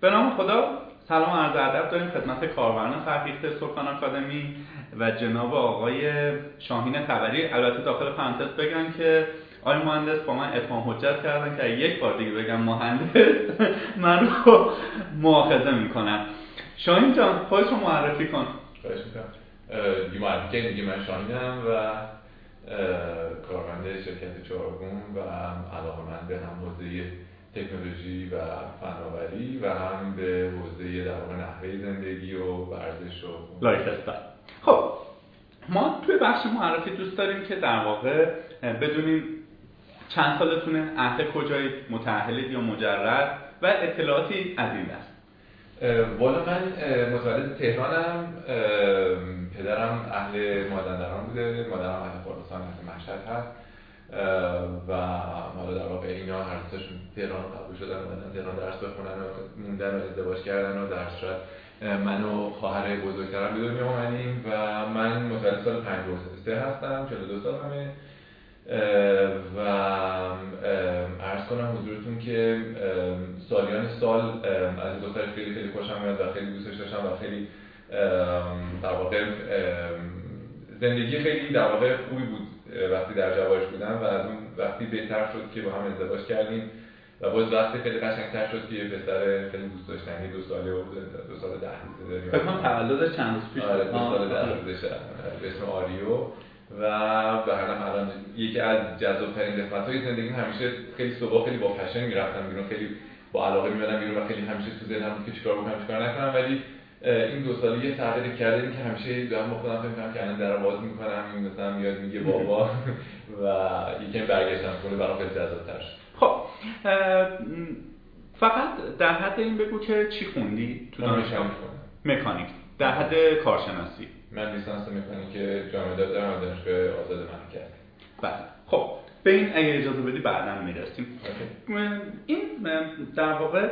به نام خدا سلام عرض ادب داریم خدمت کاربران فرهیخته سکان آکادمی و جناب آقای شاهین خبری. البته داخل پرانتز بگن که آقای مهندس با من اتمام حجت کردن که یک بار دیگه بگم مهندس من رو مؤاخذه می‌کنم. شاهین جان خودت رو معرفی کن. خواهش می‌کنم. معرفی شاهینم و کارمند شرکت چهارگون و علاقه من هم حوزه تکنولوژی و فناوری و هم به حوزه در واقع نحوه زندگی و ورزش و لایف استایل خب ما توی بخش معرفی دوست داریم که در واقع بدونیم چند سالتونه اهل کجایید متأهلید یا مجرد و اطلاعاتی از این دست. والا من متولد تهرانم پدرم اهل مازندران بوده مادرم اهل خراسان اهل مشهد هست. و حالا در واقع اینا هر دوتاشون تهران قبول شدن اومدن تهران درس بخونن و موندن و ازدواج کردن و در صورت من و خواهر بزرگترم به دنیا اومدیم و من متولد سال 53 هستم 42 سالمه. و عرض کنم حضورتون که سالیان سال از دختر خیلی خیلی خوشم میاد و خیلی دوستش داشتم و خیلی در واقع زندگی خیلی در واقع خوبی بود. وقتی در جوارش بودم و از اون وقتی بهتر شد که با هم ازدواج کردیم و باز وقتی خیلی قشنگتر شد که یه پسر خیلی دوست داشتنی دو ساله و دو سال ده روزه داریم. فکر کنم تولد چند روز پیش آره دو سال ده روزه به اسم آریو. و به هر الان یکی از جذابترین قسمت های زندگی همیشه خیلی صبح خیلی با فشن می‌رفتم بیرون خیلی با علاقه میمدم بیرون و خیلی همیشه تو ذهنم بود که چیکار بکنم چیکار نکنم. ولی این دو ساله یه تغییر کرده که همیشه دارم با خودم فکر می‌کنم که الان در باز می‌کنم این مثلا میاد میگه بابا و یکم برگشتم کنه برام خیلی جذاب‌تر شد. خب فقط در حد این بگو که چی خوندی تو دانشگاه؟ مکانیک در حد کارشناسی. من لیسانس مکانیک جامعه دارم دانشگاه آزاد مملکت بله. خب به این اگه اجازه بدی بعدا می‌رسیم. این در واقع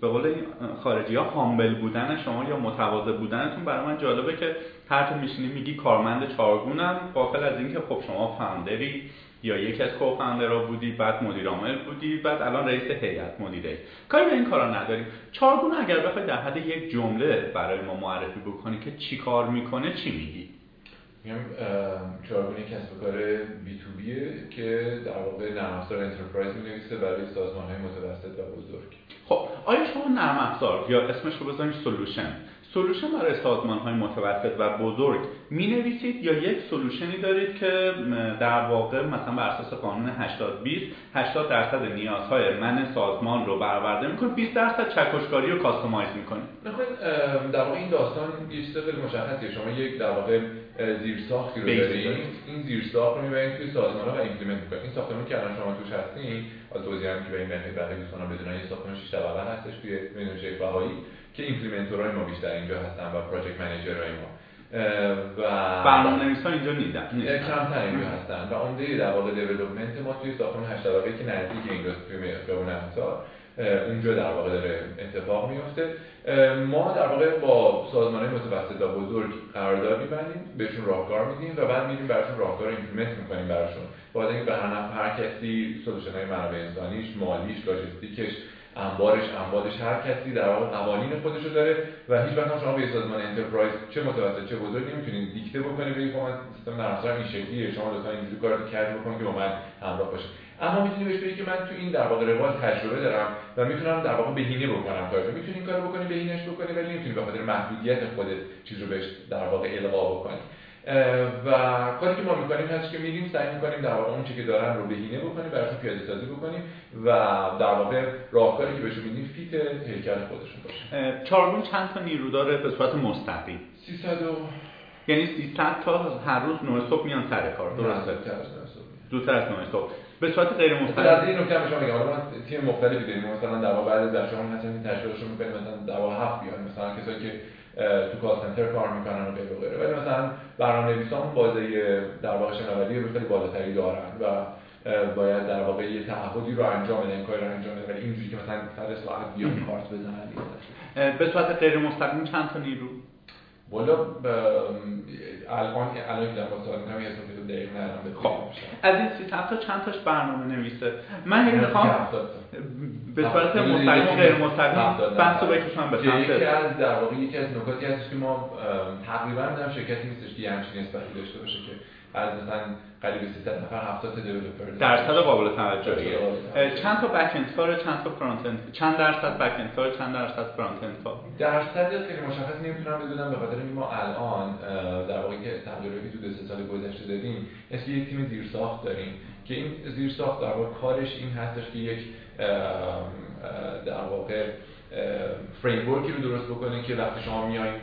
به قول خارجی ها هامبل بودن شما یا متواضع بودنتون برای من جالبه که هر تو میشینی میگی کارمند چارگونم قافل از اینکه خب شما فاندری یا یکی از کوفاندرها بودی بعد مدیر عامل بودی بعد الان رئیس هیئت مدیره کاری به این کارا نداریم. چارگون اگر بخوای در حد یک جمله برای ما معرفی بکنی که چی کار می‌کنه چی میگی؟ میگم چارگونی کسب کار بی تو بیه که در واقع نرم افزار enterprise می برای سازمان های متوسط و بزرگ. خب آیا شما نرم افزار یا اسمش رو بذاریم solution؟ solution برای سازمان های متوسط و بزرگ می نویسید یا یک solution ی دارید که در واقع مثلا بر اساس قانون 80 20 80 درصد نیازهای من سازمان رو برآورده می‌کنه 20 درصد چکشکاری و customize می‌کنه. در واقع این داستان یه چیز خیلی مشخصیه. شما یک در واقع زیرساختی رو دارید این زیرساخت رو می‌برید توی سازمان ها و implement می‌کنید این ساختمانی که الان شما توش هستین از توضیح که به این بهونه برای دوستان بدونن یه ساختمان 6 طبقه هستش توی میدون شیخ بهایی. که implementor ای ما بیشتر اینجا هستن و project manager ای ما؟ و برنامه نویسان اینجا نیدن کمتر اینجا هستن. و عمده در واقع development ما توی ساختمان 8 طبقه که نزدیک اینجاست توی خیابون امسال اونجا در واقع داره اتفاق میفته. ما در واقع با سازمان متوسط و بزرگ قرارداد میبندیم بهشون راهکار میدیم و بعد میریم براشون راهکار implement می‌کنیم براشون. بعد اینکه به هر هر کسی solution های منابع انسانیش مالیش لاجستیکش انبارش انبادش هر کسی در واقع قوانین خودشو داره و هیچ وقت شما به سازمان enterprise چه متوسط چه بزرگ نمی‌تونید دیکته بکنید بگید من سیستم نرم این شکلیه. شما لطفا اینجوری کار کردی بکن که با من همراه باشه اما می‌تونی بهش بگی که من تو این در واقع روال تجربه دارم و می‌تونم در واقع بهینه بکنم کارو. می‌تونی این کارو بکنی بهینهش بکنی ولی نمی‌تونی به خاطر محدودیت خودت چیز رو بهش در واقع القا بکنی. و کاری که ما می‌کنیم هست که میریم سعی می‌کنیم در واقع اون چی که دارن رو بهینه بکنیم براشون پیاده سازی بکنیم و در واقع راهکاری که بهشون میدیم فیت هیکل خودشون باشه. چارگون چند تا نیرو داره به صورت مستقیم؟ 300 و یعنی 300 تا هر روز 9 صبح میان سر کار درسته؟ زودتر از 9 صبح. به صورت غیر مستقیم؟ در این نکته هم شما میگم. حالا تیم مختلفی داریم. مثلا در واقع بعد از شما هستن که تشکیلشون می‌کنیم مثلا در واقع هفت بیان. مثلا کسایی که تو کال سنتر کار می‌کنن و غیره و غیره. ولی مثلا برنامه‌نویسان بازه در واقع شناوری رو خیلی بالاتری دارن و باید در واقع یه تعهدی رو انجام بدن کاری رو انجام بدن ولی اینجوری که مثلا سر ساعت بیان کارت بزنن. به صورت غیر مستقیم چند تا نیرو؟ والا الان الان که با سوال می‌کنم یه اسم دقیق ندارم خب از این سی تا چند تاش برنامه نویسه؟ من هی می‌خوام به صورت مستقیم و غیر مستقیم بحث رو بکشم به سمت یکی از در واقع یکی از نکاتی هست که ما تقریبا هم شرکتی نیستش که همچین نسبتی داشته باشه که از مثلا قریب 300 نفر 70 تا developer درصد قابل توجهیه چند تا back-end کار چند تا front-end چند درصد back-end کار چند درصد front-end کار؟ درصد خیلی مشخص نمی‌تونم بدونم به خاطر اینکه ما الان در واقع که تغییراتی تو دو سه سال گذشته دادیم اسم یک تیم زیرساخت داریم. که این زیرساخت در واقع کارش این هستش که یک در واقع framework ی رو درست بکنه که وقتی شما میایین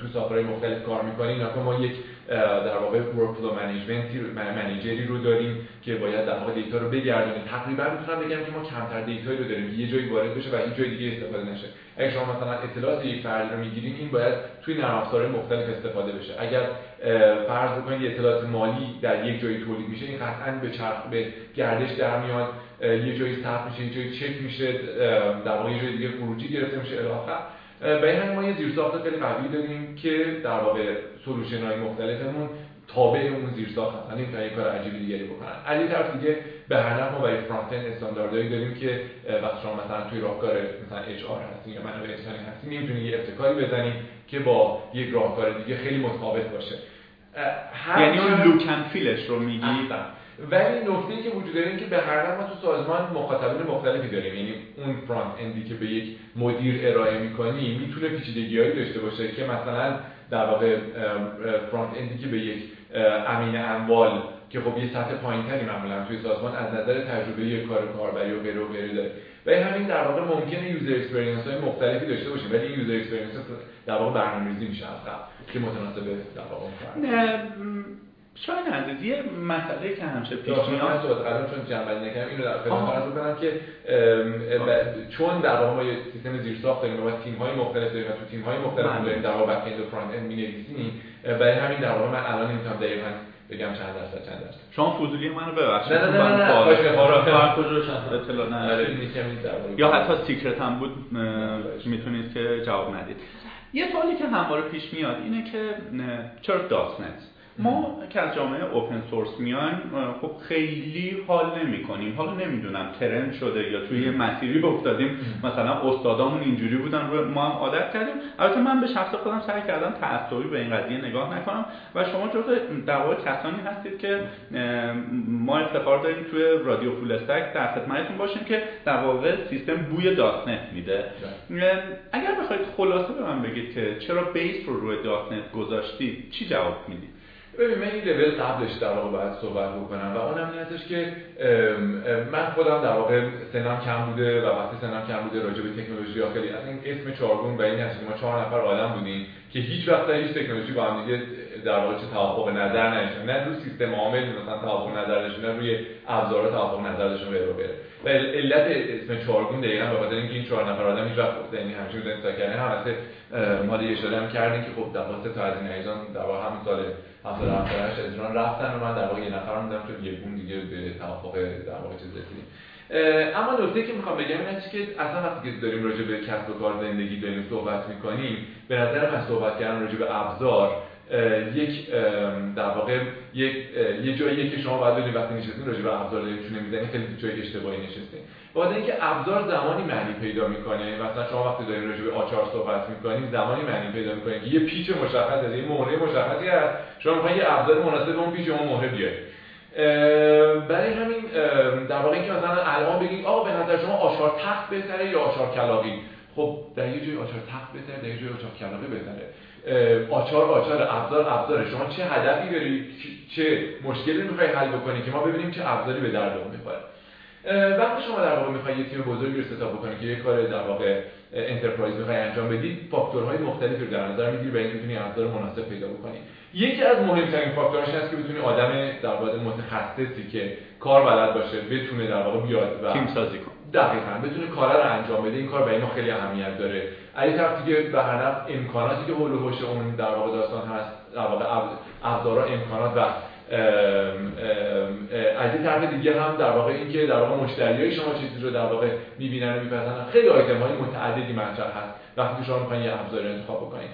تو software های مختلف کار می‌کنین ما یک در واقع workflow management ی manager ی رو داریم که باید در واقع data رو بگردونیم. تقریبا می‌تونم بگم که ما کمتر data یی رو داریم یه جایی وارد بشه و این جای دیگه استفاده نشه. اگه شما مثلا اطلاعات یک فرد رو می‌گیرین این باید توی نرم افزارهای مختلف استفاده بشه. اگر فرض بکنید اطلاعات مالی در یک جایی تولید میشه این قطعا به چرخ به گردش در میاد. یه جایی ثبت میشه یه جایی چک میشه در واقع یه جای دیگه خروجی گرفته میشه الی به این ما یه زیرساخت خیلی قوی داریم که در واقع سولوشن های مختلفمون تابع اون زیرساخت هستن. این کار عجیبی دیگری بکنن. از طرف دیگه به هر نحو ما برای فرانت اند استانداردهایی داریم که وقتی شما مثلا توی راهکار مثلا اچ آر هستین یا منابع انسانی هستین نمی‌تونید یه ابتکاری بزنید که با یک راهکار دیگه خیلی متفاوت باشه. یعنی اون لوک فیلش رو میگی؟ ولی نکته ای که وجود داره که به هر ما تو سازمان مخاطبین مختلفی داریم. یعنی اون فرانت اندی که به یک مدیر ارائه می‌کنی می‌تونه پیچیدگیهایی داشته باشه که مثلا در واقع فرانت اندی که به یک امین اموال که خب یه سطح پایینتری معمولا توی سازمان از نظر تجربه کار کاربری و غیره و غیره داره. و این همین در واقع ممکنه user experience های مختلفی داشته باشیم ولی user experience در واقع برنامه‌ریزی میشه از قبل که متناسب در واقع شاید عزیز یه مسئله که همیشه پیش میاد. الان چون جمع‌بندی نکردم اینو در خدمت عرض بکنم که چون در واقع ما یه سیستم زیرساخت داریم و تیم های مختلف داریم و تو تیم های مختلف بله. داریم در واقع back-end و front-end می‌نویسیم برای همین در واقع من الان نمی‌تونم دقیقاً بگم چند درصد چند درصد. شما فضولی منو ببخشید. نه نه نه نه اطلاع ندارید یا حتی سیکرت هم بود می‌تونید که جواب ندید. یه سوالی که همواره پیش میاد اینه که چرا داسنت ما که از جامعه اوپن سورس میایم خب خیلی حال نمی کنیم حالا نمی‌دونم ترند شده یا توی یه مسیری افتادیم. مثلا استادامون اینجوری بودن رو ما هم عادت کردیم. البته من به شخص خودم سعی کردم تعصبی به این قضیه نگاه نکنم. و شما جزو در واقع کسانی هستید که ما افتخار داریم توی رادیو فول استک در خدمتتون باشیم که در واقع سیستم بوی .NET میده اگر بخواید خلاصه به من بگید که چرا base رو روی .NET گذاشتید چی جواب می‌دید؟ ببین من این لول قبلش در واقع باید صحبت بکنم و اونم این هستش که من خودم در واقع سنم کم بوده و وقتی سنم کم بوده راجع به تکنولوژی خیلی از این اسم چارگون و این هست که ما چهار نفر آدم بودیم که هیچ وقت هیچ تکنولوژی با هم دیگه در واقع چه توافق نظر نشه نه رو سیستم عامل مثلا توافق نظر نه روی ابزارها توافق نظر داشته غیره و غیره و علت اسم چارگون دقیقاً به خاطر اینکه این چهار نفر آدم هیچ وقت یعنی همچین بودن تا کردن هم ما دیگه شده هم کردیم که خب واقع تا از این ایزان در همون سال 77 اجران رفتن و من در واقع یه نفر بودم چون یه گون دیگه به توافق در واقع چیز رسیدیم. اما نکته که می‌خوام بگم این که اصلا وقتی که داریم راجع به کسب و کار زندگی داریم صحبت می‌کنیم به نظر من صحبت کردن راجع به ابزار یک در واقع یک یه جاییه که شما باید بدونید وقتی نشستین راجع به ابزار دارید چون نمی‌زنید خیلی جای اشتباهی نشستین. بعد اینکه ابزار زمانی معنی پیدا می‌کنه مثلا شما وقتی دارین راجع به آچار صحبت می‌کنید زمانی معنی پیدا می‌کنه که یه پیچ مشخص یه مهره مشخصی هست. شما می‌خواین یه ابزار مناسب اون پیچ اون مهره بیارید برای همین در واقع اینکه مثلا الان بگید آقا به نظر شما آچار تخت بهتره یا آچار کلاقی؟ خب در یه جای آچار تخت بهتره در یه جای آچار کلاقی بهتره. آچار آچار ابزار ابزار. شما چه هدفی داری؟ چه مشکلی می‌خوای حل بکنی که ما ببینیم چه ابزاری به دردمون می‌خوره؟ وقتی شما در واقع می‌خوای یه تیم بزرگی رو ستاپ بکنی که یه کار در واقع انترپرایز می‌خوای انجام بدید فاکتورهای مختلفی رو در نظر می‌گیری برای اینکه بتونی ابزار مناسب پیدا بکنی. یکی از مهمترین فاکتورهاش هست که بتونی آدم در واقع متخصصی که کار بلد باشه بتونه در واقع بیاد و تیم سازی کنه. دقیقا بتونه کار رو انجام بده. این کار برای ما خیلی اهمیت داره. از یه طرف دیگه به هر امکاناتی که هول و اون در واقع داستان هست در واقع ابزارا امکانات و از این طرف دیگه هم در واقع اینکه در واقع مشتریای شما چیزی رو در واقع می‌بینن و میپسندن. خیلی آیتم های متعددی مطرح هست. وقتی شما می‌خواین یه ابزار انتخاب بکنید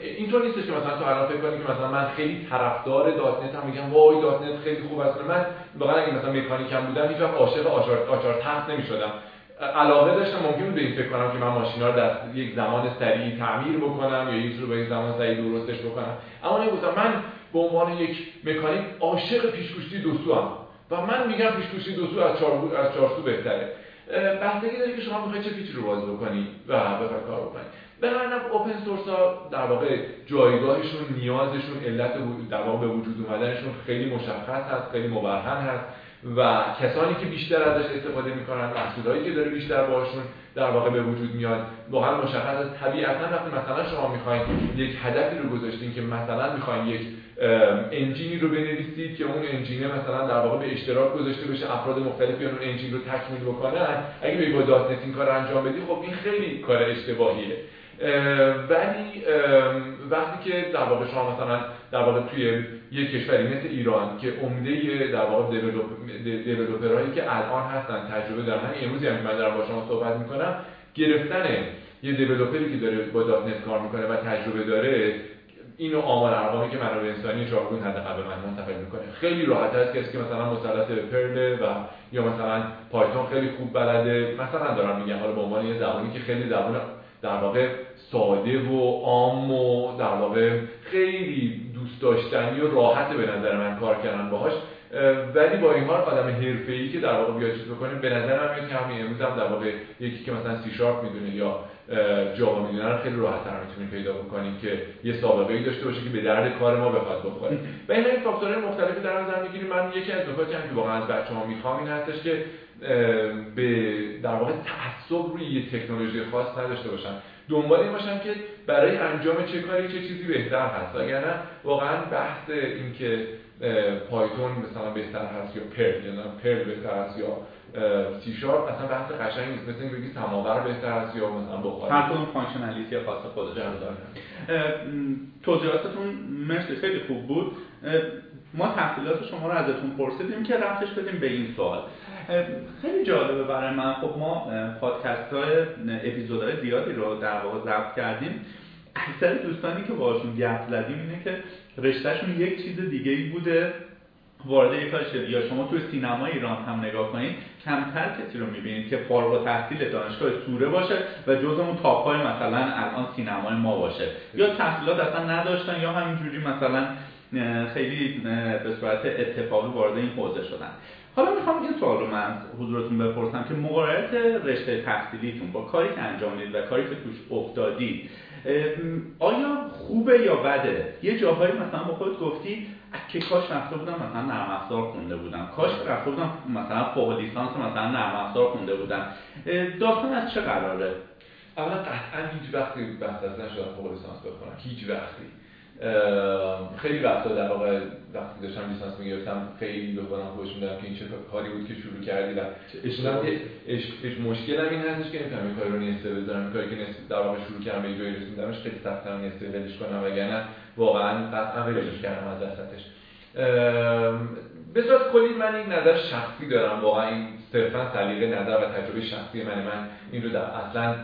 اینطور نیستش که مثلا تو الان فکر کنی که مثلا من خیلی طرفدار .NET هم میگم وای .NET خیلی خوب است. من واقعا اگه مثلا مکانیکم بودم هیچ وقت عاشق آچار تخت نمی‌شدم. علاقه داشتم ممکن بود این فکر کنم که من ماشینا رو در یک زمان سریع تعمیر بکنم یا یک رو به یک زمان سریع درستش بکنم. اما نمی‌گفتم من به عنوان یک مکانیک عاشق پیشگوشتی دو سو هم و من میگم پیشگوشتی دو سو از چهار از چهار سو بهتره بستگی داره که شما می‌خواید چه پیچی رو باز بکنی و بخواید کار بکنید به هر اوپن سورس ها در واقع جایگاهشون نیازشون علت در واقع به وجود اومدنشون خیلی مشخص هست خیلی مبرهن هست. و کسانی که بیشتر ازش استفاده می‌کنن محصولایی که داره بیشتر باشون در واقع به وجود میاد واقعا مشخص است. طبیعتا وقتی مثلا شما می‌خواین یک هدفی رو گذاشتین که مثلا می‌خواین یک انجینی رو بنویسید که اون انجینه مثلا در واقع به اشتراک گذاشته بشه افراد مختلفی اون انجین رو تکمیل بکنن اگه به با دات این کار انجام بدی خب این خیلی کار اشتباهیه. ولی وقتی که در واقع شما مثلا در واقع توی یک کشوری مثل ایران که عمده در واقع دیولپرهایی که الان هستن تجربه دارن همین امروزی هم که من دارم با شما صحبت می‌کنم گرفتن یه دیولپری که داره با. دات نت کار می‌کنه و تجربه داره اینو آمار ارقامی که منابع انسانی جارگون حداقل به من منتقل می‌کنه. خیلی راحت است کسی که مثلا مسلط پرل و یا مثلا پایتون خیلی خوب بلده مثلا دارم میگم حالا به عنوان یه زبانی که خیلی زبان در واقع ساده و عام و در واقع خیلی دوست داشتنی و راحت به نظر من کار کردن باهاش. ولی با این حال آدم حرفه‌ای که در واقع بیاد چیز بکنه به نظر من میاد که همین امروز هم در واقع یکی که مثلا سی شارپ می‌دونه یا جاوا می‌دونه رو خیلی راحت تر می‌تونیم پیدا بکنیم که یه سابقه ای داشته باشه که به درد کار ما بخواد بخوره. و این فاکتورهای مختلفی در نظر می‌گیریم. من یکی از نکاتی هم که واقعا از بچه‌ها می‌خوام این هستش که به در واقع تعصب روی یه تکنولوژی خاص نداشته باشن. دنبال این باشن که برای انجام چه کاری چه چیزی بهتر هست. نه واقعا بحث اینکه Python مثلا بهتر هست یا Perl یا Perl بهتر هست یا سی شارپ اصلا بحث قشنگی نیست. مثل اینکه بگی سماور بهتر هست یا مثلا بخاری. هر کدوم functionality خاص خودش داره. توضیحاتتون مرسی خیلی خوب بود. ما تحصیلات شما رو ازتون پرسیدیم که ربطش بدیم به این سوال. خیلی جالبه برای من. خب ما پادکست های اپیزودهای زیادی رو در واقع ضبط کردیم. اکثر دوستانی که باشون گپ زدیم اینه که رشتهشون یک چیز دیگه ای بوده وارد یک کار یا شما توی سینما ایران هم نگاه کنید کمتر کسی رو می‌بینید که فارغ تحصیل دانشگاه سوره باشه و جز اون تاپ مثلا الان سینمای ما باشه. یا تحصیلات اصلا نداشتن یا همینجوری مثلا خیلی به صورت اتفاقی وارد این حوزه شدن. حالا می‌خوام این سوال رو من حضورتون بپرسم که مقایرت رشته تحصیلیتون با کاری که انجام و کاری که توش افتادید آیا خوبه یا بده؟ یه جاهایی مثلا با خود گفتی که کاش رفته بودم مثلا نرم افزار خونده بودم. کاش رفته بودم مثلا فوق لیسانس مثلا نرم افزار خونده بودم. داستان از چه قراره؟ اولا قطعا هیچ وقتی بحث از نشدم فوق لیسانس بخونم هیچ وقتی. خیلی وقتا در واقع وقتی داشتم لیسانس می‌گرفتم خیلی به خودم خوش میدم که این چه کاری بود که شروع کردی و اش مشکل هم این هستش که نمی‌تونم این کاری رو نیسته بذارم کاری که در واقع شروع کردم به جایی رسیدمش خیلی سخت هم نیسته ولش کنم وگرنه واقعا قطعا ولش کردم از وسطش. به صورت کلی من این نظر شخصی دارم واقعا این صرفا سلیقه نظر و تجربه شخصی من من این رو در اصلا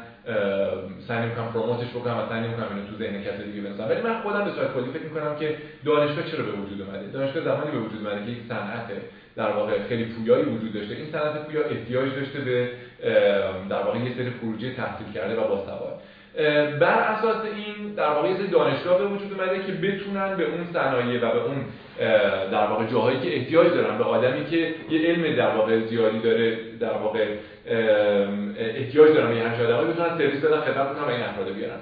سعی نمی‌کنم پروموتش بکنم و سعی نمی‌کنم اینو تو ذهن کسی دیگه بنویسم. ولی من خودم به صورت کلی فکر می‌کنم که دانشگاه چرا به وجود اومده؟ دانشگاه زمانی به وجود اومده که یک صنعت در واقع خیلی پویایی وجود داشته. این صنعت پویا احتیاج داشته به در واقع یه سری خروجی تحصیل کرده و باسواد بر اساس این در واقع یه دانشگاه به وجود اومده که بتونن به اون صنایع و به اون در واقع جاهایی که احتیاج دارن به آدمی که یه علم در واقع زیادی داره در واقع احتیاج دارن به همچین آدمایی بتونن سرویس بدن خدمت کنن و این افراد بیارن.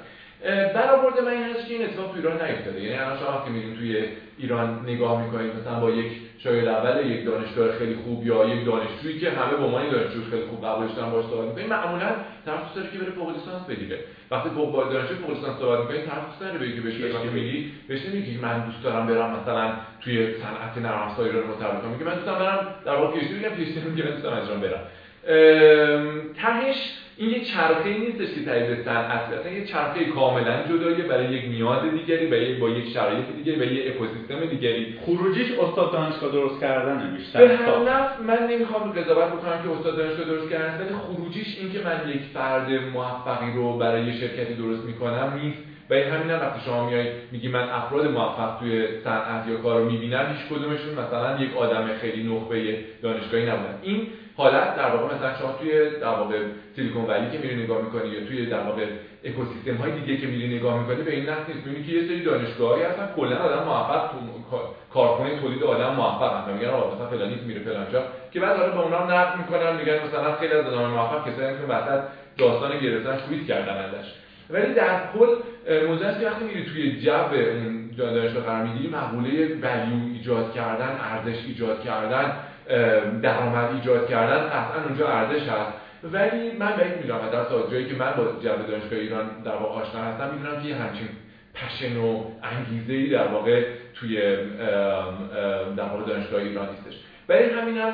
برآورد من این هست که این اتفاق تو ایران نیفتاده. یعنی الان شما وقتی میریم توی ایران نگاه می‌کنید مثلا با یک شاید اول یک دانشگاه خیلی خوب یا یک دانشجویی که همه به عنوان دانشجو خیلی خوب قبولش دارن باهاش صحبت می‌کنیم معمولا طرف دوست داره که بره فوق لیسانس بگیره. وقتی با دانشجو فوق لیسانس صحبت می‌کنید طرف دوست داره بگه بهش که میگی بهش نمیگی من دوست دارم برم مثلا توی صنعت نرم افزار ایران متعلق میگه من دوست دارم برم در واقع پیش بگیرم پیش میگه من دوست دارم برم. تهش این یه چرخه نیستش که تایید صنعت اصلا یه چرخه کاملا جداییه برای یک نیاز دیگری و با یک شرایط دیگری و یک اکوسیستم دیگری. خروجیش استاد دانشگاه درست کردن بیشتر. به هر نفع من نمی‌خوام قضاوت بکنم که استاد دانشگاه درست کردن ولی خروجیش این که من یک فرد موفقی رو برای یه شرکتی درست می‌کنم نیست. و این همین هم وقتی شما میای میگی من افراد موفق توی صنعت یا کار رو می‌بینم هیچ کدومشون مثلا یک آدم خیلی نخبه دانشگاهی نبودن. این حالت در واقع مثلا شما توی در واقع سیلیکون ولی که میری نگاه می‌کنی یا توی در واقع اکوسیستم های دیگه که میری نگاه می‌کنی به این نحو نیست. می‌بینی که یه سری دانشگاهی هستن کلا آدم موفق تو کارخونه تولید آدم موفق هستن. میگن آقا مثلا فلانی میره فلانجا که بعد داره به اونها نقد می‌کنن میگن مثلا خیلی از آدم موفق کسایی که وسط داستان گرفتن توییت کردن ازش. ولی در کل موضوع که وقتی میری توی جو اون دانشگاه قرار می‌گیری مقوله value ایجاد کردن ارزش ایجاد کردن درآمد ایجاد کردن قطعا اونجا ارزش هست. ولی من به این می‌دونم در جایی که من با جو دانشگاه ایران در واقع آشنا هستم می‌دونم که همچین passion و انگیزه ای در واقع توی در واقع دانشگاه ایران نیستش. ولی همین هم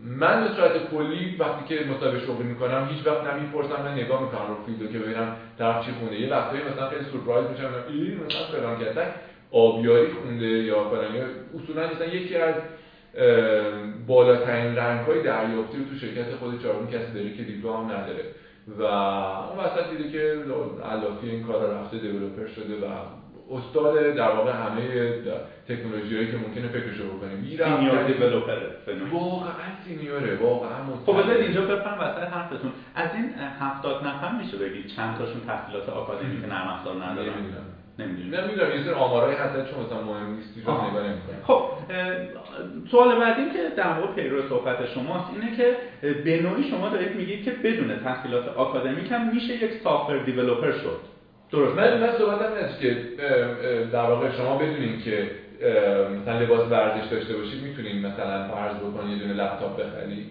من به صورت کلی وقتی که مصاحبه شغلی می‌کنم هیچ وقت نمی‌پرسم نه نگاه می‌کنم رو field و که ببینم طرف چی خونده. یه وقتایی مثلا خیلی سورپرایز میشم این مثلا فلان آبیاری خونده یا فلان اصولا مثلا یکی از بالاترین range های دریافتی رو تو شرکت خود چارگون کسی داره که دیپلم هم نداره. و اون وسط دیده که علاقه‌ی این کار رفته developer شده و استاد در واقع همه تکنولوژی هایی که ممکنه فکرشو بکنیم. senior developer واقعا senior ه واقعا خب بذارید اینجا بپرم وسط حرفتون. از این 70 نفر میشه بگید چند تاشون تحصیلات آکادمیک نرم افزار ندارن؟ نمی‌دونم. نمی‌دونم یه سری آمارهای هست چون مثلا مهم نیستی رو نگاه خب سوال بعدی که در واقع پیرو صحبت شماست اینه که به نوعی شما دارید میگید که بدون تحصیلات آکادمیک هم میشه یک سافر دیولپر شد. درست من من صحبتم اینه که در واقع شما بدونید که مثلا لباس ورزش داشته باشید می‌تونید مثلا فرض بکنید یه دونه لپتاپ بخرید.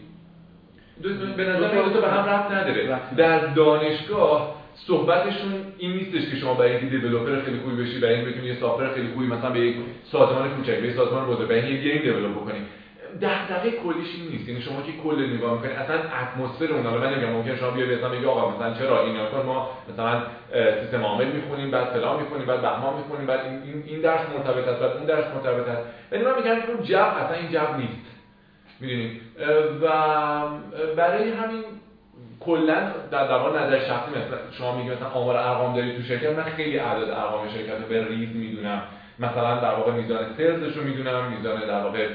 به نظر به هم رفت نداره. در دانشگاه صحبتشون این نیستش که شما برای دیولپر خیلی خوبی بشی برای اینکه بتونی یه سافر خیلی خوبی مثلا به یک سازمان کوچک به یک سازمان بزرگ برای اینکه گیم دیولپ بکنی. دغدغه کلیش این نیست. یعنی شما که کل نگاه می‌کنید اصلا اتمسفر اون رو من نمیگم ممکن شما بیا مثلا بگی آقا مثلا چرا این کار ما مثلا سیستم عامل می‌خونیم بعد فلان می‌خونیم بعد بهمان می‌خونیم بعد این این درس مرتبط است بعد اون درس مرتبط است. ولی من میگم که جو اصلا این جو نیست. می‌دونید و برای همین کلا در در نظر شخصی مثلا شما میگید مثلا آمار ارقام داری تو شرکت من خیلی اعداد ارقام شرکت رو به ریز می‌دونم. مثلا در واقع میزان سلزش رو می‌دونم میزان در واقع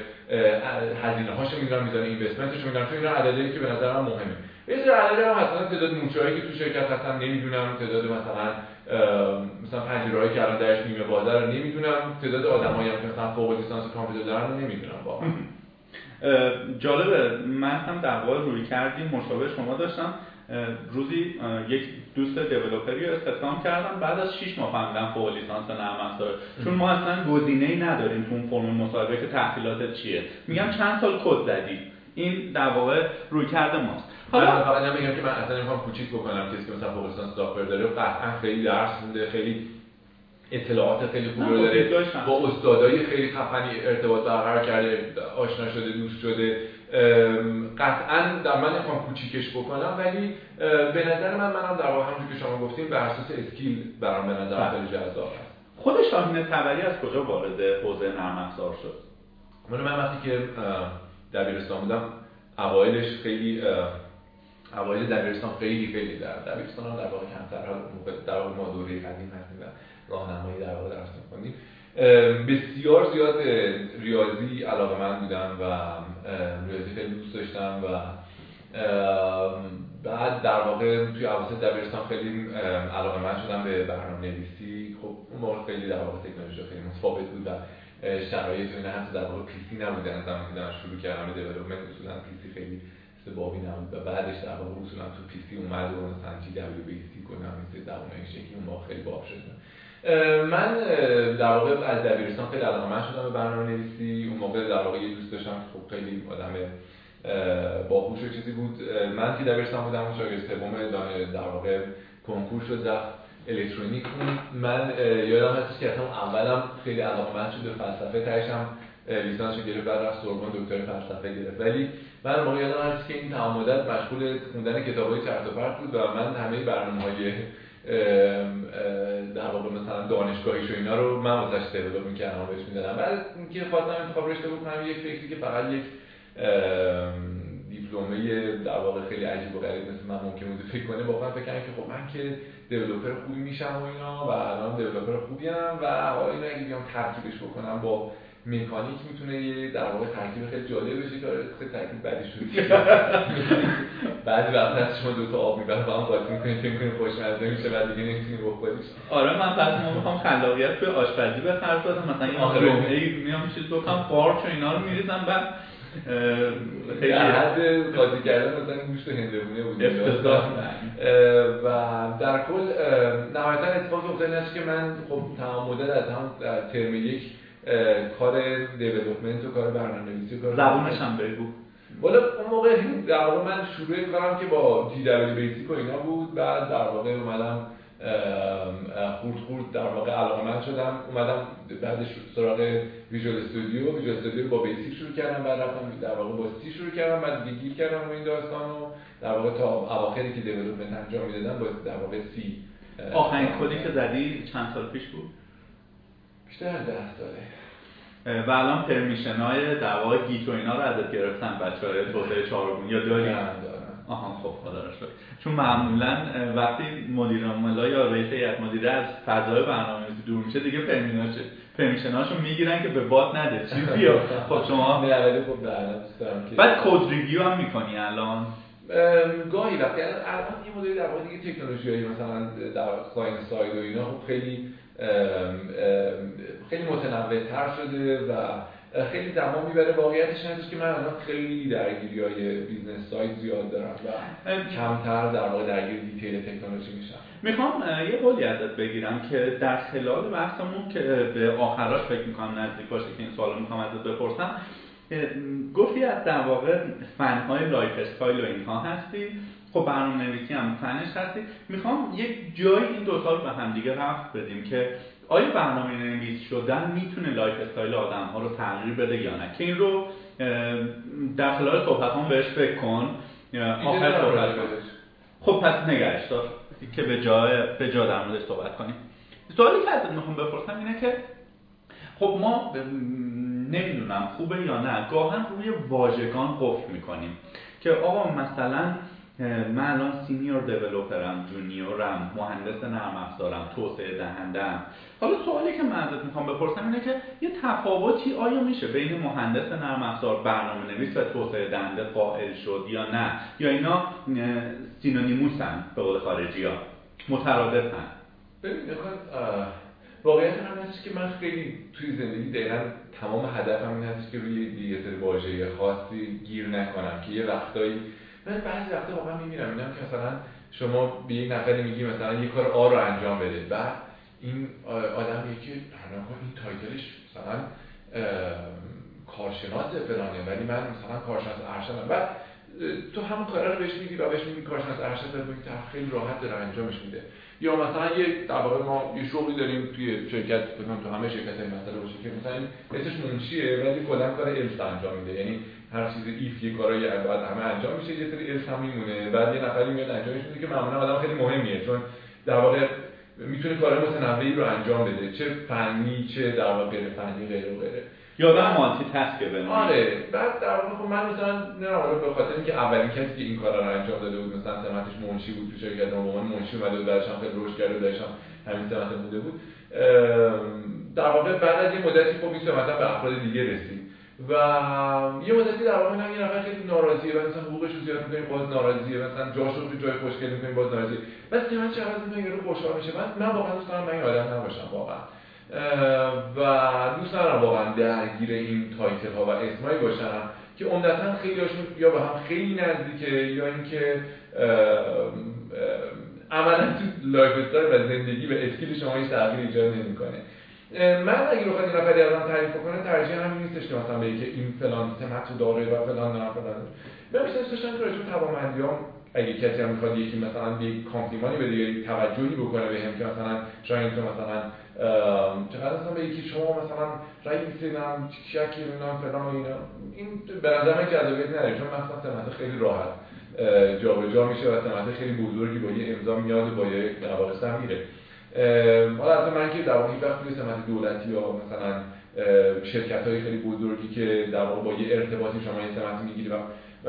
هزینه هاشو می‌دونم میزان اینوستمنتش رو می‌دونم. چون اینا عددی که به نظر من مهمه. یه سری عدد هم مثلا تعداد موچه‌هایی که تو شرکت هستن نمی‌دونم. تعداد مثلا مثلا پنجره‌هایی که الان درش نیمه بازار رو نمی‌دونم. تعداد آدمایی که مثلا فوق لیسانس کامپیوتر دارن رو نمی‌دونم واقعا. جالبه. من هم در واقع روی کردیم مشابه شما داشتم. روزی یک دوست دیولپری رو استخدام کردم. بعد از 6 ماه فهمیدم فوق لیسانس نرم افزار. چون ما اصلا گزینه‌ای نداریم تو اون فرم مصاحبه که تحصیلاتت چیه. میگم چند سال کد زدی این در واقع روی کرده ماست. حالا فقط میگم که من اصلا نمی‌خوام کوچیک بکنم کسی که مثلا فوق لیسانس داره. قطعا خیلی درس مونده خیلی اطلاعات خیلی خوبی رو داره. با استادای خیلی خفنی ارتباط برقرار کرده آشنا شده دوست شده. قطعا در من نمی‌خوام کوچیکش بکنم ولی به نظر من منم در واقع همونجور که شما گفتیم بر اساس اسکیل برام به نظر بله. خیلی جذاب هست خود شاهین تبری از کجا وارد حوزه نرم افزار شد؟ من من وقتی که دبیرستان بودم اوایلش خیلی اوایل دبیرستان خیلی خیلی در دبیرستان هم در واقع کمتر در واقع ما دوره قدیم هستیم. راهنمایی در واقع درس می‌خوندیم. بسیار زیاد ریاضی علاقه‌مند بودم و ریاضی خیلی دوست داشتم و بعد در واقع توی اواسط دبیرستان خیلی علاقه‌مند شدم به برنامه نویسی. خب اون موقع خیلی در واقع تکنولوژی خیلی متفاوت بود و شرایط اینا حتی در واقع PC نبودن زمانی که شروع کردم به دیولپمنت اصولا PC خیلی بابی نبود و بعدش در واقع اصولا تو PC اومد و مثلا GW-BASIC و مثل زبان این شکلی اون خیلی باب شد. من در واقع از دبیرستان خیلی علاقه من شدم به برنامه نویسی اون موقع در واقع یه دوست داشتم خب خیلی آدم باهوش و چیزی بود. من که دبیرستان بودم اون شاگرد سوم در واقع کنکور شد رفت الکترونیک. من یادم هستش که اصلا اولم خیلی علاقه من شد به فلسفه. تهشم لیسانس گرفت بعد رفت سوربن دکتر فلسفه گرفت. ولی من موقع یادم هست که این تمام مدت مشغول خوندن کتابای چرت و پرت بود و من همه برنامه‌های در واقع مثلا دانشگاهیش و اینا رو من واسش دیولپ می‌کردم بهش می‌دادم. بعد اینکه خواستم انتخاب رشته بکنم یک فکری که فقط یک دیپلمه در واقع خیلی عجیب و غریب مثل من ممکن بود فکر کنه واقعا فکر که خب من که دیولپر خوبی میشم و اینا و الان دیولپر خوبی و حالا اینو اگه بیام ترکیبش بکنم با مکانیک می‌تونه یه در واقع ترکیب خیلی جالب بشه که خیلی ترکیب بعدی شد بعد وقت از شما دو تا آب می‌بره با هم قاطی می‌کنید فکر کنید خوشمزه میشه بعد دیگه نمی‌تونی بخوریش آره من پس ما می‌خوام خلاقیت به آشپزی به خرج بدم مثلا یه آره. جمعه میام چیز بکنم قارچ و اینا رو میریزم بعد خیلی حد قاضی کردن مثلا گوشت هندوونه بود. و در کل نهایتا اتفاقی افتاد این که من خب تمام مدت از هم ترم یک کار دیولپمنت و کار برنامه‌نویسی و کار زبونش هم بگو. والا اون موقع در واقع من شروع کارم که با GW-BASIC و اینا بود بعد در واقع اومدم خورد خورد در واقع علاقمند شدم. اومدم بعدش سراغ Visual Studio Visual Studio با Basic شروع کردم بعد رفتم در واقع با C شروع کردم بعد دیگه گیر کردم و این داستان و در واقع تا اواخری که development انجام می‌دادم با در واقع C آخرین کدی که زدی چند سال پیش بود؟ بیشتر 10 ساله. و الان permission های در واقع Git و اینا رو ازت گرفتن بچه های توسعه چارگون یا داری؟ آها خب خدا شد چون معمولا وقتی مدیر عاملا یا رئیس هیئت مدیره از فضای برنامه‌نویسی دور میشه دیگه permission اشو permission اشو می‌گیرن که به باد نده. چیزی خب شما نه خب بعد code review هم می‌کنی الان؟ گاهی وقتی الان یه مدلی در واقع دیگه تکنولوژی مثلا در client side و اینا خب خیلی خیلی متنوع تر شده و خیلی زمان می‌بره واقعیتش هستش که من الان خیلی درگیری های business side زیاد دارم و کمتر در واقع درگیر detail تکنولوژی میشم. می‌خوام یه قولی ازت بگیرم که در خلال بحثمون که به آخراش فکر می‌کنم نزدیک باشه که این سوال می‌خوام ازت بپرسم گفتی از در واقع fan های lifestyle و اینها هستی. خب برنامه نویسی هم فنش هستی می‌خوام یک جای این دوتا رو به هم دیگه ربط بدیم که آیا برنامه نویس شدن می‌تونه lifestyle آدم ها رو تغییر بده یا نه؟ که این رو در خلال صحبت هم بهش فکر کن. آخر صحبت خب پس نگهش دار. که به جای به جا در موردش صحبت کنیم. سوالی که ازت می‌خوام بپرسم اینه که خب ما نمی‌دونم خوبه یا نه گاهن روی واژگان قفل می‌کنیم که آقا مثلا من الان senior developer م junior م مهندس نرم افزارم توسعه دهندم حالا سوالی که من ازت می‌خوام بپرسم اینه که یه تفاوتی آیا میشه بین مهندس نرم افزار برنامه نویس و توسعه دهنده قائل شد یا نه؟ یا اینا سینونیموسن به قول خارجی ها. مترادفن. ببین واقعیت هم هستش که من خیلی توی زندگی دقیقا تمام هدفم این هستش که روی یه سری واژه خاصی گیر نکنم که یه وقتایی من بعضی وقتا واقعا می‌بینم اینم که مثلا شما به یک نفری میگی مثلا یه کار آ رو انجام بده بعد این آدم میگه که این تایتلش مثلا کارشناس فلانه ولی من مثلا کارشناس ارشدم بعد تو همون کارا رو بهش میگی و بهش میگی کارشناس ارشد و خیلی راحت داره انجامش میده. یا مثلا یه در ما یه شغلی داریم توی شرکت بگم تو همه شرکت های مثلا باشه که مثلا اسمش منشیه ولی کلا کار الف انجام میده. یعنی هر چیز ایف یه کارایی بعد همه انجام میشه یه سری الف هم میمونه. بعد یه نفری میاد انجامش میده که معمولا آدم خیلی مهمیه چون در واقع می‌تونه کارهای متنوعی رو انجام بده چه فنی چه در واقع غیر فنی غیر و غیره. یا در مالتی تسک بنویسه آره بعد در واقع خب من مثلا نه به خاطر اینکه اولین کسی که این کارا رو انجام داده بود مثلا سمتش منشی بود تو شرکت ما من منشی اومده بود بعدش هم خیلی رشد کرده داشتم همین سمت بوده بود. در واقع بعد از یه مدتی خب این مثلا به افراد دیگه رسید و یه مدتی در واقع من یه نفر خیلی ناراضیه مثلا حقوقش رو زیاد می‌کنیم باز ناراضیه مثلا جاش رو جای خوشگل می‌کنیم باز ناراضیه. بس که من عوض می‌کنم رو خوشحال میشه. من من واقعا دوست دارم من این آدم نباشم واقعا. و دوست دارم واقعا درگیر این تایتل ها و اسمایی باشم که عمدتا خیلی هاشون یا به هم خیلی نزدیکه یا اینکه عملا تو lifestyle و زندگی و skill شما هیچ تغییر ایجاد نمی‌کنه. من اگه بخواد این نفری الان تعریف کنه ترجیح همین نیستش که مثلا بگه که این فلان سمت داره و فلان نه فلان من بیشتر دوست داشتم که راجع اگه کسی هم می‌خواد یکی مثلا یک compliment ی بده یا توجهی بکنه به هم که مثلا شاید تو مثلا چقدر مثلا به یکی شما مثلا رئیس نم شکی نم فلان و اینا. این به نظر من جذابیت نداره چون مثلا سمت خیلی راحت جابجا جا میشه و سمت خیلی بزرگی با یه امضا میاد با یه در میره حالا من که در واقع وقت سمت دولتی یا مثلا شرکت های خیلی بزرگی که در واقع با یه ارتباطی شما این سمت می‌گیری و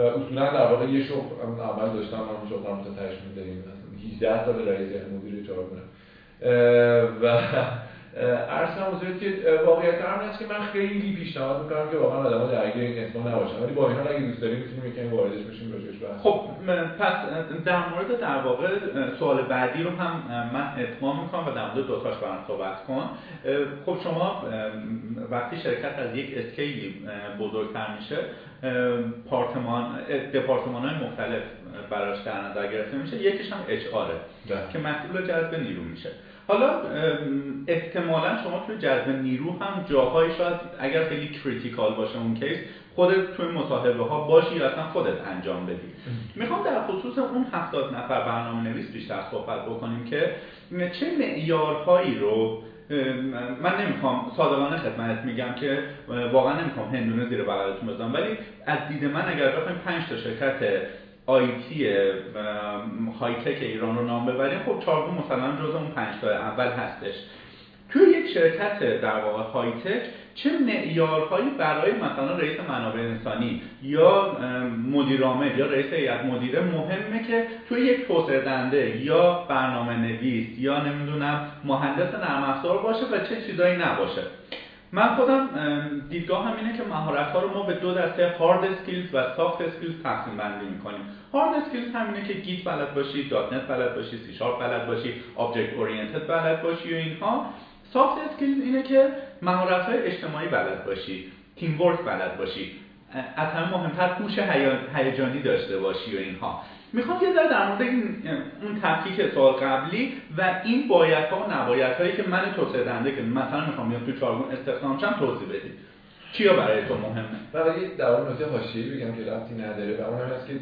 اصولا در واقع یه شغل اول داشتم من شغلم تا تشمیل داریم 18 سال رئیس مدیر چهارگونه و عرض کنم که واقعیت هم هست که من خیلی پیشنهاد می‌کنم که واقعا آدم‌ها درگیر این اسم نباشن ولی با این حال اگه دوست داریم می‌تونیم یکم واردش بشیم راجعش بحث خب پس در مورد در واقع سوال بعدی رو هم من اتمام می‌کنم و در مورد دو تاش برام صحبت کن. خب شما وقتی شرکت از یک scale ی بزرگتر میشه پارتمان دپارتمان های مختلف براش در نظر گرفته میشه. یکیش هم HR بله. که مسئول جذب نیرو میشه. حالا احتمالا شما توی جذب نیرو هم جاهایی شاید اگر خیلی critical باشه اون case خودت توی مصاحبه ها باشی یا اصلا خودت انجام بدی. می‌خوام در خصوص اون هفتاد نفر برنامه نویس بیشتر صحبت بکنیم که چه معیارهایی رو من نمی‌خوام صادقانه خدمت میگم که واقعا نمی‌خوام هندونه زیر بغلتون بزنم ولی از دید من اگر بخوایم پنج تا شرکت آیتی های تک ایران رو نام ببریم. خب چارگون مثلا جز اون پنج تا اول هستش. توی یک شرکت در واقع های تک چه معیارهایی برای مثلا رئیس منابع انسانی یا مدیر عامل یا رئیس هیئت مدیره مهمه که توی یک توسعه دهنده یا برنامه نویس یا نمی‌دونم مهندس نرم افزار باشه و چه چیزایی نباشه. من خودم دیدگاهم اینه که مهارت ها رو ما به دو دسته hard skills و soft skills تقسیم بندی می‌کنیم. hard skills همینه که Git بلد باشی .NET بلد باشی سی شارپ بلد باشی object oriented بلد باشی و اینها. soft skills اینه که مهارت های اجتماعی بلد باشی teamwork بلد باشی از همه مهمتر هوش هیجانی داشته باشی و اینها. می‌خوام یه ذره در مورد اون تفکیک سوال قبلی و این بایدها و نبایدهایی که من توسعه دهنده که مثلا می‌خوام بیام تو چارگون استخدام شم توضیح بدید. چیا برای تو مهمه؟ و ولی در اون نکته حاشیه‌ای بگم که ربطی نداره و اون هم هست که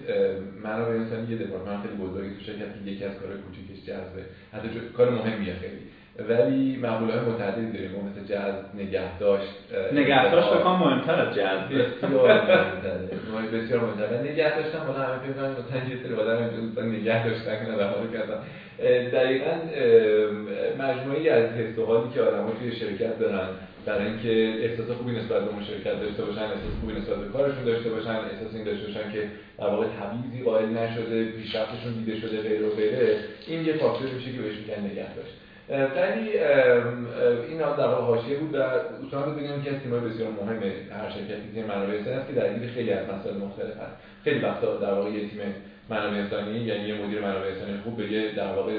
منابع انسانی یه دپارتمان خیلی بزرگی تو شرکت که یکی از کارهای کوچیکش جذبه. حتی کار مهمیه خیلی. ولی معمول های متعددی داریم. ما مثل جذب نگهداشت نگهداشت بکنم مهمتر از جذب بسیار مهمتره. بسیار مهمتره. نگه داشتن بالا همه فکر کنم مثلا یه سری آدم اینجا نگه داشتن که نظر کردن. دقیقا مجموعی از حس و حالی که آدم‌ها توی شرکت دارن برای اینکه احساس خوبی نسبت به اون شرکت داشته باشن احساس خوبی نسبت به کارشون داشته باشن احساس این داشته باشن که در واقع تبعیضی قائل نشده پیشرفتشون دیده شده غیر و غیره این یه فاکتور میشه که بهش میگن نگه داشت ولی این در حاشیه بود و اصولا بگم که از تیم‌های بسیار مهم هر شرکتی تیم منابع انسانی است که درگیر خیلی از مسائل مختلف هست. خیلی وقتا در واقع یه تیم منابع انسانی یعنی یه مدیر منابع انسانی خوب به یه در واقع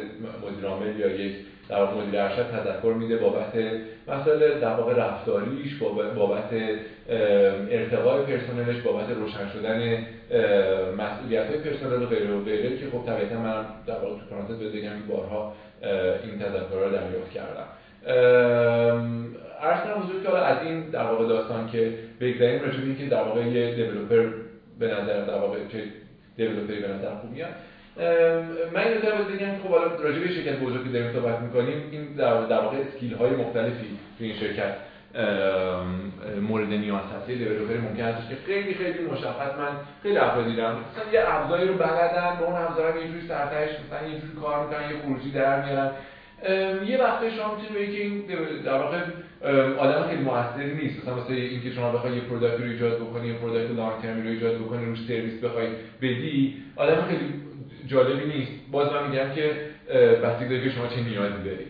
مدیر عامل یا یک در واقع مدیر ارشد تذکر میده بابت مسائل در واقع رفتاریش بابت ارتقای پرسنلش بابت روشن شدن مسئولیت های پرسنل و غیره و غیره که خب طبیعتا من در واقع تو پرانتز بگم بارها این تذکر رو دریافت کردم. عرض کنم حضور که از این در واقع داستان که بگذاریم راجع این که در واقع یه دیولپر به نظر در واقع چه دیولپری به نظر خوب میاد. من این نظر بگم که خب حالا راجع به شرکت بزرگی داریم صحبت می‌کنیم. این در, در واقع اسکیل های مختلفی تو این شرکت مورد نیاز هست یه developer ممکن هستش که خیلی خیلی مشخص من خیلی افراد دیدم. مثلا یه ابزاری رو بلدن با اون ابزار یه جوری سر و تهش مثلا یه جوری کار می‌کنن یه خروجی در میارن. یه وقتی شما می‌تونید که این در واقع آدم خیلی موثری نیست. مثلا واسه اینکه شما بخوای یه product رو ایجاد بکنی یه product long term ی رو ایجاد بکنی روش سرویس بخوای بدی آدم خیلی جالبی نیست. باز من میگم که بستگی داره که شما چه نیازی داری.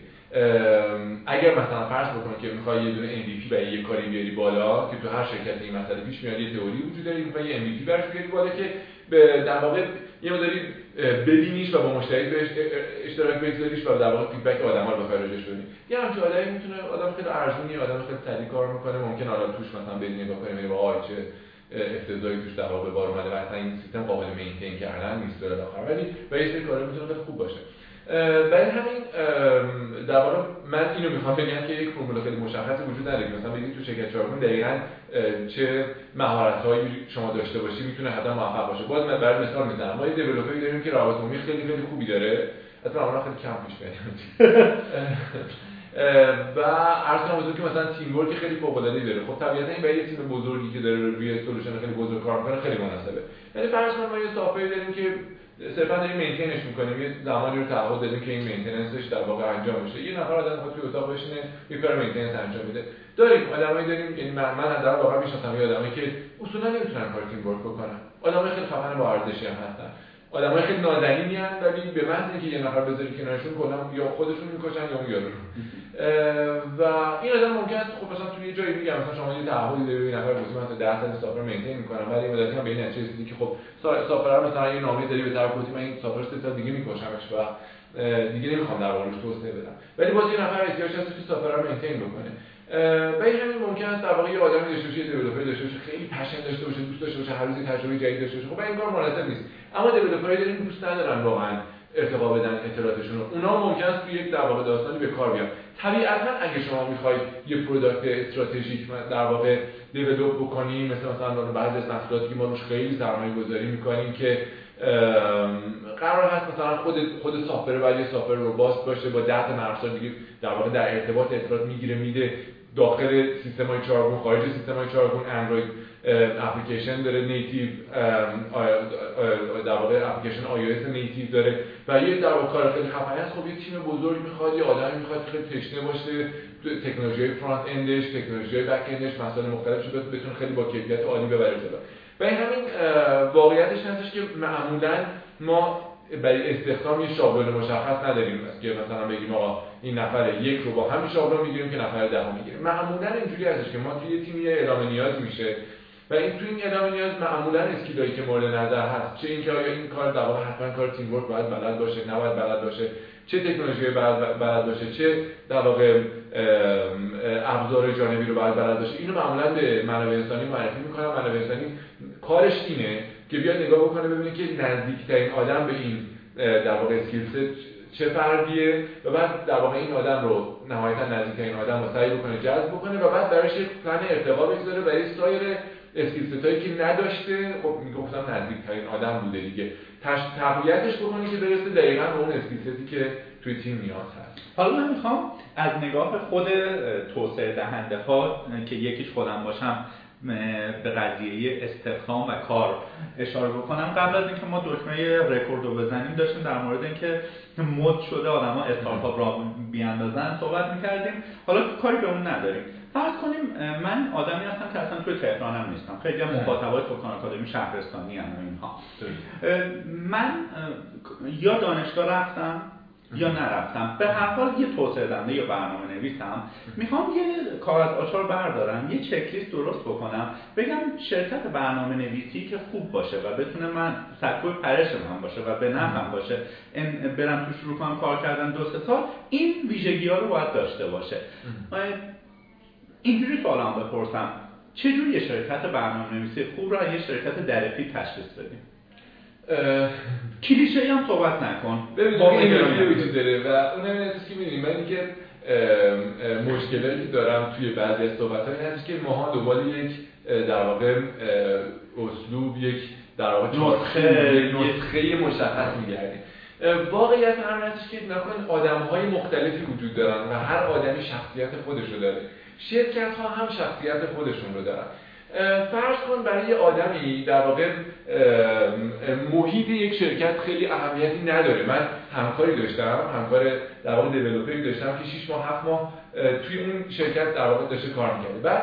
اگر مثلا فرض بکنید که می‌خوای یه دونه MVP برای یه کاری بیاری بالا که تو هر شرکت این مسئله پیش میاد یه تئوری وجود داره می‌خوای یه MVP براش بیاری بالا که در واقع یه مداری ببینیش و با مشتری بهش اشتراک بگذاریش و در واقع feedback آدما رو بخوای بدی. یه همچین آدمی می‌تونه آدم خیلی ارزونی آدم خیلی سریع کار می‌کنه ممکن حالا توش مثلا بدی نگاه کنیم با وای چه افتضاحی توش در واقع بار اومده و این سیستم قابل maintain کردن نیست داره آخر. ولی و یه سری کارا می‌تونه خیلی خوب باشه. برای همین در واقع من اینو می‌خوام بگم که یک فرمول خیلی مشخصی وجود نداره. مثلا بگید تو شرکت چارکون دقیقاً چه مهارت‌هایی شما داشته باشی می‌تونه حتما موفق باشه. باز من برای مثال می‌زنم. ما یه دیولپری داریم که روابط عمومی خیلی خیلی خوبی داره. اصلا اون خیلی کم پیش میاد. و عرض کنم که مثلا تیم ورک خیلی فوق العاده داره. خب طبیعتا این برای تیم بزرگی که داره روی سولوشن خیلی بزرگ کار می‌کنه خیلی مناسبه. یعنی فرض کنیم ما یه software ی داریم که صرفا داریم maintain ش می‌کنیم. یه زمانی رو تعهد دادیم که این maintenance ش در واقع انجام بشه یه نفر آدم توی اتاق بشینه یه کار maintenance انجام میده. داریم. آدمایی داریم یعنی من من در واقع می‌شناسم یه آدمی که اصولا نمی‌تونن کار teamwork بکنن. آدمای خیلی خفن با ارزشی هم هستن. آدمای خیلی نازنینی هستن ولی به محض اینکه یه نفر بذاری کنارشون کلا یا خودشون می‌کشن یا اون یارو و این آدم ممکن است خب مثلا توی یه جایی میگم مثلا شما یه تعهدی داری به نفر گفتی من تا 10 سال software maintain می‌کنم ولی مدتی هم به این نتیجه رسیدی که خب software مثلا یه نامه داری به طرف گفتی من این software سه سال دیگه میکشمش و دیگه نمی‌خوام در واقعش توسعه بدم. ولی باز یه نفر احتیاج هست که software رو maintain بکنه. این همین ممکن است در واقع یه آدمی داشته باشه developer داشته باشه خیلی passion داشته باشه دوست داشته باشه هر روز تجربه جدید داشته باشه خب این کار مناسب نیست. اما developer ای داریم دوست ندارن واقعا. ارتقا بدن اطلاعاتشون رو اونا ممکن است توی یک در واقع داستانی به کار بیان. طبیعتا اگه شما می‌خواید یه product استراتژیک در واقع develop بکنیم مثل مثلا بعضی از محصولاتی که ما روش خیلی سرمایه گذاری می‌کنیم که قرار هست مثلا خود خود software یه software robust باشه با 10 تا دیگه در واقع در ارتباط اطلاعات می‌گیره میده. داخل سیستم های چارگون خارج سیستم های چارگون Android application داره native در واقع application iOS native داره و یه در واقع کار خیلی خفنی هست خب یه تیم بزرگ می‌خواد یه آدمی می‌خواد خیلی تشنه باشه تکنولوژی front-end ش تکنولوژی back-end ش مسائل مختلفشو بتونه خیلی با کیفیت عالی ببره. جلو و همین واقعیتش هستش که معمولا ما برای استخدام یه شابلون مشخص نداریم که مثلا بگیم آقا این نفر یک رو با همین شابلون می‌گیریم که نفر ده می‌گیریم. معمولا اینجوری هستش که ما توی تیم یه اعلام نیاز میشه و این توی این اعلام نیاز معمولا skill هایی که مورد نظر هست چه اینکه آیا این کار در حتما کار teamwork باید بلد باشه نباید بلد باشه چه تکنولوژی بلد باشه چه در واقع ابزار جانبی رو باید بلد باشه اینو معمولا به منابع انسانی معرفی می‌کنم. منابع انسانی کارش اینه که بیاد نگاه بکنه ببینه که نزدیکترین آدم به این در واقع چه فردیه و بعد در واقع این آدم رو نهایتا نزدیکترین آدم رو سعی بکنه جذب بکنه و بعد براش یک پلن ارتقا بگذاره برای سایر اسکیل هایی که نداشته خب می‌گفتم نزدیکترین آدم بوده دیگه. تقویتش بکنه که برسه دقیقا به اون اسکیل که توی تیم نیاز هست. حالا من می‌خوام از نگاه خود توسعه دهنده ها که یکیش خودم باشم به قضیه استخدام و کار اشاره بکنم. قبل از اینکه ما دکمه رکورد رو بزنیم داشتیم در مورد اینکه مد شده آدما استارتاپ را بیاندازن صحبت می‌کردیم. حالا کاری به اون نداریم. فرض کنیم من آدمی هستم که اصلا توی تهرانم نیستم. خیلی هم مخاطبای توکان آکادمی شهرستانی هم اینها. من یا دانشگاه رفتم یا نرفتم. به هر حال یه توسعه دنده یا برنامه نویسم. می‌خوام یه کاغذ آچار بردارم. یه چکلیست درست بکنم. بگم شرکت برنامه نویسی که خوب باشه و بتونه من سکوی پرش من باشه و به نفعم باشه. برم تو شروع کنم کار کردن دو سه سال این ویژگی ها رو باید داشته باشه. اینجوری سوالم بپرسم. چجوری یه شرکت برنامه نویسی خوب را یه شرکت درفی تشخیص بدیم؟ کلیشه هم صحبت نکن. ببینید این وجود داره و اون هم که می‌دونیم من اینکه مشکلاتی که دارم توی بعضی از صحبت های هست که ماها دنبال یک در واقع اسلوب یک در واقع نسخه نسخه مشخص میگردیم. واقعیت هم هستش که نکن آدم های مختلفی وجود دارن و هر آدمی شخصیت خودش رو داره. شرکت ها هم شخصیت خودشون رو دارن. فرض کن برای یه آدمی در واقع محیط یک شرکت خیلی اهمیتی نداره. من همکاری داشتم همکار در واقع دیولپری داشتم که 6 ماه 7 ماه توی اون شرکت در واقع داشته کار می‌کرده. بعد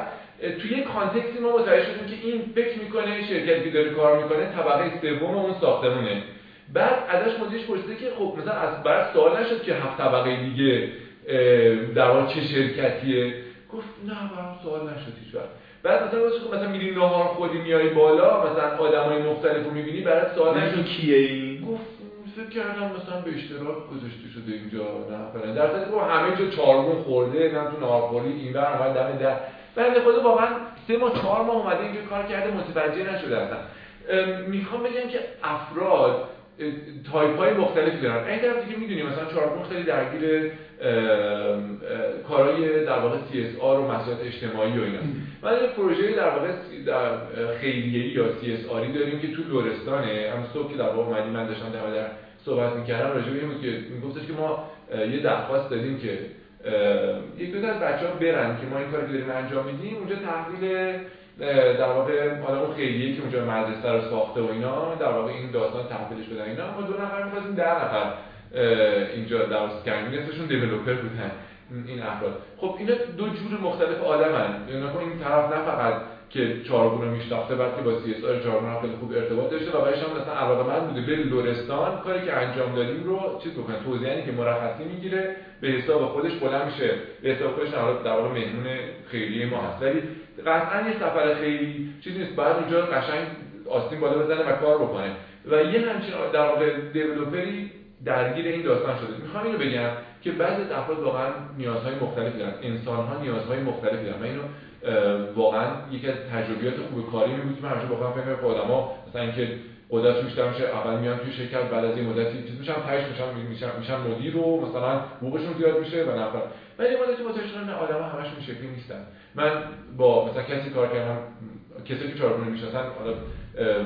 توی یک کانتکستی ما متوجه شدیم که این فکر می‌کنه شرکتی که داره کار می‌کنه طبقه سوم اون ساختمونه. بعد ازش مدیرش پرسیده که خب مثلا از بعد سوال نشد که هفت طبقه دیگه در واقع چه شرکتیه؟ گفت نه برام سوال نشد هیچ وقت بعد مثلا واسه خب مثلا میری نهار خودی میای بالا مثلا آدمای مختلف رو می‌بینی برات سوال نشد کیه این گفت فکر کردم مثلا به اشتراک گذاشته شده اینجا نه فلان در صورتی که همه جا چارگون خورده نه تو ناهارخوری این بر اومد دم در. بعد خود واقعا سه ماه چهار ماه اومده اینجا کار کرده متوجه نشده اصلا. می‌خوام بگم که افراد تایپ های مختلفی دارن. این طرف دیگه می‌دونیم مثلا چارگون خیلی درگیر کارهای در واقع CSR و مسائل اجتماعی و اینا. ما یه پروژه در واقع در خیریه‌ای یا CSR داریم که تو لرستانه هم صبح که در واقع اومدیم من داشتم در صحبت می‌کردم راجع به این که میگفتش که ما یه درخواست دادیم که یک دو از بچه‌ها برن که ما این کاری که داریم انجام میدیم اونجا تحویل در واقع حالا اون خیلیه که اونجا مدرسه رو ساخته و اینا در واقع این داستان تحویلش بدن اینا. ما دو نفر می‌خواستیم ده نفر اینجا درست کردیم نصفشون دیولپر بودن این افراد. خب اینا دو جور مختلف آدمن. یعنی این طرف نه فقط که چارگون رو میشناخته بعد که با سی اس آر چارگون خیلی خوب ارتباط داشته و بعدش هم مثلا علاقه من بوده. به لورستان کاری که انجام دادیم رو چیز بکنه توضیحی که مرخصی می‌گیره به حساب خودش بلند میشه. به حساب خودش در واقع مهمون خیریه ما هست. ولی قطعا یه سفر خیلی چیز نیست. باید اونجا قشنگ آستین بالا بزنه و کار بکنه. و یه همچین در واقع دیولپری درگیر این داستان شده. می‌خوام اینو بگم که بعضی از افراد واقعا نیازهای مختلفی دارن. انسان ها نیازهای مختلفی دارن. من اینو واقعا یکی از تجربیات خوب کاری می بود که من همیشه واقعا فکر کنم آدما مثلا اینکه قدرت بیشتر میشه اول میان توی شرکت بعد از این مدتی چیز میشن تاش میشن میشن میشن مدیر و مثلا حقوقشون زیاد میشه و نفر. ولی مدتی متوجه شدن آدما همشون این شکلی نیستن. من با مثلا کسی کار کردم کسی که چهارگونه می‌شناسن حالا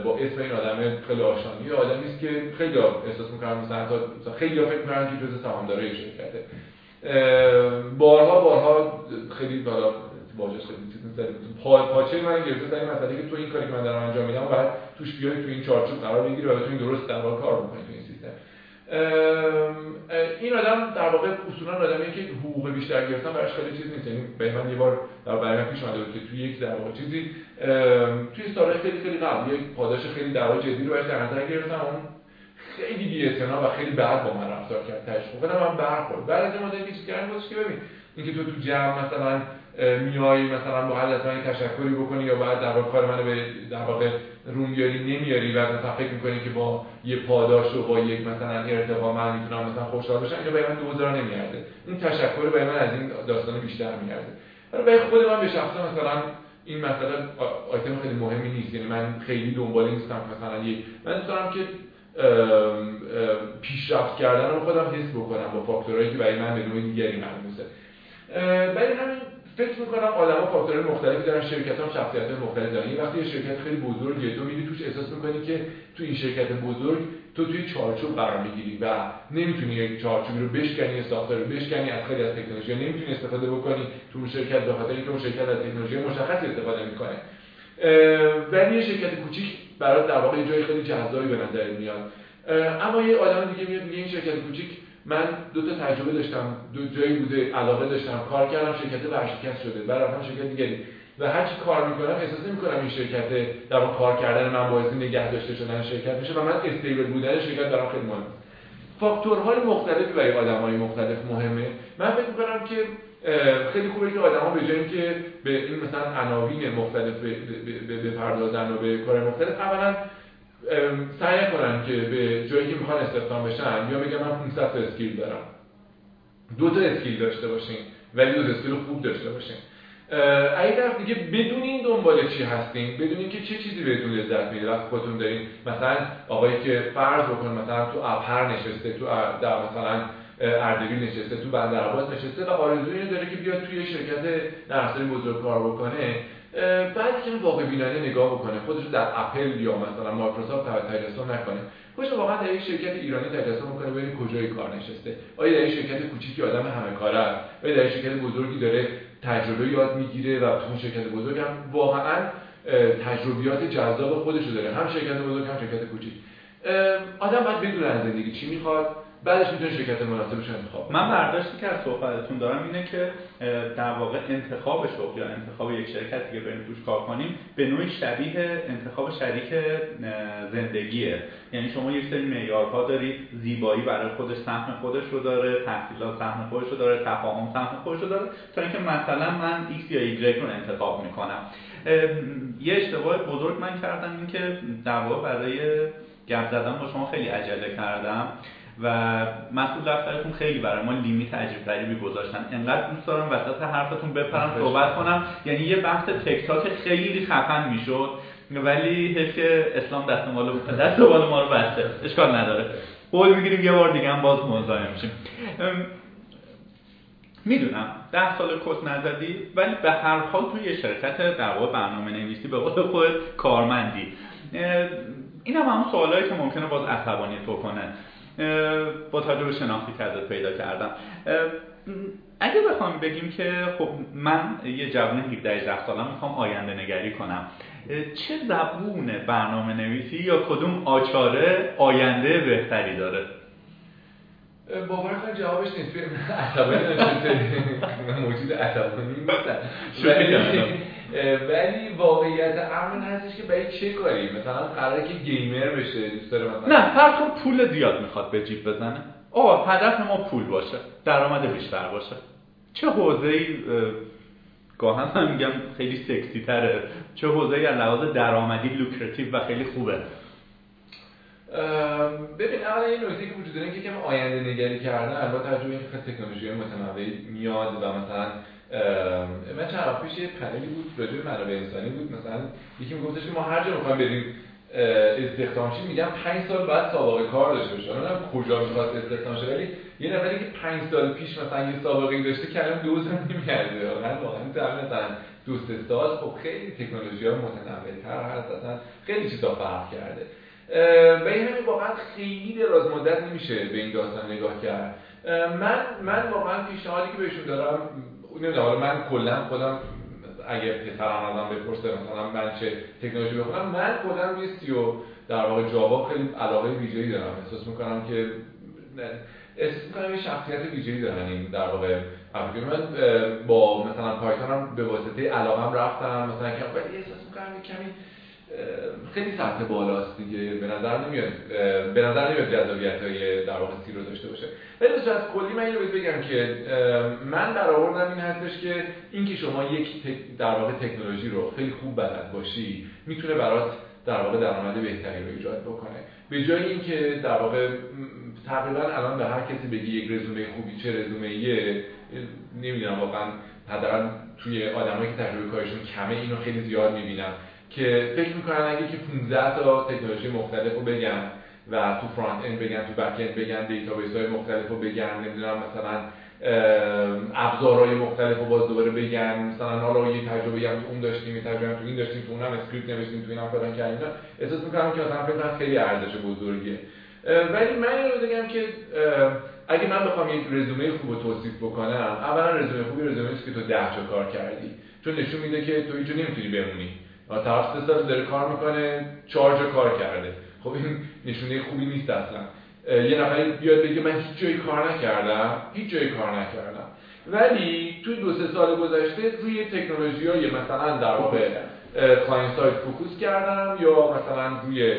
با اسم این آدم خیلی آشنایی یه آدمی است که خیلی احساس می‌کنن مثلا تا خیلی فکر می‌کنن که جزء سهامدارای شرکته. بارها بارها خیلی بالا باجاش خیلی چیز می‌ذاره پا پاچه من گرفته سر این مسئله که تو این کاری که من دارم انجام میدم بعد توش بیای تو این چارچوب قرار بگیری و بتونی درست در کار بکنی. این آدم در واقع اصولا آدمی که حقوق بیشتر گرفتن براش خیلی چیز نیست. یعنی به من یه بار در برنامه پیش اومده که توی یک در واقع چیزی توی سالهای خیلی خیلی قبل یک پاداش خیلی در جدی رو براش در نظر گرفتم. اون خیلی بی و خیلی بد با من رفتار کرد. تشخیص. بدم من برخورد بعد از این مدت چیز کردن بود که ببین اینکه تو تو جمع مثلا میای مثلا با حالت من تشکری بکنی یا بعد در واقع کار منو به در واقع روم نمیاری و مثلا فکر می‌کنی که با یه پاداش و با یک مثلا ارتقا من می‌تونم مثلا خوشحال بشم اینو برای من دوزار نمیارده. اون تشکر برای من از این داستان بیشتر میارده. ولی برای خود من به شخصه مثلا این مسئله آیتم خیلی مهمی نیست. یعنی من خیلی دنبال نیستم مثلا یک من دوست دارم که پیشرفت کردن رو خودم حس بکنم با فاکتورهایی که برای من به نوع دیگری ملموسه. برای همین فکر می‌کنم آدما فاکتورهای مختلفی دارن شرکت هم شخصیت مختلفی دارن. وقتی یه شرکت خیلی بزرگه تو میری توش احساس می‌کنی که تو این شرکت بزرگ تو توی چارچوب قرار می‌گیری و نمی‌تونی یک چارچوبی رو بشکنی یا ساختار رو بشکنی از خیلی از تکنولوژی نمی‌تونی استفاده بکنی تو اون شرکت به خاطر اینکه اون شرکت از تکنولوژی مشخصی استفاده می‌کنه. ولی یه شرکت کوچیک برای در واقع جای خیلی جذابی به نظر میاد. اما یه آدم دیگه میاد میگه این شرکت کوچیک من دو تا تجربه داشتم دو جایی بوده علاقه داشتم کار کردم شرکت ورشکست شده بعد رفتم شرکت دیگری. و هر چی کار می‌کنم احساس نمی‌کنم این شرکت در کار کردن من باعث نگه داشته شدن شرکت میشه و من استیبل بودن شرکت برام خیلی مهمه. فاکتورهای مختلفی برای آدمای مختلف مهمه. من فکر می‌کنم که خیلی خوبه که آدما به جای اینکه به این مثلا عناوین مختلف بپردازن و به کار مختلف اولا سعی کنن که به جایی که می‌خوان استخدام بشن یا بگم من 500 تا skill دارم. دو تا skill داشته باشین ولی دو skill خوب داشته باشین. اگه طرف دیگه بدونین دنبال چی هستین بدونین که چه چیزی بهتون لذت میده وقتی خودتون دارین مثلا آقایی که فرض بکن مثلا تو ابهر نشسته تو در مثلا اردبیل نشسته تو بندر نشسته و آرزوی داره که بیاد توی شرکت نرسانی بزرگ کار بکنه بعد که واقع بینانه نگاه بکنه خودش در اپل یا مثلا مایکروسافت تجسم نکنه. خودش واقعا در یک شرکت ایرانی تجسم می‌کنه ببین کجای کار نشسته. آیا در یک شرکت کوچیکی آدم همه کاره آیا در یک شرکت بزرگی داره تجربه یاد می‌گیره و تو شرکت بزرگ هم واقعا تجربیات جذاب خودش رو داره؟ هم شرکت بزرگ هم شرکت کوچیک. آدم باید بدونه زندگی چی می‌خواد. بعدش می‌تونه شرکت مناسبش انتخاب من برداشتی که از صحبتتون دارم اینه که در واقع انتخاب شغل یا انتخاب یک شرکتی که بریم توش کار کنیم به نوعی شبیه انتخاب شریک زندگیه. یعنی شما یک سری معیارها دارید زیبایی برای خودش سهم خودش رو داره تحصیلات سهم خودش رو داره تفاهم سهم خودش رو داره تا اینکه مثلا من X یا Y رو انتخاب می‌کنم. یه اشتباه بزرگ من کردم این که در واقع برای گپ زدن با شما خیلی عجله کردم. و مسئول دفترتون خیلی برای ما لیمیت عجیب غریبی گذاشتن. انقدر دوست دارم وسط حرفتون بپرم صحبت کنم. یعنی یه بحث تک تاک خیلی خفن می‌شد. ولی حیف که اسلام دست مال دست مال ما رو بسته. اشکال نداره. قول می‌گیریم یه بار دیگه هم باز مزاحم میشیم. می‌دونم. ده سال کس نزدی ولی به هر حال توی یه شرکت در واقع برنامه نویسی به قول خود کارمندی. این هم همون سوالایی که ممکنه باز عصبانی تو کنه. با توجه به شناختی که ازت پیدا کردم. اگه بخوام بگیم که خب من یه جوان 17 18 سالم می‌خوام آینده نگری کنم. چه زبون برنامه نویسی یا کدوم آچاره آینده بهتری داره؟ باور کنم جوابش نیست عصبانی موجود عصبانی نیستن ولی واقعیت امر هستش که برای چه کاری؟ مثلا قراره که gamer بشه دوست داره مثلا نه هر پول زیاد می‌خواد به جیب بزنه. آه هدف ما پول باشه درآمد بیشتر باشه. چه حوزه ای گاهن هم میگم خیلی سکسی تره. چه حوزه ای از لحاظ درآمدی lucrative و خیلی خوبه. ببین اولا این نکته که وجود داره که کم آینده نگری کردن با توجه اینکه تکنولوژی متنوعی میاد و مثلا من چند وقت پیش یه پنلی بود راجع به منابع انسانی بود. مثلا یکی میگفتش که ما هر جا می‌خوایم بریم استخدام شیم میگم 5 سال بعد سابقه کار داشته باشه. نه کجا می‌خواد استخدام شه ولی یه نفری که 5 سال پیش مثلا یه سابقه داشته کلام دوز هم واقعا واقعا مثلا دوست سال خب خیلی تکنولوژی ها متنوع‌تر هست اصلا خیلی چیزا فرق کرده. و همین واقعا خیلی دراز مدت نمیشه به این داستان نگاه کرد. من من واقعا پیشنهادی که بهشون دارم نمی‌دونم حالا من کلا خودم اگه پسرم ازم بپرسه مثلا من چه تکنولوژی بخونم من خودم روی سیو در واقع جاوا خیلی علاقه ویژه‌ای دارم. احساس می‌کنم که احساس می‌کنم یه شخصیت ویژه‌ای دارن این در واقع من با مثلا پایتون هم به واسطه علاقم رفتم مثلا که ولی احساس می‌کنم کمی خیلی سطح بالاست دیگه. به نظر نمیاد به نظر نمیاد جذابیت های در واقع سی رو داشته باشه. ولی از کلی من اینو بگم که من در آوردم این هستش که اینکه شما یک در واقع تکنولوژی رو خیلی خوب بلد باشی می‌تونه برات در واقع درآمد بهتری رو ایجاد بکنه. به جای اینکه در واقع تقریبا الان به هر کسی بگی یک رزومه خوبی چه رزومه یه نمی‌دونم واقعا حداقل توی آدمایی که تجربه کارشون کمه اینو خیلی زیاد می‌بینم. که فکر می‌کنن اگه که 15 تا تکنولوژی مختلف رو بگن و تو front-end بگن تو back-end بگن database های مختلف رو بگن نمی‌دونم مثلا ابزارهای مختلف رو باز دوباره بگن مثلا حالا یه تجربه هم اون داشتیم یه تجربه هم تو این داشتیم تو اونم script نوشتیم تو اینم فلان کردیم احساس می‌کنم که مثلا فکر خیلی ارزش بزرگیه. ولی من اینو بگم که اگه من بخوام یک رزومه خوب توصیف بکنم اولا رزومه خوبی رزومه است که تو 10 تا کار کردی. چون نشون میده که تو هیچ نمی‌تونی بمونی. و طرف سه سال داره کار می‌کنه چهار جا کار کرده. خب این نشونه خوبی نیست اصلا. یه نفری بیاد بگه من هیچ جایی کار نکردم. هیچ جایی کار نکردم. ولی توی دو سه سال گذشته روی تکنولوژی های مثلا در واقع client side focus کردم یا مثلا روی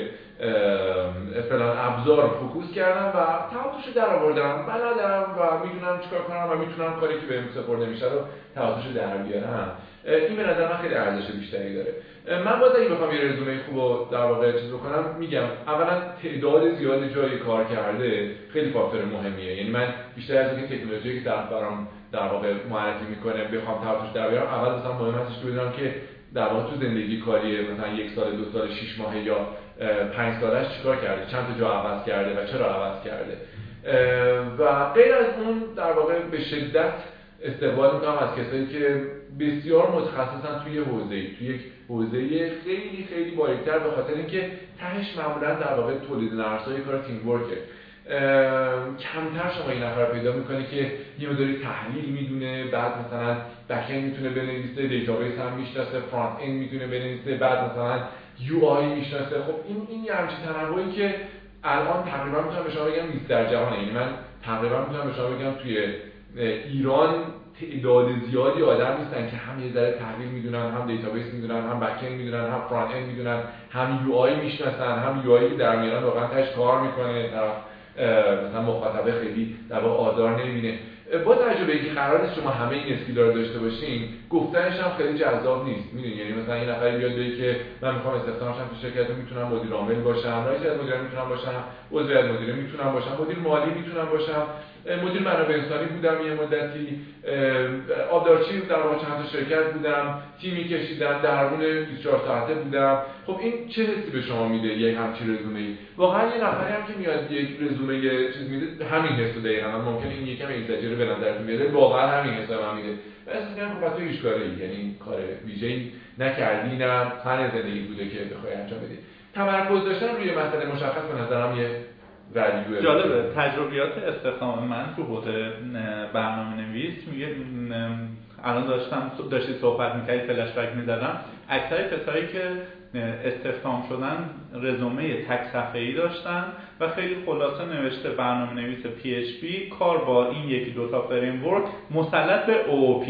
فلان ابزار focus کردم و ته و توش در آوردم بلدم و می‌دونم چیکار کنم و می‌تونم کاری که بهم سپرده میشه رو تواتش در بیارم. این به نظر من خیلی ارزش بیشتری داره. من باز اگه بخوام یه رزومه خوب رو در واقع چیز بکنم میگم اولا تعداد زیاد جای کار کرده خیلی فاکتور مهمیه. یعنی من بیشتر از اینکه تکنولوژی که طرف برام در واقع معرفی می‌کنه بخوام تواتش در بیارم اول مثلا مهم هستش که بدونم که در واقع تو زندگی کاری مثلا یک سال دو سال شش ماهه یا پنج سالش چیکار کرده؟ چند تا جا عوض کرده و چرا عوض کرده؟ و غیر از اون در واقع به شدت استقبال می‌کنم از کسایی که بسیار متخصصن توی حوزه توی یک حوزه خیلی خیلی باریکتر به خاطر اینکه تهش معمولا در واقع تولید نرم‌افزار کار teamwork ه. کمتر شما این نفر پیدا می‌کنه که یه مداری تحلیل می‌دونه بعد مثلا back-end می‌تونه بنویسه database هم می‌شناسه front-end می‌تونه بنویسه بعد مثلا UI می‌شناسه. خب این این یه همچین تنوعی که الان تقریبا می‌تونم به شما بگم نیست در جهانه. یعنی من تقریبا می‌تونم به شما بگم توی ایران تعداد زیادی آدم نیستن که هم یه ذره تحلیل می‌دونن هم database می‌دونن هم back می‌دونن هم front-end می‌دونن هم UI می‌شناسن هم UI در میارن واقعا تهش کار می‌کنه طرف مثلا مخاطبه خیلی در آزار نمی‌بینه با تجربه که قرار نیست شما همه این skill ها رو داشته باشین گفتنش هم خیلی جذاب نیست. می‌دونی؟ یعنی مثلا این نفری بیاد بگه که من می‌خوام استخدام شم تو شرکت می‌تونم مدیر عامل باشم رئیس از مدیر می‌تونم باشم عضو از مدیر می‌تونم باشم مدیر مالی می‌تونم باشم. مدیر منابع انسانی بودم یه مدتی آبدارچی در واقع چند شرکت بودم تیمی کشیدم درمون 24 ساعته بودم. خب این چه حسی به شما میده یک همچین رزومه ای واقعا یه نفری هم که میاد یک رزومه چیز میده همین حسو دقیقاً. ممکن این یکم ایزاجره به نظرتون بیاد واقعا همین حس من میده. احساس می‌کنم خب تو هیچ کاری یعنی کار ویژه‌ای نکردی نه فن زندگی بوده که بخوای انجام بدی. تمرکز داشتن روی مسئله مشخص به نظرم یه جالبه تجربیات استخدام من تو حوزه برنامه نویس میگه الان داشتم داشتی صحبت می‌کردی فلش بک می‌زدم اکثر کسایی که استخدام شدن رزومه تک صفحه ای داشتن و خیلی خلاصه نوشته برنامه نویس PHP کار با این یکی دوتا فریم ورک مسلط به OOP.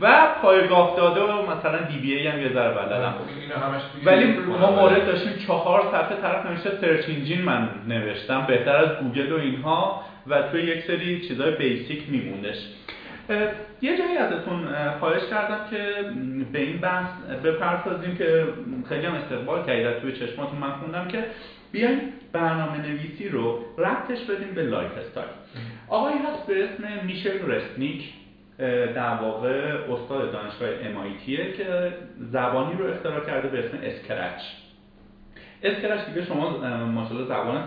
و پایگاه داده و مثلا DBA هم یه ذره بلدم خب، ولی ما مورد داشتیم چهار صفحه طرف نوشته search engine من نوشتم. بهتر از گوگل و اینها. و توی یک سری چیزای basic میموندش. یه جایی ازتون خواهش کردم که به این بحث بپردازیم که خیلی هم استقبال کردید. توی چشماتون من خوندم که بیایم برنامه نویسی رو ربطش بدیم به lifestyle. آقایی هست به اسم میچل رزنیک در واقع استاد دانشگاه MIT که زبانی رو اختراع کرده به اسم Scratch. Scratch دیگه شما ماشاءالله زبانت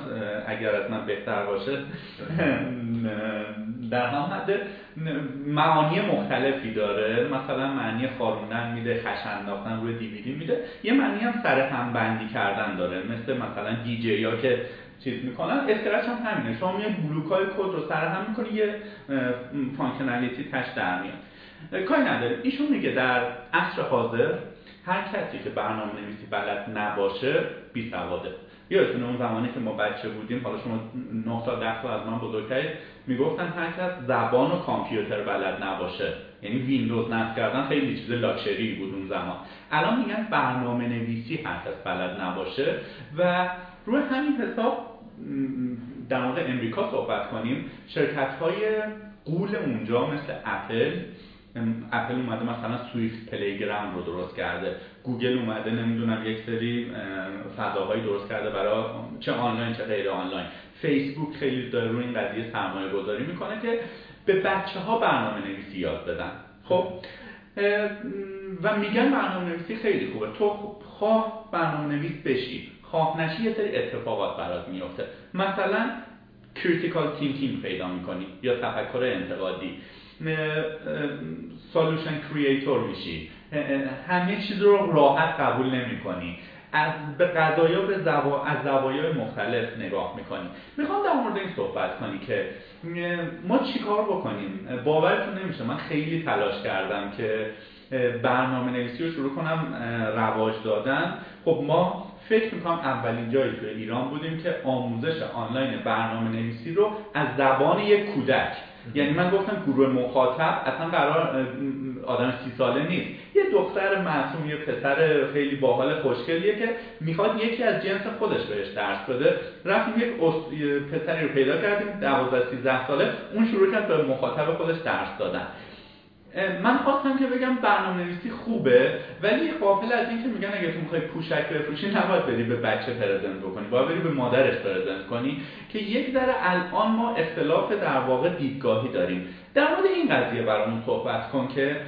اگر از من بهتر باشه در هم حد معانی مختلفی داره. مثلا معنی خاروندن میده خش انداختن روی دیویدی میده. یه معنی هم سر هم بندی کردن داره. مثل مثلا دیجی ها که چیز می‌کنن. Scratch هم همینه. شما میاد بلوک های کد رو سر هم می‌کنی یه functionality تهش در میاد. کاری نداره. ایشون میگه در عصر حاضر هر کسی که برنامه نویسی بلد نباشه بی سواده. یادتونه اون زمانی که ما بچه بودیم حالا شما 9 تا 10 تا از من بزرگترید می‌گفتن هر کس زبان و کامپیوتر بلد نباشه. یعنی ویندوز نصب کردن خیلی چیز لاکچری بود اون زمان. الان میگن برنامه نویسی هر کس بلد نباشه و روی همین حساب در مورد امریکا صحبت کنیم. شرکت های غول اونجا مثل اپل اپل اومده مثلا Swift Playground رو درست کرده. گوگل اومده نمی‌دونم یک سری فضاهایی درست کرده برای چه آنلاین چه غیر آنلاین. فیسبوک خیلی داره روی این قضیه سرمایه گذاری می‌کنه که به بچه ها برنامه نویسی یاد بدن. خب و میگن برنامه نویسی خیلی خوبه. تو خواه برنامه نویس بشی. خواه نشی یه سری اتفاقات برات میفته مثلا critical thinking پیدا می‌کنی یا تفکر انتقادی. solution creator میشی. همه چیز رو راحت قبول نمی کنی از به قضایا به زوا... از زوایای مختلف نگاه می‌کنی. می‌خوام در مورد این صحبت کنی که ما چیکار بکنیم؟ باورتون نمیشه. من خیلی تلاش کردم که برنامه نویسی رو شروع کنم رواج دادن. خب ما فکر می‌کنم اولین جایی توی ایران بودیم که آموزش آنلاین برنامه نویسی رو از زبان یک کودک یعنی من گفتم گروه مخاطب اصلا قرار آدم سی ساله نیست. یه دختر معصوم یه پسر خیلی باحال خوشگلیه که می‌خواد یکی از جنس خودش بهش درس بده. رفتیم یک پسری رو پیدا کردیم 12 13 ساله اون شروع کرد به مخاطب خودش درس دادن. من خواستم که بگم برنامه نویسی خوبه ولی قافل از اینکه میگن اگه تو می‌خوای پوشک بفروشی نباید بری به بچه پرزنت بکنی باید بری به مادرش پرزنت کنی که یک ذره الان ما اختلاف در واقع دیدگاهی داریم. در مورد این قضیه برامون صحبت کن که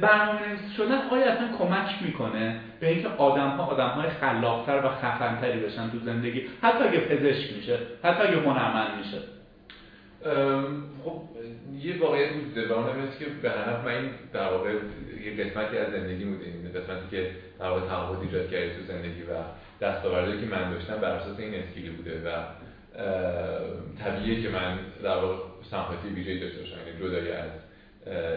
برنامه نویسی شدن آیا اصلا کمک می‌کنه به اینکه آدم ها آدم های خلاقتر و خفنتری بشن تو زندگی؟ حتی اگه پزشک میشه حتی اگه هنرمند میشه. خب یه واقعیت وجود و اونم که به هر من این در واقع یه قسمتی از زندگی بود این قسمتی که در واقع تفاوت ایجاد کرده تو زندگی و دستاوردی که من داشتم بر اساس این اسکیلی بوده و طبیعیه که من در واقع سمپاتی ویژه‌ای داشته باشم یعنی جدای از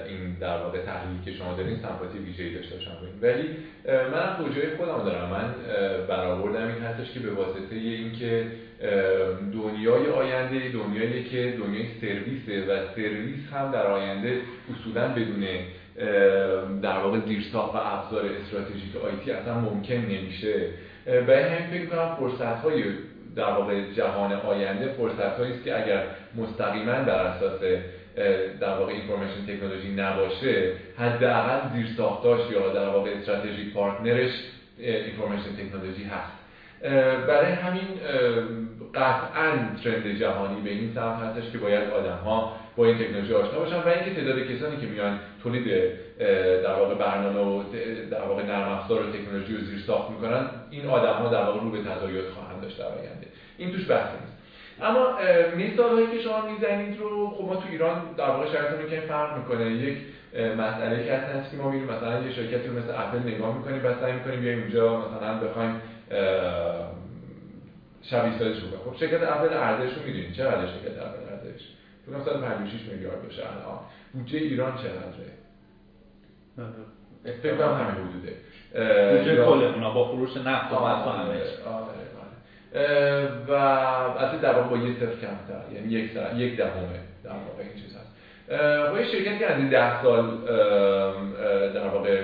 این در واقع تحلیلی که شما دارین سمپاتی ویژه‌ای داشته باشم. ولی من توجه خودم دارم. من برآوردم این هستش که به واسطه اینکه دنیای آینده دنیایی که دنیای سرویسه و سرویس هم در آینده اصولا بدون در واقع زیرساخت و ابزار استراتژیک آیتی اصلا ممکن نمیشه. به همین فکر کنم فرصت های در واقع جهان آینده فرصت است که اگر مستقیما بر اساس در واقع اینفورمیشن تکنولوژی نباشه حداقل زیر ساختاش یا در واقع استراتژیک پارتنرش اینفورمیشن تکنولوژی هست. برای همین قطعا ترند جهانی به این سمت هستش که باید آدم ها با این تکنولوژی آشنا باشن و اینکه تعداد کسانی که میان تولید در واقع برنامه و در واقع نرم افزار و تکنولوژی رو زیر ساخت می‌کنن این آدم ها در واقع رو به تزاید خواهند داشت در آینده. این توش بحث نیست. اما مثال که شما می‌زنید رو خب ما تو ایران در واقع شرایط که فرق می‌کنه. یک مسئله که هست که ما میریم مثلا یه شرکتی رو مثل اپل نگاه می‌کنیم و سعی می‌کنیم بیایم اونجا مثلا بخوایم شبیه سازش بکنیم خب شرکت اپل ارزش رو می‌دونید چقدر شرکت اپل ارزش؟ فکر کنم 156 میلیارد باشه الان. بودجه ایران چقدره؟ فکر کنم همین حدوده. بودجه کل اونا با فروش نفت و همه و از در واقع با یه صفر کمتر. یعنی یک, یک دهمه در واقع این چیز هست. خب شرکتی از این ده سال در واقع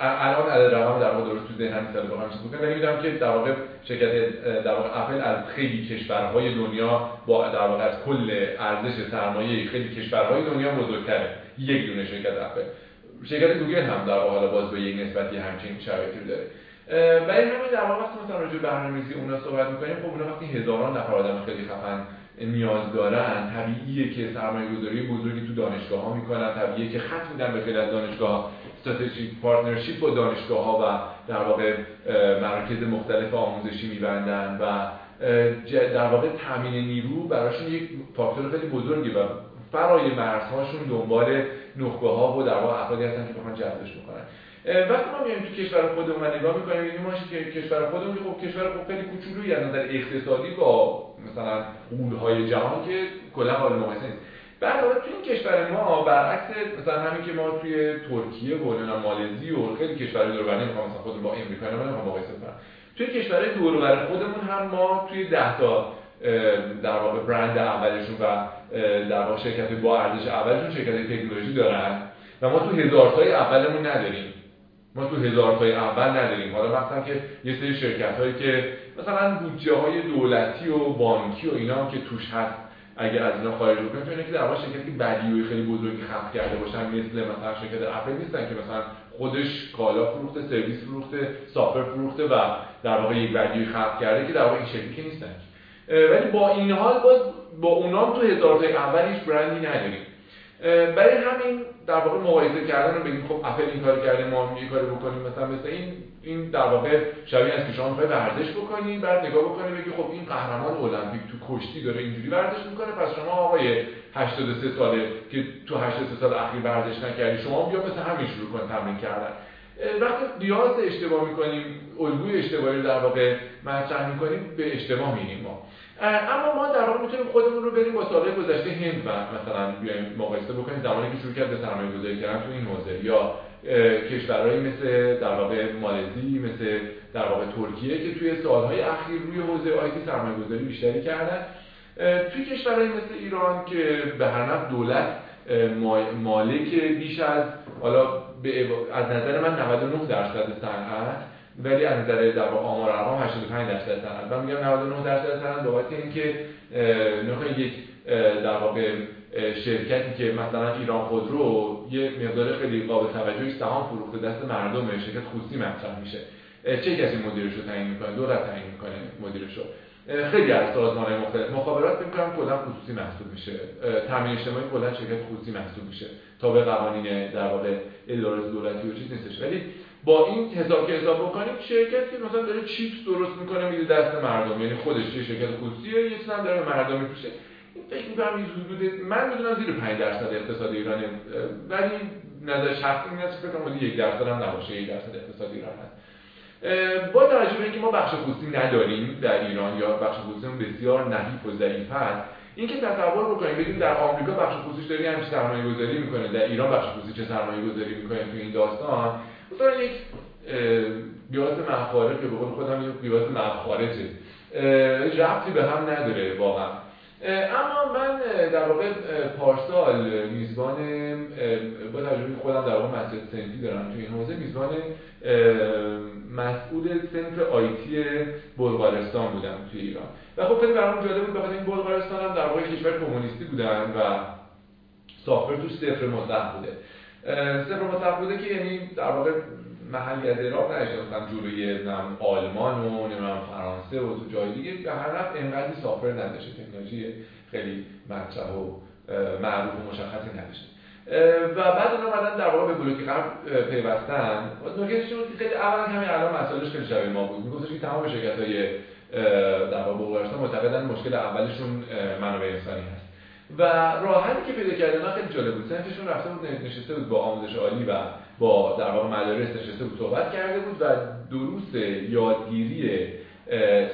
الان عدد رقم در واقع درست تو ذهنم نیست بخوام چیز بکنم ولی می‌دونم که در واقع شرکت در واقع اپل از خیلی کشورهای دنیا با در واقع از کل ارزش سرمایه خیلی کشورهای دنیا بزرگتره. یک دونه شرکت اپل. شرکت گوگل هم در واقع باز به یک نسبتی همچین شرایطی داره. ولی همین در واقع وقتی مثلا راجع برنامه‌ریزی اونا صحبت می‌کنیم خب اونا وقتی هزاران نفر آدم خیلی خفن نیاز دارن طبیعیه که سرمایه گذاری بزرگی تو دانشگاه ها می‌کنن طبیعیه که خط میدن به خیلی از دانشگاه strategic partnership با دانشگاه ها و در واقع مراکز مختلف آموزشی میبندن و در واقع تامین نیرو براشون یک فاکتور خیلی بزرگی و فرای مرزهاشون دنبال نخبه ها و در واقع افرادی هستن که بخوان جذبش بکنن. وقتی ما میایم تو کشور خودمون نگاه می‌کنیم می‌بینیم که کشور خودمون خب کشور خب خیلی کوچولویی از نظر اقتصادی با مثلا قولهای جهان که کلا حال مقایسه نیست. بعد حالا تو این کشور ما برعکس مثلا همین که ما توی ترکیه و مالزی و خیلی کشورهای دور بر مثلا خود با امریکا نمی‌خوام مقایسه کنم. توی کشورهای دور بر خودمون هم ما توی 10 تا در واقع برند اولشون و در واقع شرکت با ارزش اولشون شرکت تکنولوژی دارن و ما تو هزار تای اولمون نداریم. ما تو هزار تای اول نداریم. حالا مثلا که یه سری شرکت هایی که مثلا بودجه های دولتی و بانکی و اینا هم که توش هست اگر از اینا خارج بکنیم چون که در واقع شرکتی بدیوی خیلی بزرگی خلق کرده باشن مثل مثلا شرکت اپل نیستن که مثلا خودش کالا فروخته سرویس فروخته سافر فروخته و در واقع یک بدیوی خلق کرده که در واقع این که نیستن. ولی با این حال باز با اونام تو هزار تای اول هیچ برندی نداریم. برای همین در واقع مقایسه کردن رو بگیم. خب اپل این کار کرده ما هم یه کاری بکنیم. مثلا مثل این این در واقع شبیه از که شما می‌خوای ورزش بکنی بعد نگاه بکنی بگی خب این قهرمان المپیک تو کشتی داره اینجوری ورزش می‌کنه. پس شما آقای 83 ساله که تو 83 سال اخیر ورزش نکردی شما بیا مثل همین شروع کن تمرین کردن. وقتی قیاس اشتباه می‌کنیم الگوی اشتباهی رو در واقع مطرح می‌کنیم به اشتباه میریم ما. اما ما در واقع می‌تونیم خودمون رو بریم با سالهای گذشته هند و مثلا بیایم مقایسه بکنیم زمانی که شروع کرد به سرمایه گذاری کردن تو این حوزه یا کشورهایی مثل در واقع مالزی مثل در واقع ترکیه که توی سالهای اخیر روی حوزه آیتی سرمایه گذاری بیشتری کردن. توی کشورهایی مثل ایران که به هر نفع دولت مالک بیش از حالا از نظر من 99 درصد صنعت ولی از نظر در واقع آمار ارقام 85 درصد صنعت من میگم 99 درصد صنعت بابت اینکه نخواهی یک در واقع شرکتی که مثلا ایران خودرو یه مقدار خیلی قابل توجهی سهام فروخته دست مردم شرکت خصوصی مطرح میشه. چه کسی مدیرش رو تعیین می‌کنه؟ دولت تعیین می‌کنه مدیرش رو خیلی از سازمان مختلف. مخابرات می‌کنم کلا خصوصی محسوب میشه. تامین اجتماعی کلا شرکت خصوصی محسوب میشه. تا به قوانین در واقع اداره دولتی و چیز نیستش. ولی با این حساب که حساب بکنیم شرکت که مثلا داره چیپس درست می‌کنه میده دست مردم. یعنی خودش یه شرکت خصوصیه یه چیز هم داره مردم میپوشه این فکر می‌کنم این حدود من می‌دونم زیر 5 درصد اقتصاد ایرانه ولی نظر شخصی این است فکر کنم یک درصد هم نباشه. یک درصد اقتصاد ایران هست. با توجه به اینکه ما بخش خصوصی نداریم در ایران یا بخش خصوصی بسیار نحیف و ضعیف هست اینکه تصور بکنیم ببینیم در آمریکا بخش خصوصی داری همچین سرمایه گذاری می‌کنه در ایران بخش خصوصی چه سرمایه گذاری می‌کنه تو این داستان. مثلا یک قیاس مخارج به قول خودم یک قیاس مخارجه. ربطی به هم نداره واقعا. اما من در واقع پارسال میزبان با تجربه خودم در واقع مسجد سنتی دارم توی این حوزه میزبان مسئول سنتر آیتی بلغارستان بودم توی ایران. و خب خیلی برام جالب بود بخاطر این بلغارستان هم در واقع کشور کمونیستی بودن و سافر توش صفر مطلق بوده. صفر مطلق بوده که یعنی در واقع محلیت عراق مثلا جلوی آلمان و نمی‌دونم فرانسه و تو جای دیگه به هر نفع انقدری سافر نداشته. تکنولوژی خیلی مطرح و معروف و مشخصی نداشته. و بعد اونا اومدن در واقع به بلوک غرب پیوستن. نکتهش که خیلی اول همین الان مسائلش خیلی شبیه ما بود. میگفتش که تمام شرکت های در واقع بلغارستان معتقدن مشکل اولشون منابع انسانی هست. و راحتی که پیدا کردن خیلی جالب بود. سنفشون رفته بود نشسته بود با آموزش عالی و با در واقع مدارس نشسته بود صحبت کرده بود و دروس یادگیری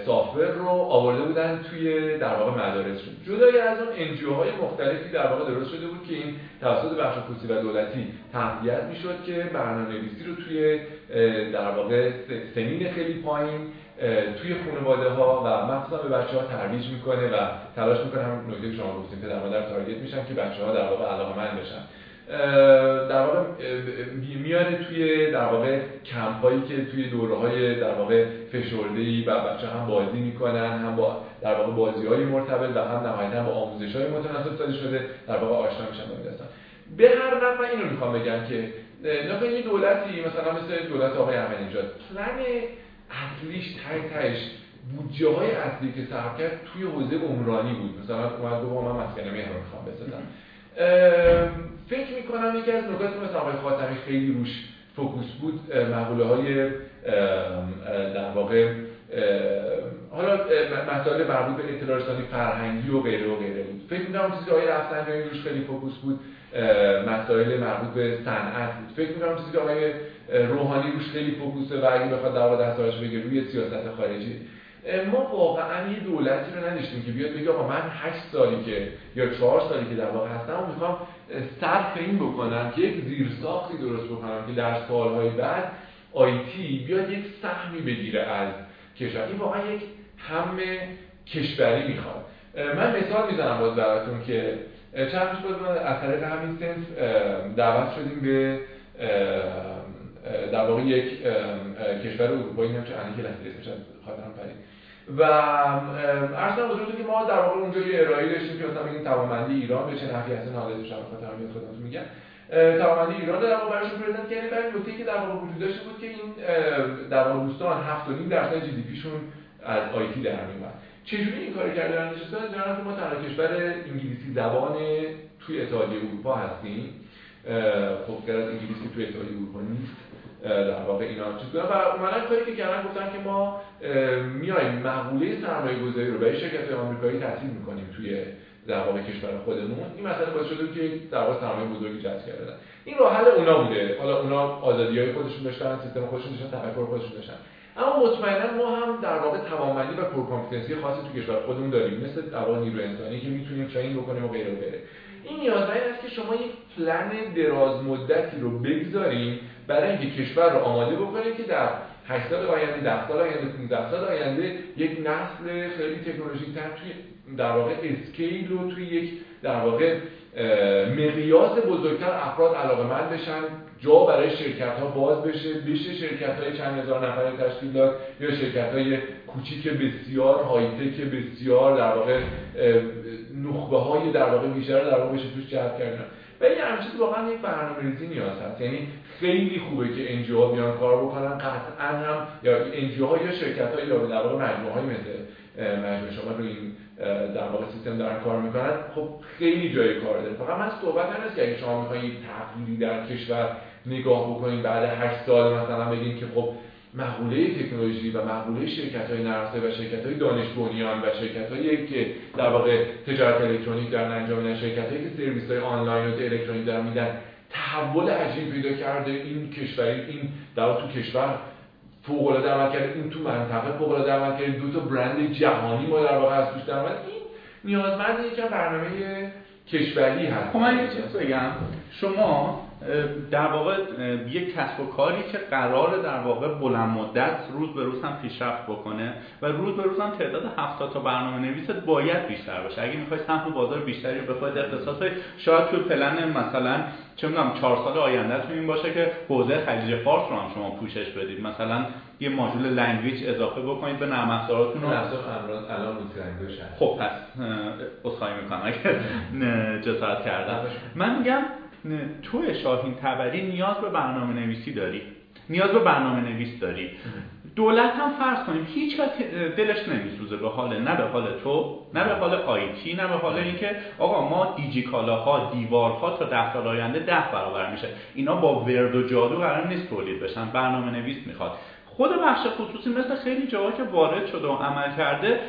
software رو آورده بودن توی در واقع مدارسشون. جدای از اون NGO های مختلفی در واقع درست شده بود که این توسط بخش خصوصی و دولتی تقویت می‌شد که برنامه‌نویسی رو توی در واقع سنین خیلی پایین توی خانواده ها و مخصوصا به بچه ها ترویج می‌کنه و تلاش می‌کنه هم نکته شما گفتیم پدر مادر target میشن که بچه ها در واقع علاقمند بشن. در واقع میاره توی در واقع کمپایی که توی دوره های در واقع فشرده و بچه هم بازی می‌کنن هم با در واقع بازی های مرتبط و هم نهایتا با آموزش های متناسب سازی شده در واقع آشنا میشن با به هر نفع اینو می‌خوام بگم که نکنید یه دولتی مثلا مثل دولت آقای احمدی پلن اصلیش تای تایش بودجه های اصلی که صرف کرد توی حوزه عمرانی بود. مثلا اومد گفت من مسکن مهر می‌خوام بسازم. فکر می‌کنم یکی از نکاتی مثل آقای خاتمی خیلی روش focus بود مقوله های در واقع حالا مسائل مربوط به اطلاع رسانی فرهنگی و غیره و غیره بود. فکر می‌کنم چیزی که آقای رفسنجانی روش خیلی focus بود مسائل مربوط به صنعت بود. فکر می‌کنم چیزی که آقای روحانی روش خیلی focus ه و اگه بخواد واقع دستاش بگه روی سیاست خارجی ما واقعا یه دولتی رو نداشتیم که بیاد بگه آقا من 8 سالی که یا 4 سالی که در واقع هستم و می‌خوام صرف این بکنم که یک زیرساختی درست بکنم که در سالهای بعد آیتی بیاد یک سهمی بگیره از کشور. این واقعا یک هم کشوری می‌خواد. من مثال می‌زنم باز براتون که چند روز بود از طریق همین سنف دعوت شدیم به در واقع یک کشور اروپایی نمیشه که لحظه اسمش خاطرم پرید. و ارسان بزرگی که ما در واقع اونجا یه ارائه داشتیم که مثلا بگیم توانمندی ایران به چه نحوی حالا شما خاطر میاد خدمتتون میگم. توانمندی ایران در واقع براشون پرزنت کردیم. برای نکته که در واقع وجود داشته بود که این در واقع دوستان 7.5 درصد جی دی پیشون از آیتی در میومد چجوری این کار کردن؟ نشستن که ما تنها کشور انگلیسی زبان توی اتحادیه اروپا هستیم. خب از انگلیسی توی اتحادیه اروپا نیست. در واقع اینا چیز بودن و اومدن کاری که کردن گفتن که ما میایم مقوله سرمایه گذاری رو به شرکت آمریکایی تسهیل می‌کنیم توی در واقع کشور خودمون. این مسئله باعث شده که در واقع سرمایه بزرگی جذب کردن این راه حل اونا بوده. حالا اونا آزادی های خودشون داشتن سیستم خودشون داشتن تفکر خودشون داشتن. اما مطمئنا ما هم در واقع توانمندی و core competency خاصی تو کشور خودمون داریم. مثل در واقع نیروی انسانی که می‌تونیم train بکنیم و غیره و غیره. این نیازمند است که شما یک پلن دراز مدتی رو بگذاریم برای اینکه کشور رو آماده بکنید که در 8 سال آینده 10 سال آینده 15 سال آینده یک نسل خیلی تکنولوژیک تر توی در واقع اسکیل رو توی یک در واقع مقیاس بزرگتر افراد علاقه مند بشن جا برای شرکت ها باز بشه بشه شرکت های چند هزار نفره تشکیل داد یا شرکت های کوچیک بسیار هایتک بسیار در واقع نخبه های در واقع بیشتر در واقع بشه توش جذب کردن. و این همچیز واقعا یک برنامه ریزی نیاز هست. یعنی خیلی خوبه که NGO ها بیان کار بکنن قطعا هم یا NGO ها یا شرکت ها یا در واقع مجموعه های مثل مجموعه شما رو این در واقع سیستم دارن کار می‌کنن. خب خیلی جای کار داره. فقط من صحبت هست که اگه شما می‌خواین تغییری در کشور نگاه بکنید بعد 8 سال مثلا بگین که خب مقوله تکنولوژی و مقوله شرکت های نرسه و شرکت های دانش بنیان و شرکت هایی که در واقع تجارت الکترونیک دارن انجام میدن شرکت هایی که سرویس های آنلاین و الکترونیک دارن میدن تحول عجیب پیدا کرده. این کشوری این در تو کشور فوق العاده عمل کرده این تو منطقه فوق العاده عمل کرده. دو تا برند جهانی ما در واقع از توش در این نیازمند یکم برنامه کشوری هست. خب من یه چیز بگم. شما در واقع یک کسب و کاری که قرار در واقع بلند مدت روز به روز هم پیشرفت بکنه و روز به روز هم تعداد 70 تا برنامه نویست باید بیشتر باشه. اگه می‌خوای سهم بازار بیشتری رو بخواید اختصاص شاید تو پلن مثلا چه می‌دونم 4 سال آینده تو این باشه که حوزه خلیج فارس رو هم شما پوشش بدید. مثلا یه module language اضافه بکنید به نرم افزاراتون الان خب پس عذرخواهی می‌کنم اگه جسارت کردم. من میگم تو شاهین طبری نیاز به برنامه نویسی داری نیاز به برنامه نویس داری دولت هم فرض کنیم هیچ دلش نمیسوزه به حال نه به حال تو نه به حال آیتی نه به حال اینکه آقا ما دیجی کالاها دیوارها تا ده سال آینده ده برابر میشه. اینا با ورد و جادو قرار نیست تولید بشن برنامه نویس می‌خواد. خود بخش خصوصی مثل خیلی جاها که وارد شده و عمل کرده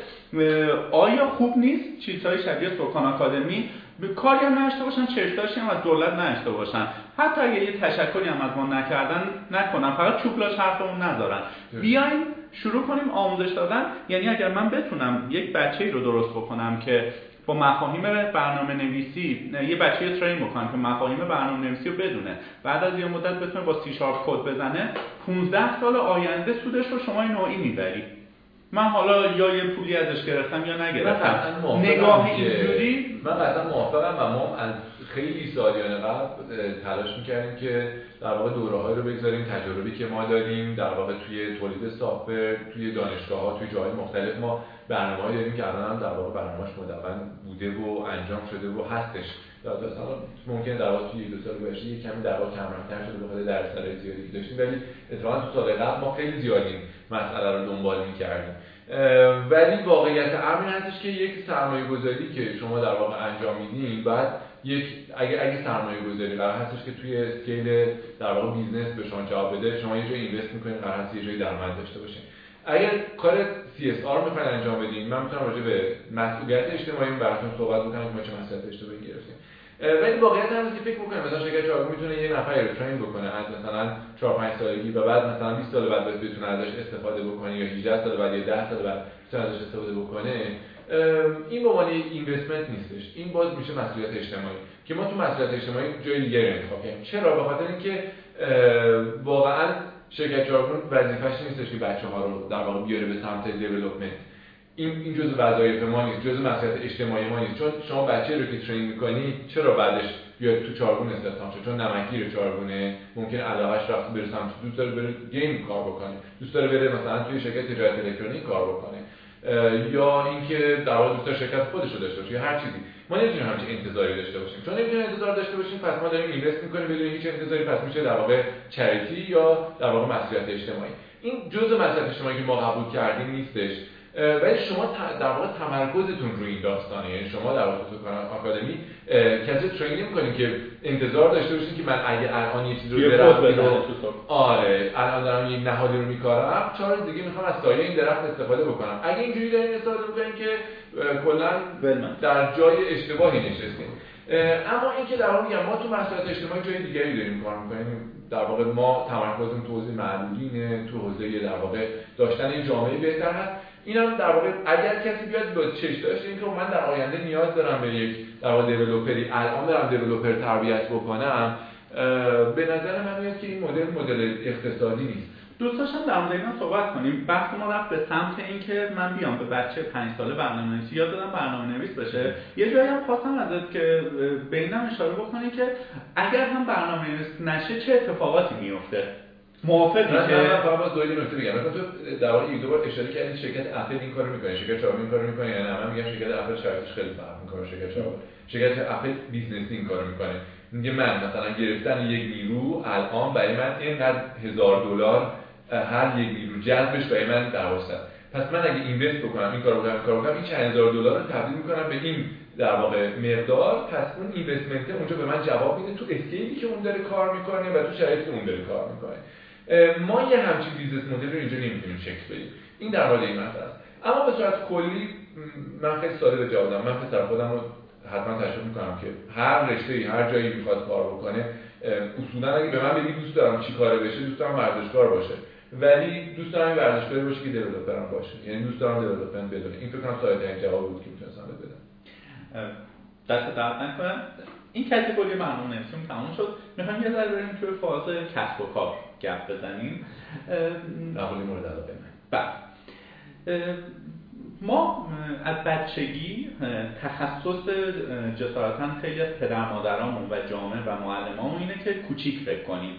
آیا خوب نیست؟ چیزهای شبیه سکان آکادمی به کاری هم نشته باشن چشتاشی هم از دولت نشته باشن. حتی اگه یه تشکری هم از ما نکردن نکنن. فقط چوبلاش حرفمون نذارن بیاین شروع کنیم آموزش دادن. یعنی اگر من بتونم یک بچه رو درست بکنم که با مفاهیم برنامه نویسی یه بچه ترین بکنم که مفاهیم برنامه نویسی رو بدونه. بعد از یه مدت بتونه با سی شارپ کد بزنه 15 سال آینده سودش رو شما نوعی می‌بری. من حالا یا یه پولی ازش گرفتم یا نگرفتم. نگاه اینجوری؟ من قطعا موافقم و ما از خیلی سالیان قبل تلاش می‌کردیم که در واقع دوره رو بگذاریم تجربی که ما داریم در واقع توی تولید سافر توی دانشگاه ها توی جاهای مختلف ما برنامه داریم که الان هم در واقع برنامه‌اش مدون بوده و انجام شده و هستش. ممکن در واقع توی دو سال گذشته یک کمی در واقع کمرنگ‌تر شده بخاطر درصدهای زیادی داشتیم ولی اتفاقا تو سال قبل ما خیلی زیاد این مسئله رو دنبال می‌کردیم ولی واقعیت امر هستش که یک سرمایه گذاری که شما در واقع انجام میدین بعد یک اگه اگه سرمایه گذاری قرار هستش که توی scale در واقع business به شما جواب بده شما یه جای invest می‌کنین قرار هست یه جای درآمد داشته باشین. اگر کار CSR می‌خواین انجام بدین من می‌تونم راجع به مسئولیت اجتماعی براتون صحبت بکنم که ما چه مسئولیت اجتماعی گرفتیم. ولی واقعیت هم که فکر می‌کنم مثلا شرکت چارگون می‌تونه یه نفر رو train بکنه. از مثلا 4 5 سالگی و بعد مثلا 20 سال بعد بتونه ازش استفاده بکنه یا 18 سال بعد یا 10 سال بعد بتونه ازش استفاده بکنه. این به عنوان اینوستمنت نیستش. این باز میشه مسئولیت اجتماعی. که ما تو مسئولیت اجتماعی جای دیگری انتخاب چرا؟ به خاطر اینکه واقعا شرکت چارگون وظیفه‌اش نیستش که بچه ها رو در واقع بیاره به سمت دیولپمنت این این جزء وظایف ما نیست جزء مسئولیت اجتماعی ما نیست. چون شما بچه رو که ترین می‌کنی چرا بعدش بیاد تو چارگون استخدام شه چون نمکگیر چارگونه ممکن علاقش رفت بره سمت دوست داره بره گیم کار بکنه. دوست داره بره مثلا توی شرکت تجارت الکترونیک کار بکنه. یا اینکه در واقع دوست شرکت خودش رو داشته باشه هر چیزی. ما نمی‌تونیم همچین انتظاری داشته باشیم. چون نمی‌تونیم انتظار داشته باشیم پس ما داریم اینوست می‌کنیم بدون هیچ انتظاری پس میشه در واقع چریتی یا در واقع مسئولیت اجتماعی. این جزء مسئولیت اجتماعی که ما قبول کردیم نیستش. ولی شما در واقع تمرکزتون روی این داستانه. یعنی شما در واقع تو آکادمی کسی ترین نمی‌کنید که انتظار داشته باشید که من اگه الان یه چیزی رو درخت آره الان دارم یه نهادی رو میکارم. چهار دیگه می‌خوام از سایه این درخت استفاده بکنم. اگه اینجوری دارین استفاده بکنین که کلا در جای اشتباهی نشستیم اما اینکه در واقع میگم ما تو مسائل اجتماعی جای دیگری داریم کار می‌کنیم. در واقع ما تمرکزمون تو حوزه معلولینه تو حوزه در واقع داشتن یه جامعه بهتر هست. این هم در واقع اگر کسی بیاد با چش داشته اینکه من در آینده نیاز دارم به یک در واقع دیولپری الان دارم دیولپر تربیت بکنم به نظر من میاد که این مدل مدل اقتصادی نیست. دوست داشتم در مورد اینا صحبت کنیم. بحث ما رفت به سمت اینکه من بیام به بچه پنج ساله برنامه نویسی یاد دادم برنامه نویس بشه. یه جایی هم خواستم ازت که به اینم اشاره بکنی که اگر هم برنامه نویس نشه چه اتفاقاتی میفته موافقی که من فقط باز دو نکته بگم مثلا تو در واقع یک دو بار اشاره کردی شرکت اپل این کارو می‌کنه شرکت چاومی این کارو می‌کنه یعنی من میگم شرکت اپل شرکتش خیلی فرق می‌کنه شرکت چاومی شرکت اپل businessی این کارو می‌کنه. میگه من مثلا گرفتن یک نیرو الان برای من اینقدر هزار دلار هر یک نیرو جذبش برای من درآمد پس من اگه invest بکنم این کارو بکنم این کارو بکنم این چند هزار دلار رو تبدیل می‌کنم به این در واقع مقدار پس اون investment اونجا به من جواب میده. تو scale ی که اون داره کار می‌کنه و تو شرایطی که اون داره کار می‌کنه. ما یه همچین business model رو اینجا نمی‌تونیم شکل بدیم. این در مورد این مسئله است اما به صورت کلی من خیلی ساده به جواب من پسر خودم رو حتما تشویق می‌کنم که هر رشته ای هر جایی می‌خواد کار بکنه اصولا اگه به من بگی دوست دارم چی کاره بشه دوست دارم ورزشکار باشه. ولی دوست دارم ورزشکار باشه که دیولپرم باشه. یعنی دوست دارم دیولپمنت بدونه این فکر کنم ساده جواب بود که می‌تونستم بدم. دست درد نکنم این کاتگوری برنامه نویسیم تموم شد. می‌خوایم یه ذره بریم توی فاز کسب و کار. گپ بزنیم. نقلی مورد علاقه من. بله. ما از بچگی تخصص جسارتا خیلی از پدر مادرامون و جامعه و معلمامون اینه که کوچیک فکر کنیم.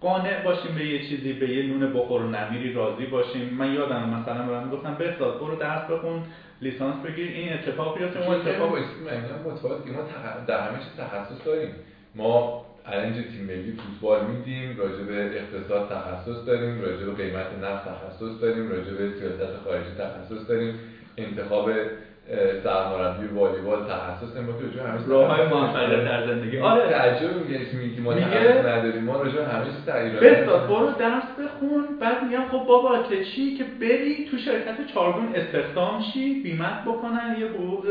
قانع باشیم به یه چیزی به یه نون بخور و نمیری راضی باشیم. من یادم مثلا برام گفتم بهزاد برو درس بخون لیسانس بگیر این اتفاق بیفته. ما اتفاق ما در همه چیز تخصص داریم. ما الان تیم ملی فوتبال میدیم راجع به اقتصاد تخصص داریم راجع به قیمت نفت تخصص داریم راجع به سیاست خارجی تخصص داریم انتخاب سرمربی والیبال تخصص ما که رجوع همه راههای موفقیت در زندگی. آره. تعجب میگه میگی ما میگه نداریم. ما رجوع همه چیز تغییر بستاد برو درس بخون. بعد میگم خب بابا که چی؟ که بری تو شرکت چارگون استخدام شی بیمت بکنن یه حقوق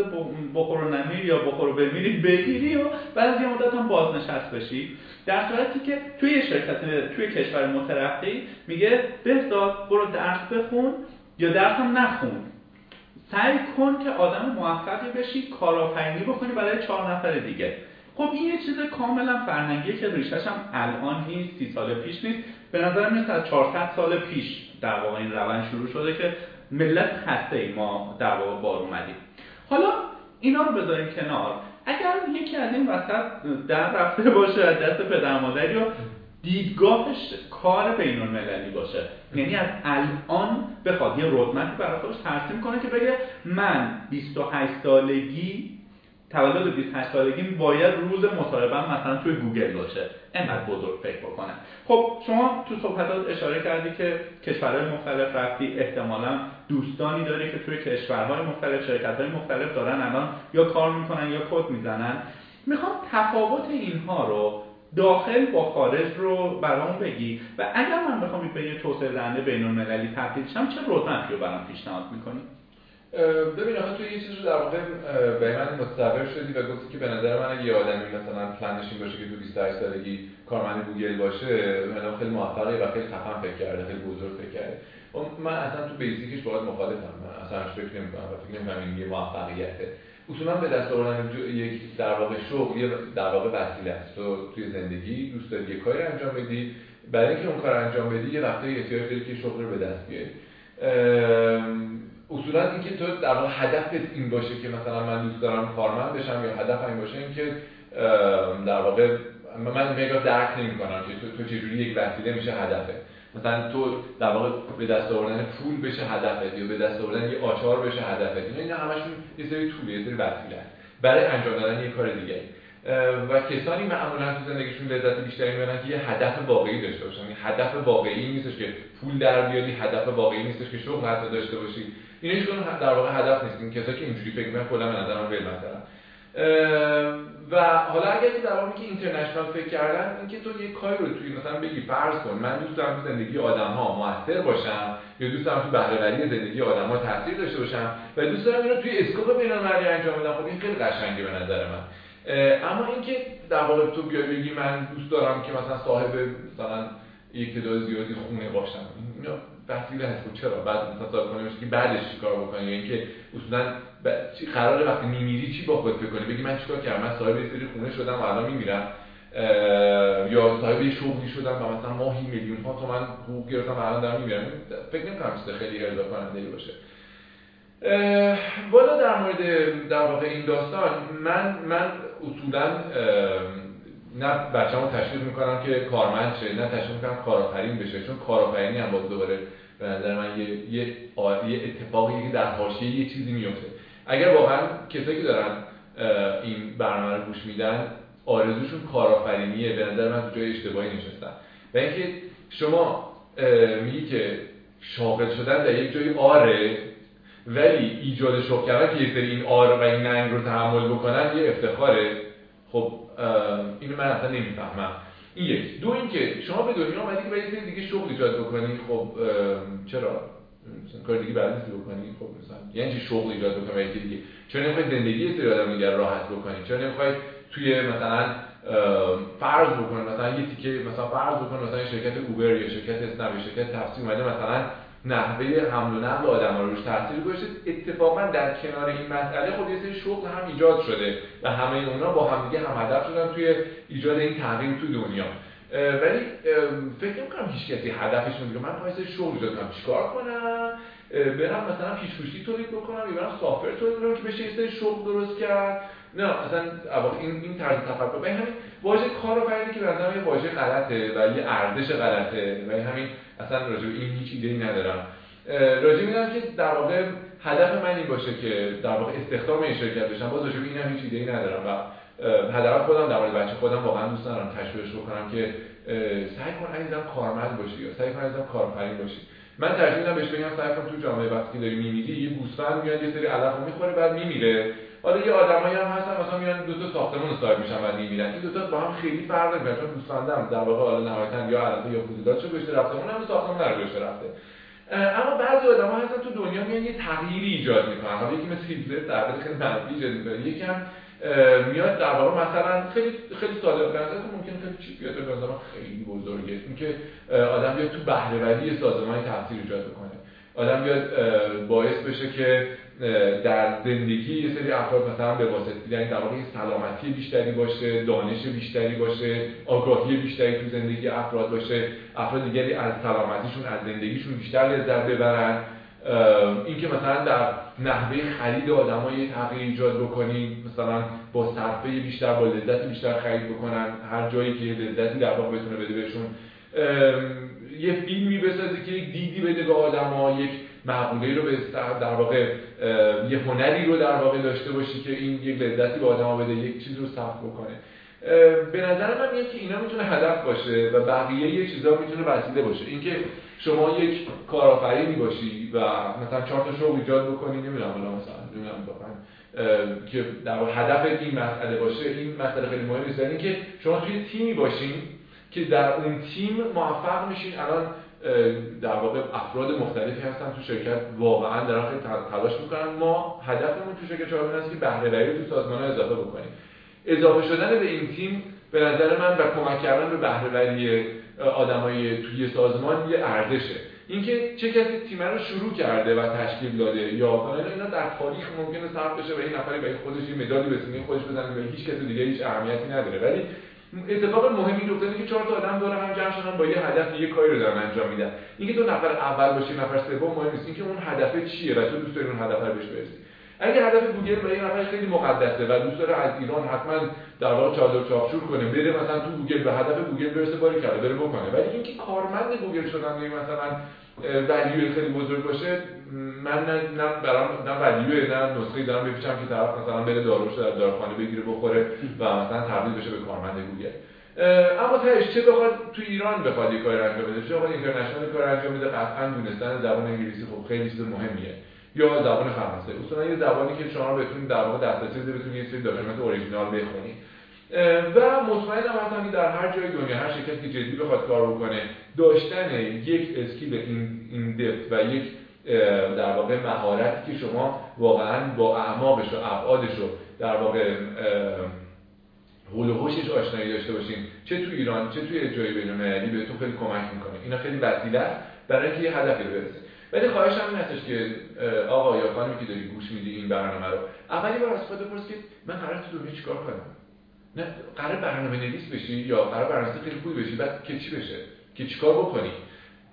بخور و نمیر یا بخور و بمیری بگیری و بعد از یه مدت هم بازنشست بشی. در صورتی که توی شرکت توی کشور مترقی میگه بستاد برو درس بخون یا درس هم نخون. سعی کن که آدم موفقی بشی کارآفرینی بکنی برای چهار نفر دیگه. خب این یه چیز کاملا فرهنگیه که ریشش هم الان نیست سی سال پیش نیست. به نظر میاد از 400 سال پیش در واقع این روند شروع شده که ملت خسته ای ما در واقع بار اومدیم. حالا اینا رو بذاریم کنار. اگر یکی از این وسط در رفته باشه از دست پدر مادری و دیدگاهش کار بین المللی باشه یعنی از الان بخواد یه رودمپی برای خودش ترسیم کنه که بگه من 28 سالگی تولد 28 سالگی باید روز مصاحبه مثلا توی گوگل باشه. انقدر بزرگ فکر بکنه خب شما تو صحبتات اشاره کردی که کشورهای مختلف رفتی احتمالا دوستانی داری که توی کشورهای مختلف شرکتهای مختلف دارن الان یا کار می‌کنن یا کد می‌زنن. می‌خوام تفاوت اینها رو داخل با خارج رو برام بگی. و اگر من بخوام به یه توسعه دهنده بین المللی تبدیل شم چه رودمپی رو برام پیشنهاد می‌کنی؟ ببین آخه تو یه چیز رو در واقع به من متصور شدی و گفتی که به نظر من یه آدمی مثلا پلنش این باشه که تو 28 سالگی کارمند گوگل باشه مثلا خیلی موفقه و خیلی خفن فکر کرده خیلی بزرگ فکر کرده. من اصلا تو بیسیکش باید مخالفم. من اصلا فکر نمی‌کنم فکر نمی‌کنم این یه موفقیته. اصولا به دست آوردن یک در واقع شغل یه در واقع وسیله است. تو توی زندگی دوست داری یه کاری انجام بدی برای اینکه اون کار انجام بدی یه وقتی احتیاج داری که شغل رو به دست بیاری. اصولا اینکه تو در واقع هدفت این باشه که مثلا من دوست دارم کارمند بشم یا هدف این باشه اینکه در واقع من میگم درک نمی‌کنم که تو, تو چجوری یک وسیله میشه هدفه مثلا تو در واقع به دست آوردن پول بشه هدفت یا به دست آوردن یه آچار بشه هدفت اینا همشون یه سری طول یه سری وسیله برای انجام دادن یه کار دیگه. و کسانی معمولا تو زندگیشون لذت بیشتری می‌برن که یه هدف واقعی داشته باشن. این هدف واقعی نیستش که پول در بیاری هدف واقعی نیستش که شغل حتی داشته باشی. اینا هیچ در واقع هدف نیست این کسایی که اینجوری فکر می‌کنن کلا به نظرم ول و حالا اگر که در واقع که اینترنشنال فکر کردن اینکه تو یه کاری رو توی مثلا بگی فرض کن من دوست دارم تو زندگی آدم ها موثر باشم یا دوست دارم تو بهره زندگی آدم ها تاثیر داشته باشم و دوست دارم اینو توی اسکوپ بین‌المللی انجام بدم خب این خیلی قشنگه به نظر من. اما اینکه در واقع تو بیای بگی من دوست دارم که مثلا صاحب مثلا یک تعداد زیادی خونه باشم وسیله هست خب چرا؟ بعد مثلا کنیم که بعدش چیکار بکنی؟ یا اینکه اصولا قرار وقتی میمیری چی با خود فکر کنی بگی من چیکار کردم؟ من صاحب سری خونه شدم و الان میمیرم. یا صاحب یه شغلی شدم و مثلا ماهی میلیون ها تومن حقوق گرفتم و الان دارم میمیرم. فکر نمی‌کنم چیز خیلی ارضا کننده باشه بالا در مورد در واقع این داستان من من اصولا نه بچه‌مو تشویق می‌کنم که کارمند شه نه تشویق می‌کنم کارآفرین بشه چون کارآفرینی هم باز دوباره به نظر من یه یه, یه اتفاقی که در حاشیه یه چیزی میفته. اگر واقعا کسایی که دارن این برنامه رو گوش میدن آرزوشون کارآفرینیه به نظر من تو جای اشتباهی نشستن. و اینکه شما میگی که شاغل شدن در یک جای آره ولی ایجاد شغل کردن که سری این آر و این ننگ رو تحمل بکنن یه افتخاره خب اینو من اصلا نمی‌فهمم. این یک. دو اینکه شما به دنیا اومدی که باید دیگه شغل ایجاد بکنی خب چرا؟ کار دیگه بعد بکنی خب مثلا یعنی شغل ایجاد بکنی دیگه؟ چون نمی‌خوای زندگی سری آدم دیگر راحت بکنی؟ چون نمی‌خوای توی مثلا فرض بکنی؟ مثلا یه تیکه مثلا فرض بکن مثلا شرکت اوبر یا شرکت اسنپ یا شرکت تاکسی اومده مثلا نحوه حمل و نقل آدم رو روش تاثیر گذاشته. اتفاقا در کنار این مسئله خب یه سری شغل هم ایجاد شده و همه اونا با همدیگه هم هدف شدن توی ایجاد این تغییر توی دنیا. ولی فکر نمی‌کنم هیچ کسی هدفش که من پایسه شغل ایجاد کنم. چیکار کنم؟ برم مثلا پیشگوشی تولید بکنم یا برم سافر تولید بکنم که بشه یه سری شغل درست کرد. نه اصلا این این طرز تفکر. به همین واژه کارآفرینی که به یه واژه غلطه و یه ارزش غلطه. و همین اصلا راجع به این هیچ ایده ندارم. راجع می‌دونم که در واقع هدف من این باشه که در واقع استخدام این شرکت بشم باز راجع به این هم هیچ ایده ندارم. و هدف خودم در مورد بچه خودم واقعا دوست دارم تشویقش بکنم که سعی کن عزیزم کارمند باشی یا سعی کن عزیزم کارآفرین باشی. من ترجیح میدم بهش بگم سعی کن تو جامعه وقتی داری میمیری یه گوسفند میاد یه سری علف می‌خوره بعد میمیره. حالا یه آدمایی هم هستن مثلا میان دو تا ساختمون صاحب میشن و میمیرن این دو تا با هم خیلی فرق داره چون گوسفندم در واقع حالا نهایتا یا علف یا چه گوشت رفته اون هم ساختمون رو گوشت رفته. اما بعضی آدم‌ها هستن تو دنیا میان یه تغییری ایجاد می‌کنن. حالا یکی مثل هیتلر تغییر خیلی منفی ایجاد می‌کنه. یکم میاد در واقع مثلا خیلی خیلی ساده. به نظر ممکن خیلی چیپ بیاد؟ به نظر خیلی بزرگه. اینکه آدم بیاد تو بهره‌وری سازمانی تاثیر ایجاد کنه آدم بیاد باعث بشه که در زندگی یه سری افراد مثلا به واسطه یعنی در واقع سلامتی بیشتری باشه دانش بیشتری باشه آگاهی بیشتری تو زندگی افراد باشه. افراد دیگری از سلامتیشون از زندگیشون بیشتر لذت ببرن. اینکه مثلا در نحوه خرید آدمای تغییر ایجاد بکنید مثلا با صرفه بیشتر با لذت بیشتر خرید بکنن. هر جایی که لذتی در واقع بتونه بده بهشون. یه فیلمی بسازی که یک دیدی بده به آدما یک معقوله رو به در واقع یه هنری رو در واقع داشته باشی که این یک لذتی به آدما بده یک چیز رو سخت بکنه. به نظر من میاد که اینا می‌تونه هدف باشه و بقیه یه چیزا می‌تونه وسیله باشه. اینکه شما یک کارآفرینی باشی و مثلا چهار تا شغل ایجاد بکنی نمی‌دونم حالا مثلا نمی‌دونم واقعا که در هدف این مسئله باشه این مسئله خیلی مهمه. یعنی که شما توی تیمی باشین که در اون تیم موفق میشین. الان در واقع افراد مختلفی هستن تو شرکت. واقعا در خیلی تلاش می‌کنن. ما هدفمون تو شرکت چهارمین است که بهره تو سازمان اضافه بکنیم. اضافه شدن به این تیم به نظر من و کمک کردن به بهرهوری آدمای توی سازمان یه ارزشه. اینکه چه کسی تیم رو شروع کرده و تشکیل داده یا مثلا اینا در تاریخ ممکنه ثبت بشه و این نفری به خودش یه مدالی به خودش بزنه و هیچ کسی دیگه هیچ اهمیتی نداره. ولی اتفاق مهمی افتاده که چهار تا آدم دور هم جمع شدن با یه هدف یه کاری رو دارن انجام میدن. اینکه تو نفر اول باشی نفر سوم مهم نیست. اینکه اون هدف چیه و تو دوست داری اون هدف رو بهش برسی. اگه هدف گوگل برای یه نفر خیلی مقدسه و دوست داره از ایران حتما در واقع چادر چاپشور کنه بره مثلا تو گوگل به هدف گوگل برسه باری کرده بره بکنه. ولی اینکه کارمند گوگل شدن مثلا ولیو خیلی بزرگ باشه من نه نه برام نه ولیو نه نسخه دارم بپیچم که طرف مثلا بره داروش در داروخانه بگیره بخوره و مثلا تبدیل بشه به کارمند گوگل اما تهش چه بخواد تو ایران بخواد یه کاری انجام بده؟ چه بخواد international کار انجام بده؟ قطعا دونستن زبان انگلیسی خب خیلی چیز مهمیه. یا زبان فرانسه. اصولا یه زبانی که شما بتونید در واقع دسترسی بده بتونید یه سری document original بخونید و مطمئنم هستم که در هر جای دنیا هر شرکتی که جدی بخواد کار بکنه داشتن یک skill این in depth و یک در واقع مهارتی که شما واقعا با اعماقش و ابعادش رو در واقع حول و آشنایی داشته باشین چه تو ایران چه توی جای بین‌المللی بهتون خیلی کمک می‌کنه. اینا خیلی وسیله است برای اینکه یه هدفی رو برسه. ولی خواهش هم هستش که آقا یا خانمی که داری گوش میدی این برنامه رو اولی بار از خود بپرس که من قرار تو دنیا چیکار کنم؟ نه قرار برنامه نویس بشی یا قرار برنامه خیلی خوبی بشی بعد که چی بشه؟ که چیکار بکنی؟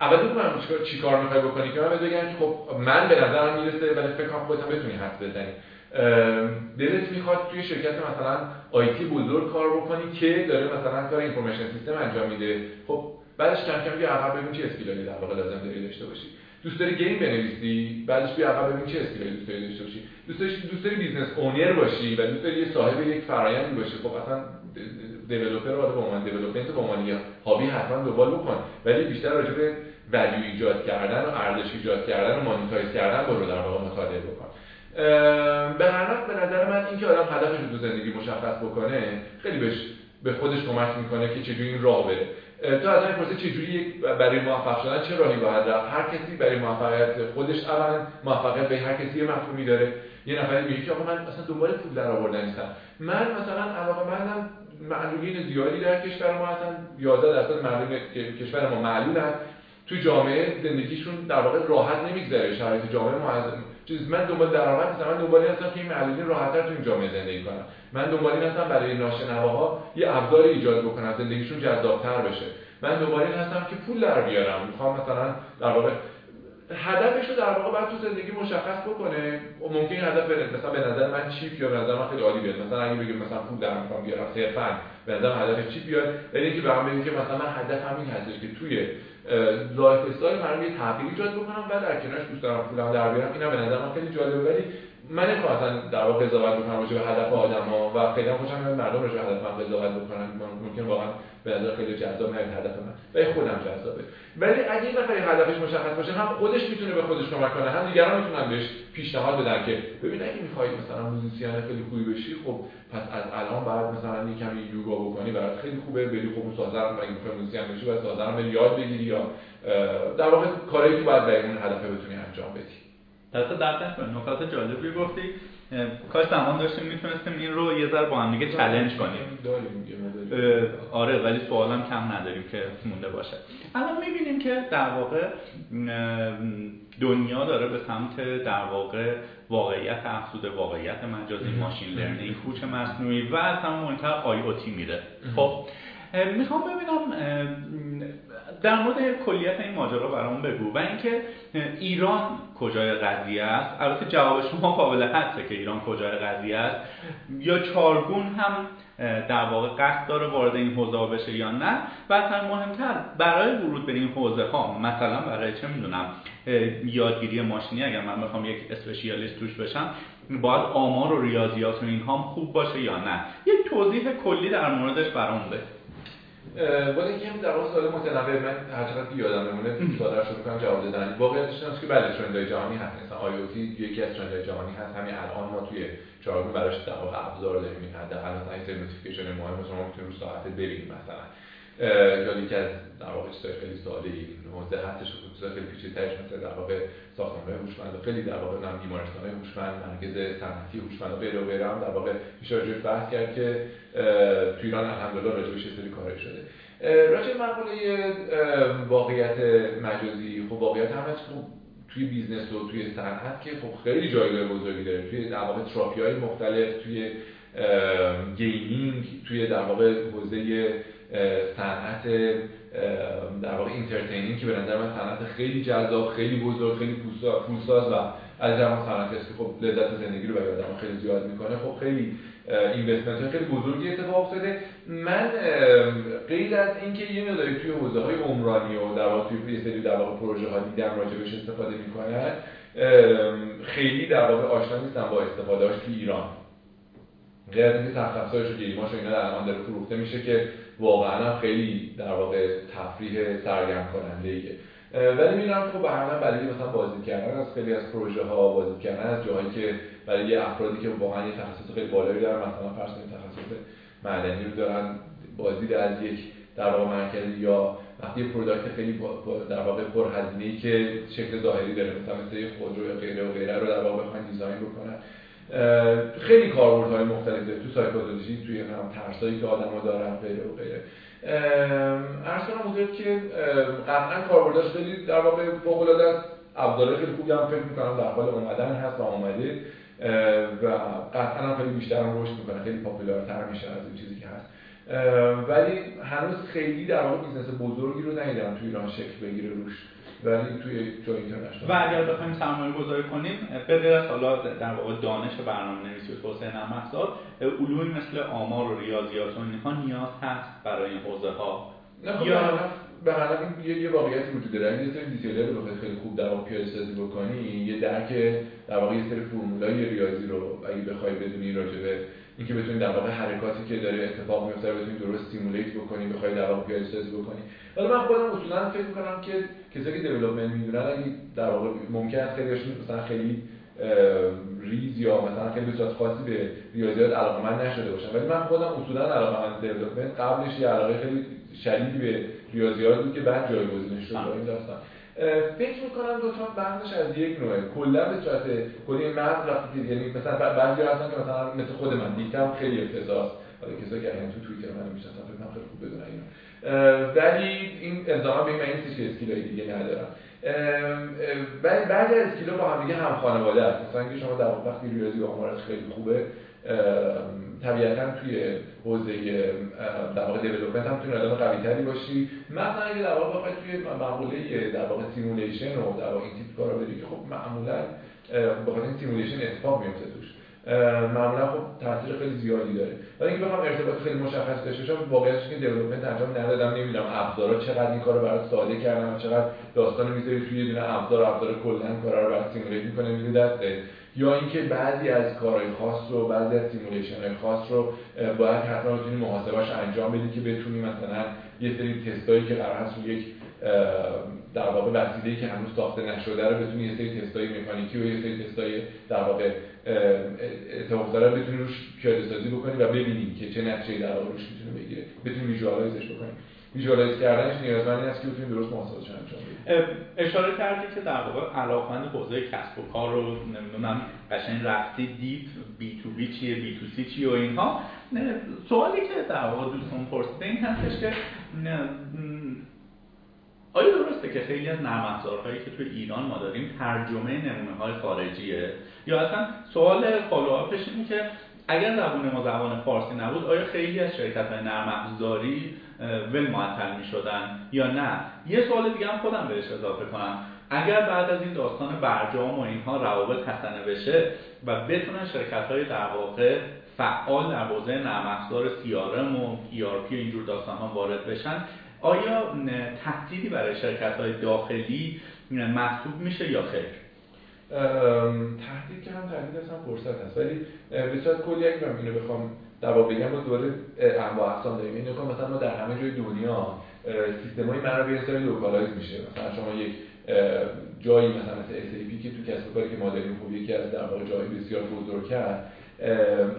اول بگو من چیکار چیکار می‌خوای بکنی؟ که من بگم خب من به نظرم می‌رسه ولی فکر کنم خودت بتونی حد بزنی. دلت می‌خواد توی شرکت مثلا IT بزرگ کار بکنی که داره مثلا کار information system انجام میده. خب بعدش کم کم بیا عقب ببین چه skill هایی در واقع لازم داری داشته باشی. دوست داری game بنویسی؟ بعدش بیا عقب ببین چه skill هایی دوست داری داشته باشی. دوست داری دوست داری business owner باشی و دوست داری صاحب یک فرآیندی باشی خب اصلا developer رو به عنوان development به عنوان یه hobby حتما دنبال بکن. ولی بیشتر راجع به value ایجاد کردن و ارزش ایجاد کردن و monetize کردن برو در واقع مطالعه بکن. به هر به نظر من اینکه آدم هدفش رو تو زندگی مشخص بکنه خیلی بهش به خودش کمک می‌کنه که چجوری این راه بره. تو از این پرسه چجوری برای موفق شدن چه راهی باید رفت؟ هر کسی برای موفقیت خودش اولا موفقیت به هر کسی یه مفهومی داره. یه نفری میگه که آقا من مثلا دنبال پول در آوردن نیستم. من مثلا علاقه مندم معلولین زیادی در کشور ما هستن. 11 درصد معلول کشور ما معلولن تو جامعه زندگیشون در واقع راحت نمیگذره. شرایط جامعه ما چیز من دنبال درآمد نیستم. من دنبال هستم که این معلولین راحت‌تر تو این جامعه زندگی کنن. من دنبال هستم برای ناشنواها یه ابزار ایجاد بکنم زندگیشون جذابتر بشه. من دنبال هستم که پول در بیارم. می‌خوام مثلا در واقع هدفش رو در واقع بعد تو زندگی مشخص بکنه. ممکن هدف بره. مثلا به نظر من چیپ یا به نظر من خیلی عالی بیاد. مثلا اگه بگیم مثلا پول در می‌خوام بیارم صرفا به نظر هدف چیپ بیاد. ولی اینکه به هم که مثلا من هدفم این هستش که توی lifestyle مردم یه تغییر ایجاد بکنم و در کنارش دوست دارم پولم در بیارم. اینا به نظر من خیلی جالبه. ولی من نمی‌خوام در واقع قضاوت بکنم راجع به هدف آدما و خیلی خوشم میاد مردم راجع به هدف من قضاوت بکنن. ممکن ممکن واقعا به نظر خیلی جذاب نه هدف من. و خودم جذابه. ولی اگه این نفر هدفش مشخص باشه هم خودش می‌تونه به خودش کمک کنه هم دیگران می‌تونن بهش پیشنهاد بدن که ببین اگه می‌خوای مثلا musician خیلی خوبی بشی خب پس از الان بعد مثلا یه کمی یوگا بکنی برات خیلی خوبه بری خب ساز رو اگه می‌خوای musician بشی باید ساز رو یاد بگیری یا در واقع کاری که باید به اون هدف بتونی انجام بدی. دست درد نکات جالبی گفتی. کاش زمان داشتیم می‌تونستیم این رو یه ذره با هم دیگه challenge کنیم. آره ولی سوالم کم نداریم که مونده باشه. الان می‌بینیم که در واقع دنیا داره به سمت در واقع واقعیت افزوده واقعیت مجازی machine learning هوش مصنوعی و از هم مهمتر IoT میره. خب می‌خوام ببینم در مورد کلیت این ماجرا برامون بگو و اینکه ایران کجای قضیه است؟ البته جواب شما قابل حدسه که ایران کجای قضیه است. یا چارگون هم در واقع قصد داره وارد این حوزه بشه یا نه. و مهمتر برای ورود به این حوزه ها مثلا برای چه می‌دونم یادگیری ماشینی اگر من بخوام یک اسپشیالیست توش بشم باید آمار و ریاضیات و اینها خوب باشه یا نه. یک توضیح کلی در موردش برام بده. با اینکه در واقع سوال متنوع من هر چقدر یادم بمونه سوال رو شروع کنم جواب دادن. واقعیتش اینه که بله trend های جهانی هست. مثلا IoT یکی از trend های جهانی هست. همین الان ما توی چارگون براش در واقع ابزار داریم. حداقل مثلا این notification مهم شما می‌تونید رو ساعت ببینید مثلا. یا یکی از در واقع چیزای خیلی ساده ای حوزه هستش چیزای خیلی پیچیده‌ترش مثل در واقع ساختمان‌های هوشمند خیلی در واقع نام بیمارستان‌های هوشمند مرکز صنعتی هوشمند و غیره و غیره هم در واقع میشه راجع بحث کرد که تو ایران الحمدلله راجع بهش سری کارایی شده. راجع مقوله واقعیت مجازی خب واقعیت هم خب توی business و توی صنعت که خب خیلی جایگاه بزرگی داره. توی در واقع تراپی های مختلف توی gaming توی در واقع حوزه صنعت در واقع entertaining که به نظر من صنعت خیلی جذاب خیلی بزرگ خیلی پولساز و از جمع صنعتی است که خب لذت زندگی رو برای آدم خیلی زیاد می‌کنه. خب خیلی investment خیلی بزرگی اتفاق افتاده. من غیر از اینکه یه مقداری توی حوزه های عمرانی و در واقع توی سری در واقع پروژه ها دیدم راجبش استفاده می‌کنن خیلی در واقع آشنا نیستم با استفادهاش توی ایران. غیر از اینکه سخت افزارش و game اش و اینا در الان داره فروخته میشه که واقعا خیلی در واقع تفریح سرگرم کننده ایه ولی می‌دونم خب هر برای مثلا بازی کردن از خیلی از پروژه ها بازی کردن از جاهایی که برای افرادی که واقعا یه تخصص خیلی بالایی دارن مثلا فرض کنید تخصص معدنی رو دارن بازی از یک در واقع مرکزی یا وقتی پروداکت خیلی در واقع پرهزینه که شکل ظاهری داره مثلا مثل خودرو یا غیره و غیره رو در واقع بخواین دیزاین بکنن. خیلی کاربردهای مختلفی داره. تو سایکولوژی توی هم ترس‌هایی که آدما دارن غیره و غیره. عرض کنم حضورت که قطعا کاربرداش خیلی در واقع فوق العاده است خیلی خوبی هم فکر می‌کنم در حال اومدن هست و اومده. و قطعا هم خیلی بیشتر هم رشد می‌کنه. خیلی popular تر میشه از این چیزی که هست. ولی هنوز خیلی در واقع business بزرگی رو ندیدم. توی ایران شکل بگیره روش. ولی توی جای international. و اگر بخوایم سرمایه گذاری کنیم به غیر از حالا در واقع دانش برنامه نویسی و توسعه نرم افزار علومی مثل آمار و ریاضیات و اینها نیاز هست برای این حوزه ها خب یا به هر یه یه واقعیتی وجود داره. اگه یه سری دیتیلر رو بخوای خیلی خوب در واقع پیاده سازی بکنی یه درک در واقع یه سری فرمولای ریاضی رو اگه بخوای بدونی راجع به اینکه بتونی در واقع حرکاتی که داره اتفاق میفته بتونی درست سیمولیت بکنی بخوای در واقع پیاده سازی بکنی. ولی من خودم اصولا فکر می‌کنم که کسایی که دیولپمنت می‌دونن اگه در واقع ممکن است خیلیشون مثلا خیلی ریز یا مثلا خیلی بسیار خاصی به ریاضیات علاقه‌مند نشده باشن. ولی من خودم اصولا علاقه‌مند دیولپمنت قبلش یه علاقه خیلی شدیدی به ریاضیات بود که بعد جایگزینش شد این داستان. فکر می‌کنم دو تا بحثش از یک نوعه. کلا به صورت کلی مغز وقتی یعنی مثلا بعضی هستن که مثلا مثل خود من دیدم خیلی افتضاح. حالا کسایی که تو توییتر من می‌شناسن فکر کنم خیلی خوب بدونن اینو ولی این الزاما به این چه skill ای دیگه ندارم ولی بعضی از skill ا با هم دیگه هم خانواده است مثلا که شما در وقتی ریاضی آمارش خیلی خوبه طبیعتا توی حوزه در واقع development هم توی آدم قوی تری باشی. مثلا اگه در واقع بخوای توی مقوله در واقع simulation و در واقع این تیپ کارا بری که خب معمولا بخاطر این simulation اتفاق میفته توش. معمولا خب تاثیر خیلی زیادی داره. ولی اینکه بخوام ارتباط خیلی مشخص داشته باشم واقعیتش که development انجام ندادم نمی‌دونم ابزارا چقدر این کارو برات ساده کردن چقدر داستان می‌ذاری توی یه دونه ابزار ابزار کلا کارا رو برات simulate می‌کنه میده دست یا اینکه بعضی از کارهای خاص رو بعضی از simulation های خاص رو باید حتما بتونی محاسباش انجام بدی که بتونی مثلا یه سری تستایی که قرار هست یک در واقع وسیله‌ای که هنوز ساخته نشده رو بتونی یه سری تستای مکانیکی و یه سری تستای در واقع اتفاق داره بتونی روش پیاده سازی بکنی و ببینی که چه نتیجه‌ای در واقع روش می‌تونه بگیره. بتونی visualize ش بکنی visualize کردنش نیازمند است که بتونید درست محاسباتش انجام بدید اشاره کردی که در واقع علاقمند حوزه کسب و کار رو نمی‌دونم قشنگ رفتی دیپ بی تو بی چیه بی تو سی چیه و اینها. سوالی که در واقع دوستان پرسیده این هستش که آیا درسته که خیلی از نرم افزارهایی که توی ایران ما داریم ترجمه نمونه های خارجیه؟ یا اصلا سوال فالوآپش اینه که اگر زبان ما زبان فارسی نبود آیا خیلی از شرکت های نرم افزاری ول معطل می شدن یا نه؟ یه سوال دیگه هم خودم بهش اضافه کنم. اگر بعد از این داستان برجام و اینها روابط حسنه بشه و بتونن شرکت های در واقع فعال در حوزه نرم افزار CRM و ERP و اینجور داستان ها وارد بشن آیا تهدیدی برای شرکت های داخلی محسوب میشه یا خیر؟ تهدید که هم تهدید هست هم فرصت هست. ولی به صورت کلی اگه من اینو بخوام در واقع بگم با دوباره انواع اقسام داریم. این نکته مثلا ما در همه جای دنیا سیستم های منابع انسانی localize میشه. مثلا شما یک جایی مثلا مثل SAP که تو کسب کاری که ما داریم خب یکی از در واقع جایی بسیار بزرگ کرد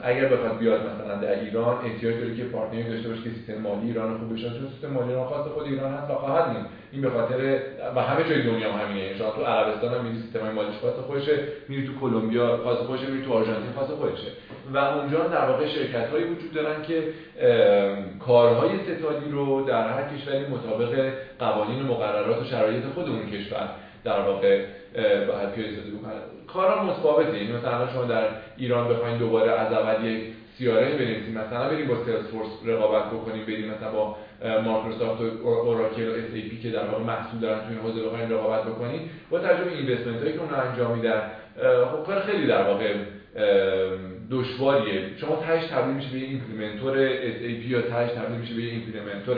اگر بخواد بیاد مثلا در ایران احتیاج داره که پارتنری داشته باشه که سیستم مالی ایران خوب بشه چون سیستم مالی ایران خاص خود ایران هست و خواهد نیم این به خاطر و همه جای دنیا هم همینه. شما تو عربستان هم میری سیستم مالیش خاص خودشه میری تو کلمبیا خاص خودشه میری تو آرژانتین خاص خودشه. و اونجا در واقع شرکت هایی وجود دارن که کارهای ستادی رو در هر کشوری مطابق قوانین و مقررات و شرایط خود اون کشور در واقع باید پیاده سازی بکنن کارا متفاوته. یعنی مثلا شما در ایران بخواید دوباره از اول یک سیاره بنویسید مثلا بریم با force رقابت بکنیم بریم مثلا با مایکروسافت و اوراکل و SAP که در واقع محصول دارن توی این حوزه بخواید رقابت بکنید با توجه investment هایی که اونها انجام میدن خب کار خیلی در واقع دشواریه. شما تهش تبدیل میشه به implementor SAP یا تهش تبدیل میشه به implementor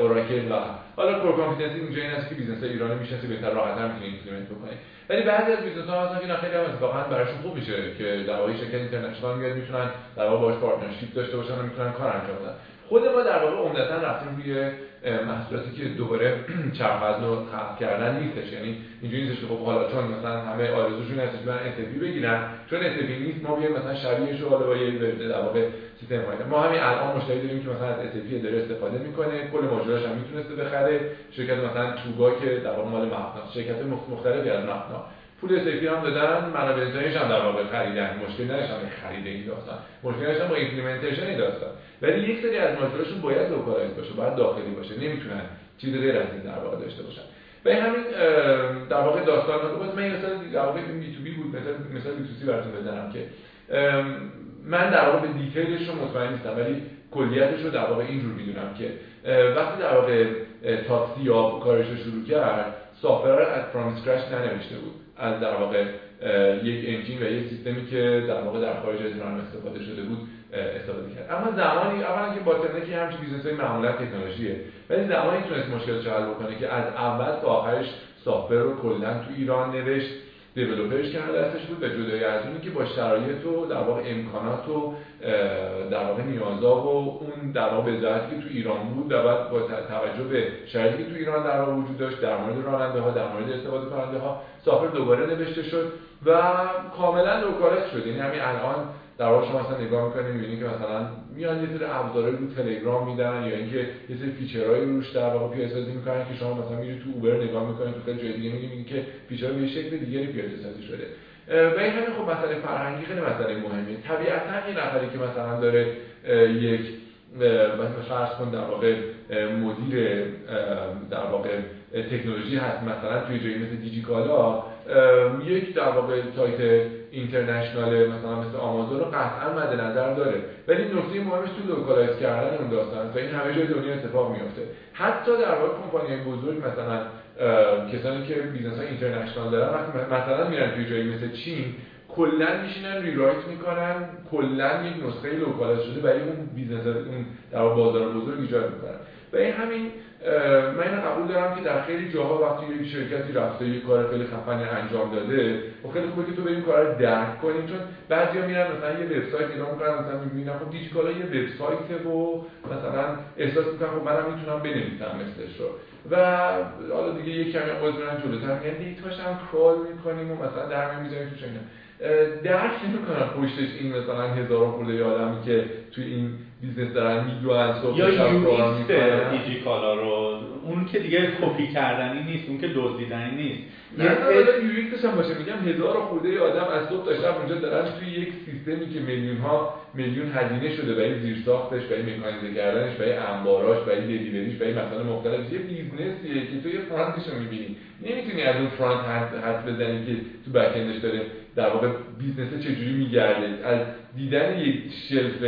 اوراکل و حالا core competency اینجا این است که business ایرانی می‌شناسه بهتر راحت‌تر می‌تونه implement بکنه ولی بعضی از business ها هستن که خیلی هم اتفاقا براشون خوب میشه که در واقع شرکت international میاد می‌تونن در واقع باهاش partnership داشته باشن و می‌تونن کار انجام بدن. خود ما در واقع عمدتا رفتیم روی محصولاتی که دوباره چرخ رو خلق کردن نیستش. یعنی اینجوری نیستش که خب حالا چون مثلا همه آرزوشون هستش برن اس بگیرن چون اس نیست ما بیایم مثلا شبیهش رو حالا با یه در واقع سیستم ما همین الان مشتری داریم که مثلا از SAP داره استفاده می‌کنه. کل ماژولاش هم می‌تونسته بخره. شرکت مثلا توگا که در واقع مال شرکت مختلفی از مهنا پول سیفی هم دادن منابع انسانیش هم در واقع خریدن. مشکل نداشتن خرید این داستان. مشکل داشتن با ایمپلیمنتیشن داستان. ولی یک سری از ماژوراشون باید لوکالایز باشه باید داخلی باشه. نمی‌تونن چیز غیر از این در واقع داشته باشن. به همین در واقع داستان بود من مثلا در واقع بی تو بی بود. مثلا مثلا بی تو سی براتون بزنم که من در واقع به دیتیلش رو مطمئن نیستم ولی کلیتش رو در واقع اینجور می‌دونم که وقتی در واقع تاکسی یا کارش رو شروع کرد software از from scratch ننوشته بود. از در واقع یک engine و یک سیستمی که در واقع در خارج از ایران استفاده شده بود استفاده کرد. اما زمانی اولا که باطنه که همچین business های معمولا تکنولوژیه ولی زمانی تونست مشکل حل بکنه که از اول تا آخرش software رو کلا تو ایران نوشت developer ش که دستش بود و جدای از اونی که با شرایط و در واقع امکانات و در واقع نیازا و اون در واقع که تو ایران بود و بعد با توجه به شرایطی که تو ایران در واقع وجود داشت در مورد راننده ها در مورد استفاده کننده ها software دوباره نوشته شد و کاملا localize شد. یعنی همین الان در واقع شما مثلا نگاه می‌کنید می‌بینید که مثلا میان یه سری ابزارهایی رو تلگرام میدن یا اینکه یه سری feature هایی روش در واقع پیاده سازی می‌کنن که شما مثلا میری تو اوبر نگاه می‌کنید تو خیلی جای دیگه می‌بینید که feature به شکل دیگری پیاده سازی شده. و این همین خب مسئله فرهنگی خیلی مسئله مهمه. طبیعتا این نفری که مثلا داره یک فرض کن در واقع مدیر در واقع تکنولوژی هست مثلا توی جایی مثل دیجیکالا یک در واقع سایت international مثلا مثل آمازون رو قطعا مد نظر داره. ولی نکته مهمش تو localize کردن اون داستان و این همه جای دنیا اتفاق میفته حتی در واقع کمپانی بزرگ مثلا کسانی که business های international دارن مثلا میرن توی جایی مثل چین کلا میشینن rewrite می‌کنن کلا یک نسخه localize شده برای اون business اون در بازار بزرگ ایجاد می‌کنن. و این همین من اینو قبول دارم که در خیلی جاها وقتی یک شرکتی رفته یک کار خیلی خفنی انجام داده و خیلی خوبه که تو به این کار درک کنیم چون بعضیا میرن مثلا یه وبسایت اینا می‌کنن مثلا می‌بینن خب دیجیکالا یه وبسایت و مثلا احساس می‌کنم خب منم می‌تونم بنویسم مثلش رو. و حالا دیگه یک کمی باز میرن جلوتر میگن data ش هم crawl می‌کنیم و مثلا در می‌ذاریم اینا درک نمی‌کنم پشتش این مثلا هزار خورده آدمی که توی این business دارن می‌دونن یا UX دیجیکالا رو اون که دیگه کپی کردنی نیست اون که دزدیدنی نیست. نه نه UX ش هم باشه میگم هزار خورده آدم از صبح تا شب اونجا دارن توی یک سیستمی که میلیون ها میلیون هزینه شده برای زیر ساختش برای مکانیزه کردنش برای انباراش برای delivery ش برای مسائل مختلف. یه business یه که تو یه front ش رو می‌بینی. نمی‌تونی از اون front حد بزنی که تو backend ش داره در واقع business چجوری میگرده. از دیدن یک shelf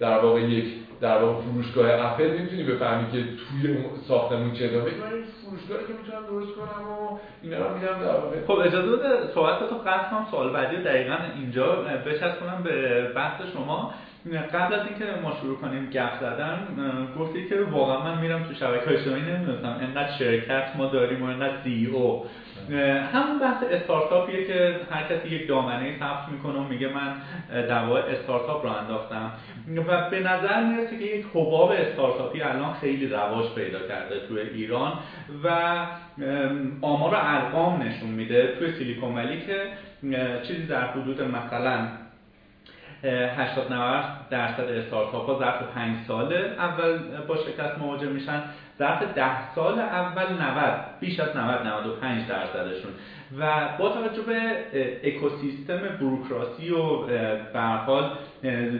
در واقع یک در واقع فروشگاه اپل نمی‌تونی بفهمی که توی ساختمون چه من این فروشگاهی که می‌تونم درست کنم و اینا رو میدم در واقع. خب اجازه بده صحبت تو قطع کنم. سوال بعدی دقیقا اینجا بچسبونم به بحث شما. قبل از اینکه ما شروع کنیم گپ زدن گفتی که واقعا من میرم تو شبکه اجتماعی نمی‌دونستم. انقدر شرکت ما داریم و انقدر سی او همون بحث استارتاپیه که هر کسی یک دامنه ثبت می‌کنه و میگه من در واقع استارتاپ رو انداختم. و به نظر می‌رسه که یک حباب استارتاپی الان خیلی رواج پیدا کرده توی ایران و آمار و ارقام نشون میده توی سیلیکون ولی که چیزی در حدود مثلا 80 90 درصد استارتاپ ها ظرف 5 سال اول با شکست مواجه میشن. ظرف 10 سال اول 90 بیش از 90 95 درصدشون. و با توجه به اکوسیستم بروکراسی و به حال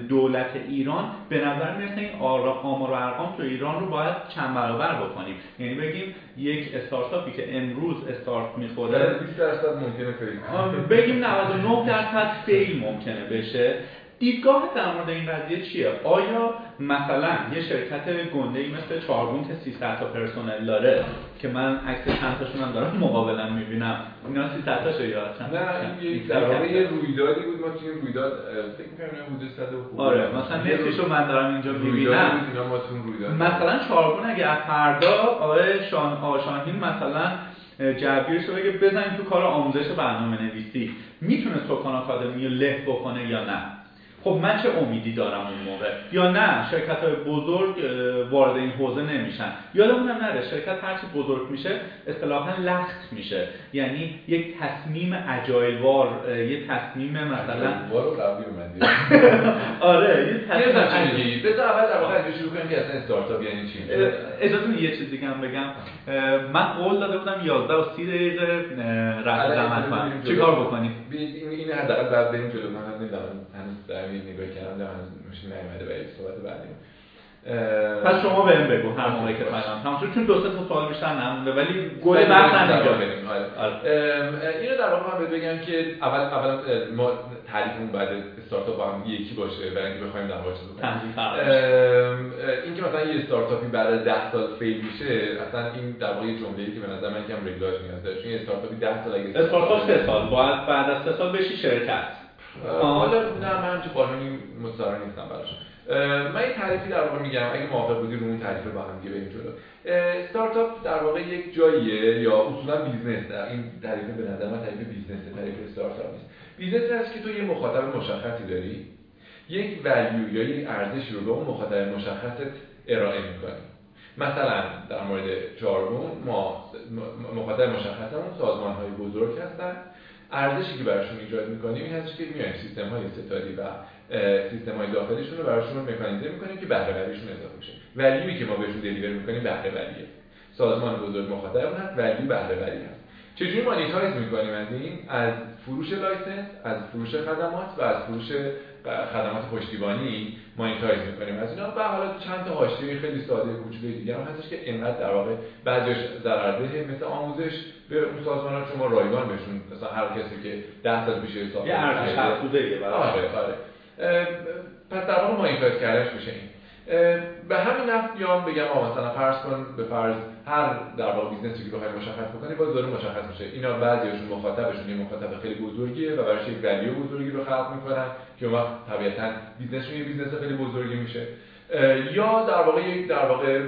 دولت ایران به نظر می‌رسه این آمار و ارقام تو ایران رو باید چند برابر بکنیم. یعنی بگیم یک استارتاپی که امروز استارت می‌خوره 20 درصد ممکنه فیل بگیم 99 درصد فیل ممکنه بشه. دیدگاه در مورد این قضیه چیه؟ آیا مثلا یه شرکت گنده ای مثل چارگون که 300 تا پرسنل داره که من عکس چند تاشون هم دارم مقابلم می‌بینم؟ اینا 300 تاشو یاد نه این در واقع یه رویدادی بود. ما توی رویداد فکر می‌کنم حدود 100 آره مثلا نصفشو من دارم اینجا می‌بینم. مثلا چارگون اگه از فردا آقای شان آشانین مثلا جبیرش رو بگه بزنید تو کار آموزش برنامه نویسی می‌تونه سکان آکادمی رو له بکنه یا نه؟ خب من چه امیدی دارم اون موقع؟ یا نه شرکت های بزرگ وارد این حوزه نمیشن. یادمونم نره شرکت هرچی بزرگ میشه اصطلاحا لخت میشه. یعنی یک تصمیم وار یه تصمیم مثلا آره یه تصمیم بذار اول در واقع شروع کنیم که اصلا استارتاپ یعنی چی؟ اجازه یه چیز دیگه هم بگم. من قول داده بودم 11 و 30 دقیقه رد زمان کنم. چیکار بکنیم این حداقل بعد بریم جلو من نمی‌دونم. هنوز همین نگاه کردم در ماشین نیومده برای صحبت بعدی پس شما بهم بگو هر موقعی که تمام شد. چون دو سه تا سوال بیشتر نمونده ولی گل بحث اینجا بریم آره. آره. اینو در واقع من بگم که اول اول ما تعریفمون بعد استارتاپ با هم یکی باشه برای اینکه بخوایم در واقع این که مثلا یه استارتاپی بعد از 10 سال fail میشه اصلا این در واقع جمله‌ای که به نظر من یکم رگلاژ نیاز داره. چون استارتاپی 10 سال اگه استارتاپ 3 سال باید بعد از 3 سال بشی شرکت. حالا نه من تو قانونی مستقر نیستم براش. من این تعریفی در واقع میگم اگه موافق بودی رو اون تعریف با هم دیگه بریم جلو استارتاپ در واقع یک جاییه یا اصولا business در این تعریف به نظر من تعریف business تعریف استارتاپ نیست. business هست که تو یه مخاطب مشخصی داری یک ولیو یا یک ارزشی رو به اون مخاطب مشخصت ارائه می‌کنی. مثلا در مورد چارگون ما مخاطب مشخصمون سازمان های بزرگ هستن. ارزشی که براشون ایجاد می‌کنیم این هستش که میایم سیستم های ستاری و سیستم های داخلیشون رو براشون مکانیزه می‌کنیم که بهره وریشون اضافه بشه. ولیوی که ما بهشون دلیور می‌کنیم بهره وریه سازمان بزرگ مخاطب هست ولیو بهره وری هست. چجوری مانیتایز می‌کنیم از این؟ از فروش license از فروش خدمات و از فروش خدمات پشتیبانی monetize می‌کنیم. از اینا و حالا چند تا حاشیه خیلی ساده کوچولوی دیگه هم هستش که اینقدر در واقع بعضیش ضررده. مثل آموزش به اون سازمان ها شما رایگان بهشون مثلا هر کسی که 10 سال پیش حساب یه ارزش افزوده آره آره. پس در واقع monetize کردنش میشه این. به همین نفت بیام بگم آقا مثلا فرض کن به فرض هر در واقع business ی که بخوای مشخص بکنی باید داره مشخص میشه. اینا بعضیشون مخاطبشون یه مخاطب خیلی بزرگیه و براش یک value بزرگی رو خلق می‌کنن که اون وقت طبیعتا business شون یه business خیلی بزرگی میشه. یا در واقع یک در واقع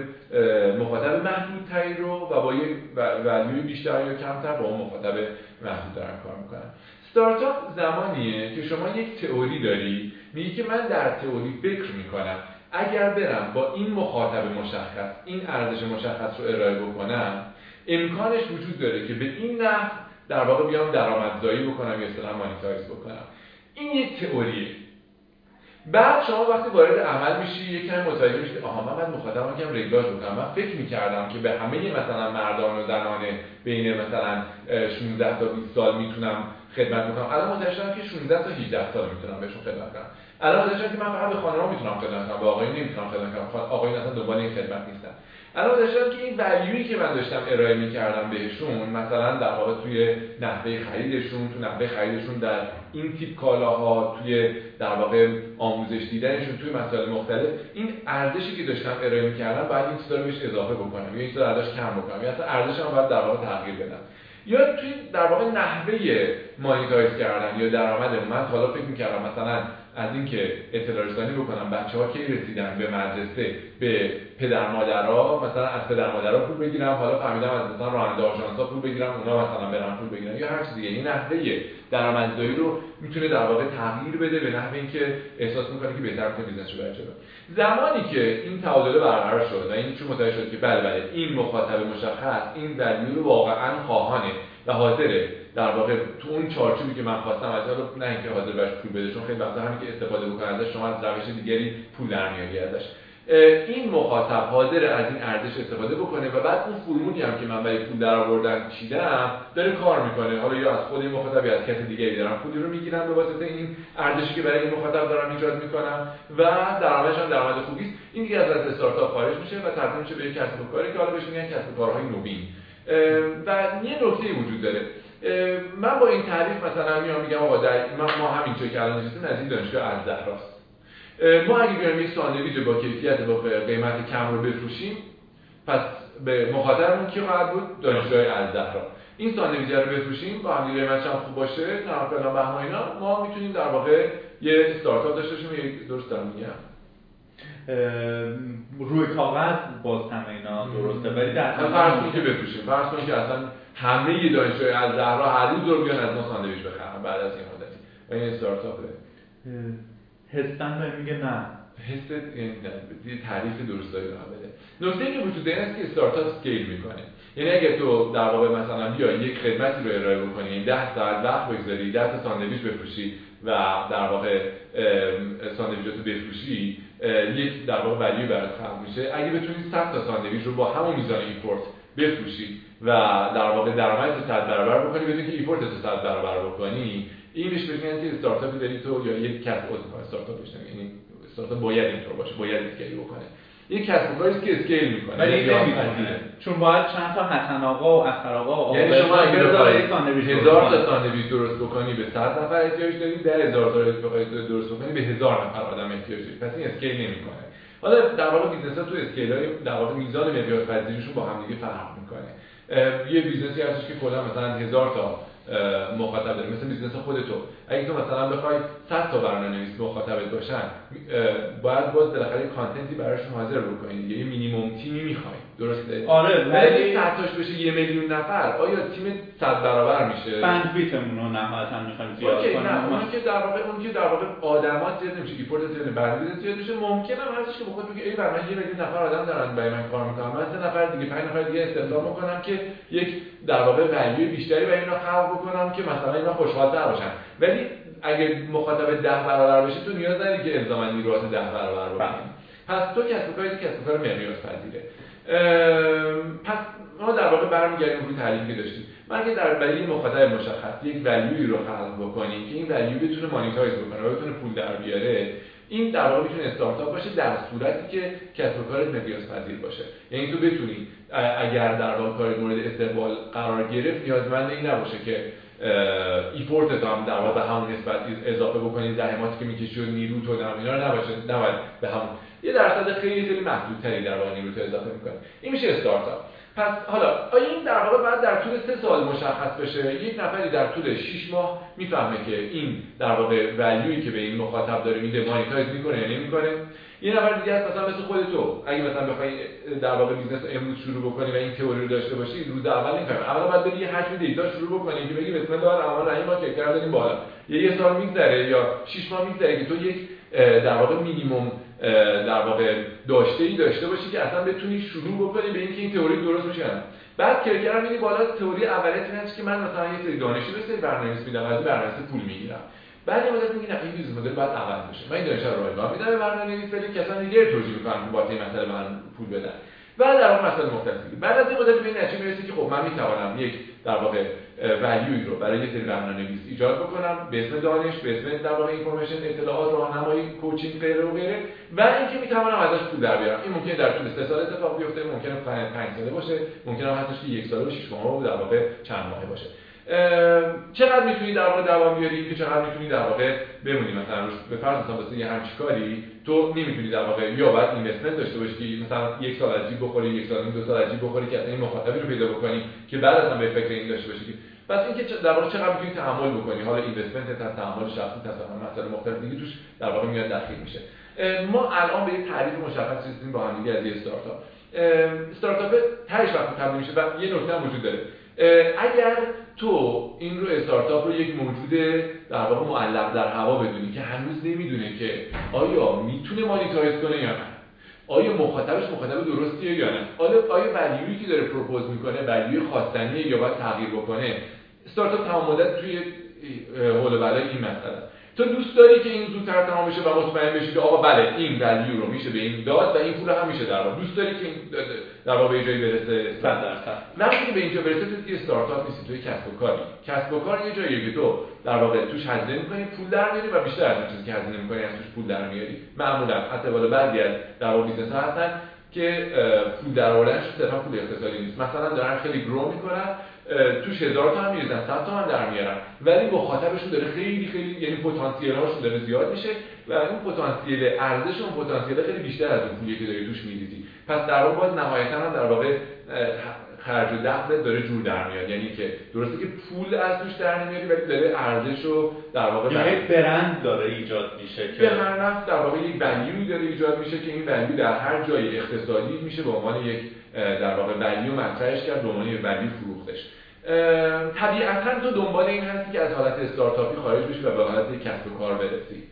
مخاطب محدود تری رو و با یک value ی بیشتر یا کمتر با اون مخاطب محدود دارن کار می‌کنن. استارتاپ زمانیه که شما یک تئوری داری میگی که من در تئوری فکر می‌کنم. اگر برم با این مخاطب مشخص این ارزش مشخص رو ارائه بکنم امکانش وجود داره که به این نحو در واقع بیام درآمدزایی بکنم یا اصطلاح مانیتایز بکنم. این یک تئوریه. بعد شما وقتی وارد عمل میشی یک کمی متوجه میشی آها من باید مخاطبم کم رگلاژ بکنم. من فکر می‌کردم که به همه مثلا مردان و زنان بین مثلا 16 تا 20 سال می‌تونم خدمت می‌کنم الان متوجه شدم که 16 تا 18 سال می‌تونم بهشون خدمت کنم. الان شدم که من فقط به خانم‌ها می‌تونم خدمت کنم به آقایون نمی‌تونم خدمت کنم. آقایون اصلا دنبال این خدمت نیستن. الان داشتم که این ولیویی که من داشتم ارائه می‌کردم بهشون مثلا در واقع توی نحوه خریدشون تو نحوه خریدشون در این تیپ کالاها توی در واقع آموزش دیدنشون توی مسائل مختلف این ارزشی که داشتم ارائه می‌کردم باید این چیزا بهش اضافه بکنم یا این چیزا ارزش کم بکنم یا اصلا ارزشم باید در واقع تغییر بدم. یا توی در واقع نحوه monetize کردن یا درآمد من حالا فکر می‌کردم مثلا از اینکه اطلاع رسانی بکنم بچه ها کی رسیدن به مدرسه؟ به پدر مادرها؟ مثلا از پدر مادرها پول بگیرم حالا فهمیدم از مثلا راننده ها پول بگیرم اونا مثلا برن پول بگیرم یا هر چیز دیگه. این نحوه درآمدزایی رو می‌تونه در واقع تغییر بده به نحوه اینکه احساس می‌کنه که بهتر می‌تونه business رو جلو. زمانی که این تعادل برقرار شد و این چون متوجه شد که بله بله این مخاطب مشخص این value رو واقعا خواهانه و حاضره در واقع تو اون چارچوبی که من خواستم از نه اینکه حاضر باش پول بده چون خیلی وقتا همین که استفاده بکنه ازش شما از روش دیگری پول در میاری ازش. این مخاطب حاضر از این ارزش استفاده بکنه و بعد اون فرمولی هم که من برای پول در آوردن چیدم داره کار می‌کنه. حالا یا از خود این مخاطب یا از کسی دیگری دارم پولی رو می‌گیرم به واسطه این ارزشی که برای این مخاطب دارم ایجاد می‌کنم و درآمدش هم درآمد خوبی است. این دیگه از استارتاپ خارج میشه و تبدیل میشه به یک کسب و کاری که حالا بهش میگن کسب و کارهای نوین. و یه نکته وجود داره. من با این تعریف مثلا میام میگم آقا ما همینجا که الان نشستیم از این دانشگاه از زهراست. ما اگه بیایم یک ساندویچ با کیفیت با قیمت کم رو بفروشیم پس به مخاطبمون کی خواهد بود؟ دانشگاه از زهرا. این ساندویچ رو بفروشیم با هم قیمتش هم خوب باشه نه فلان بهمان ما می‌تونیم در واقع یه استارتاپ داشته باشیم درست دارم میگم. روی کاغذ باز همه اینا درسته. ولی در فرض کنید که بفروشیم. فرض کنید که اصلا همه دانشجوی از زهرا هر روز رو بیان از ما ساندویچ بخرن بعد از این مدتی. و این استارتاپه حسن به میگه نه. حس این تعریف درست داری بده. نکته که وجود داره است که استارتاپ اسکیل می‌کنه. یعنی اگه تو در واقع مثلا بیا یک خدمتی رو ارائه بکنی 10 ساعت وقت بگذاری 10 تا ساندویچ بفروشی و در واقع ساندویچاتو بفروشی یک در واقع value برات خلق میشه. اگه بتونی 100 تا ساندویچ رو با همون میزان effort بفروشی و در واقع درآمد تو 100 برابر بکنی بدون که effort تو 100 برابر بکنی این بهش میگن که استارتاپی داری تو یا یک کسب استارتاپ بشه یعنی استارتاپ باید اینطور باشه باید scale بکنه. یک کسب و کاری که scale می‌کنه. ولی نمیپذیره چون باید چند تا حسن آقا و اختر آقا یعنی شما بخوای هزار تا ساندویچ درست بکنی به 100 نفر احتیاج داری 10000 تا بخوای درست بکنی به هزار نفر آدم احتیاج داری. پس این scale نمی‌کنه. حالا در واقع business ها تو scale های در واقع میزان مقیاس پذیریشون با هم دیگه فرق می‌کنه. یه business ی هستش که کلا مثلا هزار تا مخاطب داری مثل business خودتو اگه تو مثلا بخوای 100 تا برنامه‌نویس مخاطبت باشن باید باز بالاخره content ی براشون حاضر بکنید. یه مینیمم تیمی می‌خوای درسته؟ آره ولی 100 تاش بشه یه میلیون نفر آیا تیم 100 برابر میشه؟ بندویتمون رو نهایتا می‌خوایم زیاد کنیم. نه اون که در واقع اون که در واقع آدمات زیاد نمیشه ایپورت زیاد بندویت زیاد میشه ممکنه هستش که بخواد بگه ای بر من یه میلیون نفر آدم دارن برای من کار می‌کنن من سه نفر دیگه پنج نفر دیگه استخدام می‌کنم که یک در واقع ولیو بیشتری برای اینا خلق بکنم که مثلا اینا خوشحال‌تر باشن ولی اگه مخاطب ده برابر بشه تو نیاز نداری که الزاما نیروات ده برابر بکنی پس تو کسب و کاری کسب و کار مقیاس پذیره. پس ما در واقع برمیگردیم روی تعریفی که داشتیم. من که در برای مخاطب مشخص یک value ی رو خلق بکنیم که این value بتونه monetize بکنه و بتونه پول در بیاره این در واقع می‌تونه استارتاپ باشه در صورتی که کسب و کارت مقیاس پذیر باشه. یعنی تو بتونی اگر در واقع کار مورد استقبال قرار گرفت نیازمند این نباشه که effort هم در واقع به همون نسبت اضافه بکنید زحماتی که می‌کشی و نیرو تو اینا رو نباشه نباید به همون یه درصد خیلی خیلی محدودتری در واقع نیرو تو اضافه می‌کنه این میشه استارتاپ. پس حالا آیا این در واقع بعد در طول سه سال مشخص بشه؟ یک نفری در طول 6 ماه می‌فهمه که این در واقع value ی که به این مخاطب داره میده monetize می‌کنه یا نمی‌کنه؟ یه نفر دیگه هست مثلا مثل خود تو. اگه مثلا بخوای در واقع business امروز شروع بکنی و این تئوری رو داشته باشی روز اول نمی‌فهمی اولا باید بری یه حجم data شروع بکنی که بگی بسم الله الرحمن الرحیم ما کرکره کردیم بالا. یه یه سال میگذره یا 6 ماه میگذره که تو یک در واقع مینیمم در واقع داشته ای داشته باشی که اصلا بتونی شروع بکنی به اینکه این تئوری درست باشه بعد کرکرم میره بالا تئوری اولیت اینه که من مثلا یه سری دانشی به سری برنامه‌نویس میدم از برنامه‌نویس پول می‌گیرم. بعد یه مدت میگه این business model باید عوض بشه. من این دانش رو رایگان میدم به برنامه‌نویس ولی کسان دیگه توجیه می‌کنم با این مسئله من پول بدن. بعد در واقع مسئله مختلفی. بعد از این مدت به نتیجه می‌رسه که خب من می‌توانم یک در واقع ولیوی رو برای یه سری برنامه‌نویس ایجاد بکنم به اسم دانش به اسم در واقع اینفورمیشن اطلاعات راهنمایی کوچینگ غیره و غیره. و اینکه می‌توانم ازش پول در بیارم. این ممکنه در طول سه سال اتفاق بیفته ممکنه 5 ساله باشه ممکنه که یک سال و 6 ماه در واقع چند ماهه باشه. چقدر می‌تونی در واقع دوام بیاری؟ که چقدر می‌تونی در واقع بمونی؟ مثلا روش به فرض مثلا واسه یه همچی کاری تو نمی‌تونی در واقع یا باید اینوستمنت داشته باشی مثلا یک سال از جیب بخوری یک سال دو سال از جیب بخوری که اصلا این مخاطبی رو پیدا بکنی که بعد از به فکر این داشته باشی پس اینکه در واقع چقدر می‌تونی تحمل بکنی؟ حالا اینوستمنت تا تحمل شخصی تا مسائل مختلف دیگه توش در واقع میاد داخل میشه. ما الان به یه تعریف مشخص رسیدیم با هم دیگه از یه استارتاپ استارتاپ تهش وقتی تبدیل میشه و یه نکته هم وجود داره. اگر تو این رو استارتاپ رو یک موجود در واقع معلق در هوا بدونی که هنوز نمی‌دونه که آیا می‌تونه مانیتایز کنه یا نه آیا مخاطبش مخاطب درستیه یا نه آیا آیا ولیویی که داره پروپوز می‌کنه ولیوی خواستنیه یا باید تغییر بکنه. استارتاپ تمام مدت تو تقلای این مسئله تو دوست داری که این زودتر تمام بشه و مطمئن بشی که آقا بله این value رو میشه به این داد و این پول هم میشه در دوست داری که این در واقع به جایی برسه؟ نه که به اینجا برسه تو یه استارتاپ نیستی تو کسب و کاری. کسب و کار یه جاییه که تو در واقع توش هزینه می‌کنی پول در میاری و بیشتر از اون چیزی که هزینه می‌کنی از توش پول در میاری. معمولا حتی بالا بعضی از در واقع business هستن که پول در آوردنش صرفا پول اقتصادی نیست. مثلا دارن خیلی grow می‌کنن توش هزار تا هم میریزن صد تا هم در میارن. ولی مخاطبشون داره خیلی خیلی یعنی پتانسیل هاشون داره زیاد میشه و اون پتانسیل ارزش اون پتانسیل خیلی بیشتر از اون پولی که داری توش میریزی. پس در واقع باز نهایتا هم در واقع خرج و دخل داره جور در میاد. یعنی که درسته که پول از توش در نمیاری ولی داره ارزش رو در واقع یعنی برند داره ایجاد میشه که به هر نفس در واقع یک ولیوی داره ایجاد میشه که این ولیو در هر جای اقتصادی میشه به عنوان یک در واقع ولیو مطرحش کرد به عنوان یک ولیو فروختش. طبیعتا تو دنبال این هستی که از حالت استارتاپی خارج بشی و به حالت کسب و کار برسی.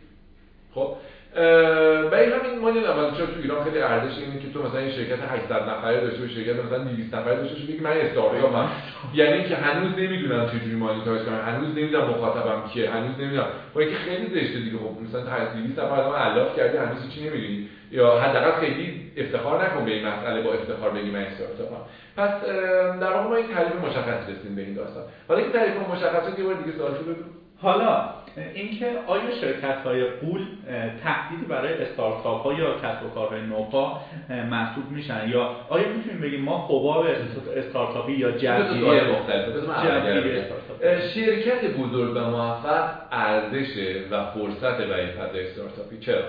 خب؟ برای همین نمی‌دونم چرا تو ایران خیلی ارزش اینه که تو مثلا این شرکت 800 نفره داشته باشی شرکت مثلا 200 نفره داشته باشی بگی من استارتاپم یعنی که هنوز نمی‌دونم چجوری مانیتورش کنم هنوز نمی‌دونم مخاطبم کیه هنوز نمی‌دونم. با اینکه خیلی زشته دیگه خب مثلا 200 نفر آدم الاف کردی هنوز چی نمی‌دونی. یا حداقل خیلی افتخار نکن به این مسئله با افتخار بگی من استارتاپم. پس در واقع ما این تعریف مشخص رسیدیم به این داستان. حالا که تعریف مشخصه یه بار دیگه سوال شده حالا اینکه آیا شرکت های قول تهدیدی برای استارتاپ ها یا کسب و کارهای نوپا محسوب میشن؟ یا آیا می‌تونیم بگیم ما حباب استارتاپی یا جزیره شرکت بزرگ و موفق ارزش و فرصت برای فضای استارتاپی. چرا؟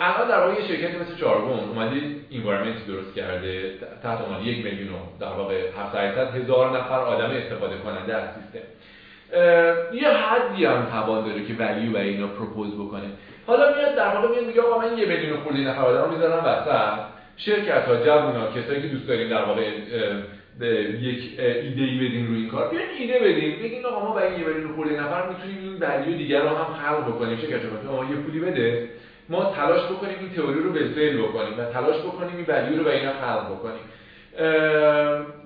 الان در واقع یه شرکتی مثل چارگون اومده environment درست کرده تحت عنوان یک میلیون در واقع 700 هزار نفر آدم استفاده کننده از سیستم. یه حدی هم توان داره که value و اینا propose بکنه. حالا میاد در واقع میگه آقا من یه میلیون خورده نفر آدم رو می‌ذارم وسط شرکت ها جوونا کسایی که دوست داریم در واقع به یک ایده ای بدین روی این کار بیاین ایده بدین بگین آقا ما برای یه میلیون خورده نفر می‌تونیم این value دیگر رو هم خلق بکنیم. شرکت ما یه پولی بده. ما تلاش بکنیم این تئوری رو بالفعل بکنیم و تلاش بکنیم این ولیو رو به اینا خلق بکنیم.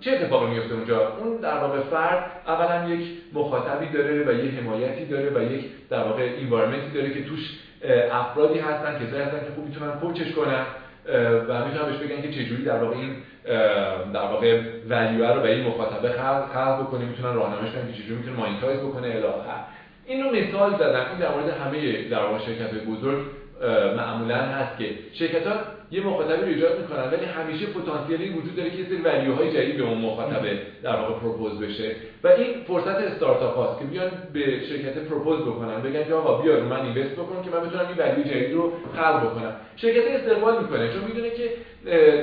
چه اتفاقی میفته اونجا؟ اون در واقع فرد اولا یک مخاطبی داره و یه حمایتی داره و یک در واقع انوایرمنتی داره که توش افرادی هستن کسایی هستن که خوب می‌تونن کوچش کنن و می‌تونن بهش بگن که چجوری در واقع این در واقع ولیو رو به این مخاطبه خلق بکنه می‌تونن راهنماییش کنن که چجوری می‌تونه مانیتایز بکنه الی آخر. اینو مثال زدم این در مورد همه در واقع شرکت بزرگ معمولا هست که شرکت ها یه مخاطبی رو ایجاد می‌کنن ولی همیشه پتانسیلی وجود داره که یه سری value های جدید به اون مخاطبه در واقع propose بشه. و این فرصت استارتاپ هاست که بیان به شرکت propose بکنن بگن که آقا بیا من invest بکن که من بتونم این value جدید رو خلق بکنم. شرکت استقبال می‌کنه چون می‌دونه که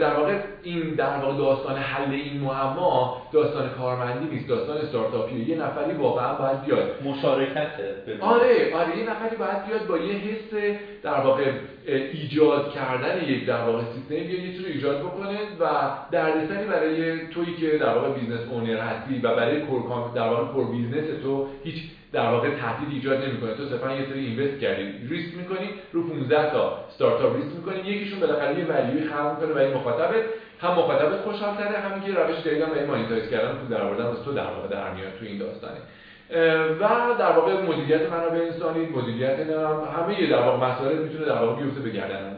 در واقع این در واقع داستان حل این معما داستان کارمندی نیست. داستان استارتاپیه یه نفری واقعا باید بیاد. مشارکت آره آره یه نفری باید بیاد با یه حس در واقع ایجاد کردن یک در واقع سیستم. یه چیزی رو ایجاد بکنه و دردسری برای تویی که در واقع business owner هستی و برای core در واقع core business تو هیچ در واقع تهدید ایجاد نمی‌کنه. تو صرفا یه سری invest کردی. ریسک می‌کنی رو 15 تا استارتاپ ریسک می‌کنی. یکیشون بالاخره یه value ی خلق می‌کنه برای مخاطبت. هم مخاطبت خوشحال کرده هم که روش جدید برای monetize کردن پول درآوردن واسه تو در واقع در میاد تو این داستانه. و در واقع مدیریت منابع انسانی مدیریت همه در واقع مسائل می‌تونه در واقع بیفته به گردن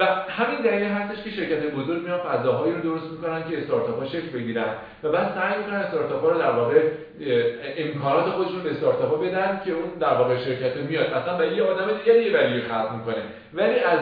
و همین دلیل هستش که شرکت بزرگ میان فضاهایی رو درست می‌کنن که استارتاپ ها شکل بگیرن و بعد سعی می‌کنن استارتاپ ها رو در واقع امکانات خودشون به استارتاپ ها بدن که اون در واقع شرکت میاد. اصلا به یه آدم دیگه یه ولی خلق می‌کنه. ولی از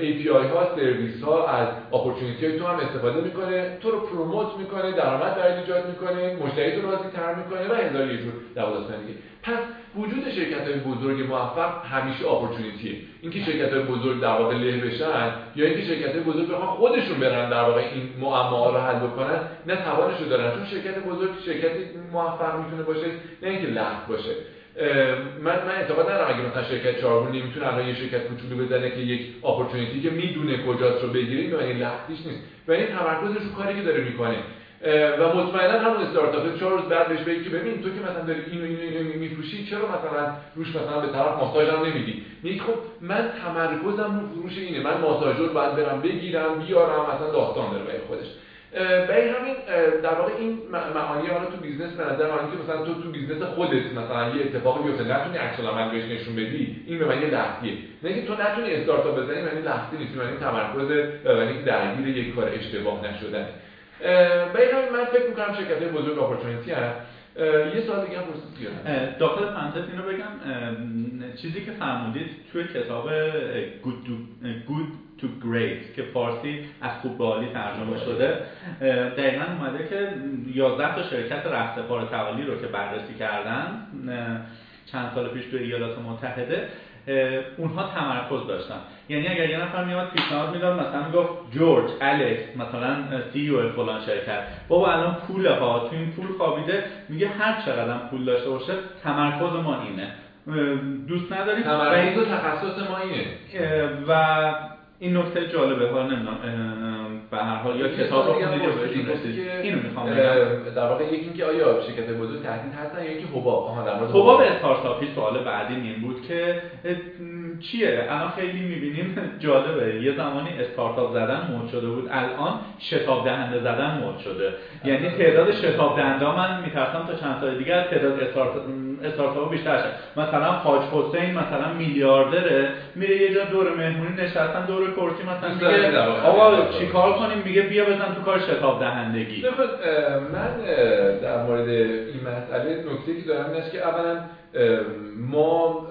API ها سرویس ها از اپورتونیتی های تو هم استفاده می‌کنه. تو رو پروموت می‌کنه درآمد برای ایجاد می‌کنه مشتری تو راضی تر می‌کنه و هزار یه جور دیگه. پس وجود شرکت های بزرگ موفق همیشه اپورتونیتیه. اینکه شرکت های بزرگ در واقع له بشن یا اینکه شرکت های بزرگ بخوان خودشون برن در واقع این معما رو حل بکنن نه توانش رو دارن. چون شرکت بزرگ شرکت موفق می‌تونه باشه نه اینکه لحظ باشه. من من اعتقاد ندارم اگه مثلا شرکت چارگون نمی‌تونه الان یه شرکت کوچولو بزنه که یک اپورتونتی که می‌دونه کجاست رو بگیره این یعنی لحظیش نیست. و این تمرکزش رو کاری که داره می‌کنه. و مطمئنا همون استارتاپ چهار روز بعد بهش بگی که ببین تو که مثلا داری اینو اینو اینو میفروشی چرا مثلا روش مثلا به طرف ماساژ هم نمیدی؟ میگی خب من تمرکزم رو فروش اینه. من ماساژور باید برم بگیرم بیارم مثلا داستان داره برای خودش. برای همین در واقع این معانی حالا تو business به نظر من که مثلا تو تو business خودت مثلا یه اتفاقی بیفته نتونی عکس العمل بهش نشون بدی این به معنی لختیه. نه تو نتونی استارتاپ بزنی معنی لختی نیست معنی تمرکز معنی درگیر یک کار اشتباه نشدن برای همین من فکر می‌کنم شرکت بزرگ اپورتونتی هست یه سوال دیگه هم پرسید داخل پرانتز اینو بگم. چیزی که فرمودید توی کتاب to, Good to Great که فارسی از خوب به عالی ترجمه شده دقیقا اومده که 11 تا شرکت پار توالی رو که بررسی کردن چند سال پیش توی ایالات متحده. اونها تمرکز داشتن. یعنی اگر یه نفر میاد پیشنهاد می‌داد مثلا گفت جورج الکس مثلا سی او فلان شرکت. بابا الان پول ها تو این پول خوابیده. میگه هر چقدر پول داشته باشه تمرکز ما اینه. دوست نداریم؟ تمرکز و تخصص ما اینه. و این نکته جالبه حالا نمی‌دونم به هر حال یا کتاب رو خوندید یا رسید اینو می‌خوام در واقع یکی اینکه آیا شرکت بزرگ تهدید هستن یا اینکه حباب. آها در مورد حباب استارتاپی سوال بعدی این بود که چیه؟ الان خیلی می‌بینیم جالبه. یه زمانی استارتاپ زدن مود شده بود الان شتاب دهنده زدن مود شده. یعنی تعداد شتاب دهنده من میترسم تا چند سال دیگه تعداد استارتاپ بیشتر شد مثلا حاج حسین مثلا میلیاردره میره یه جا دور مهمونی نشستن دور کرسی مثلا میگه آقا چیکار کنیم؟ میگه بیا بزن تو کار شتاب دهندگی. من در مورد این مسئله نکته که دارم اینه که اولا ما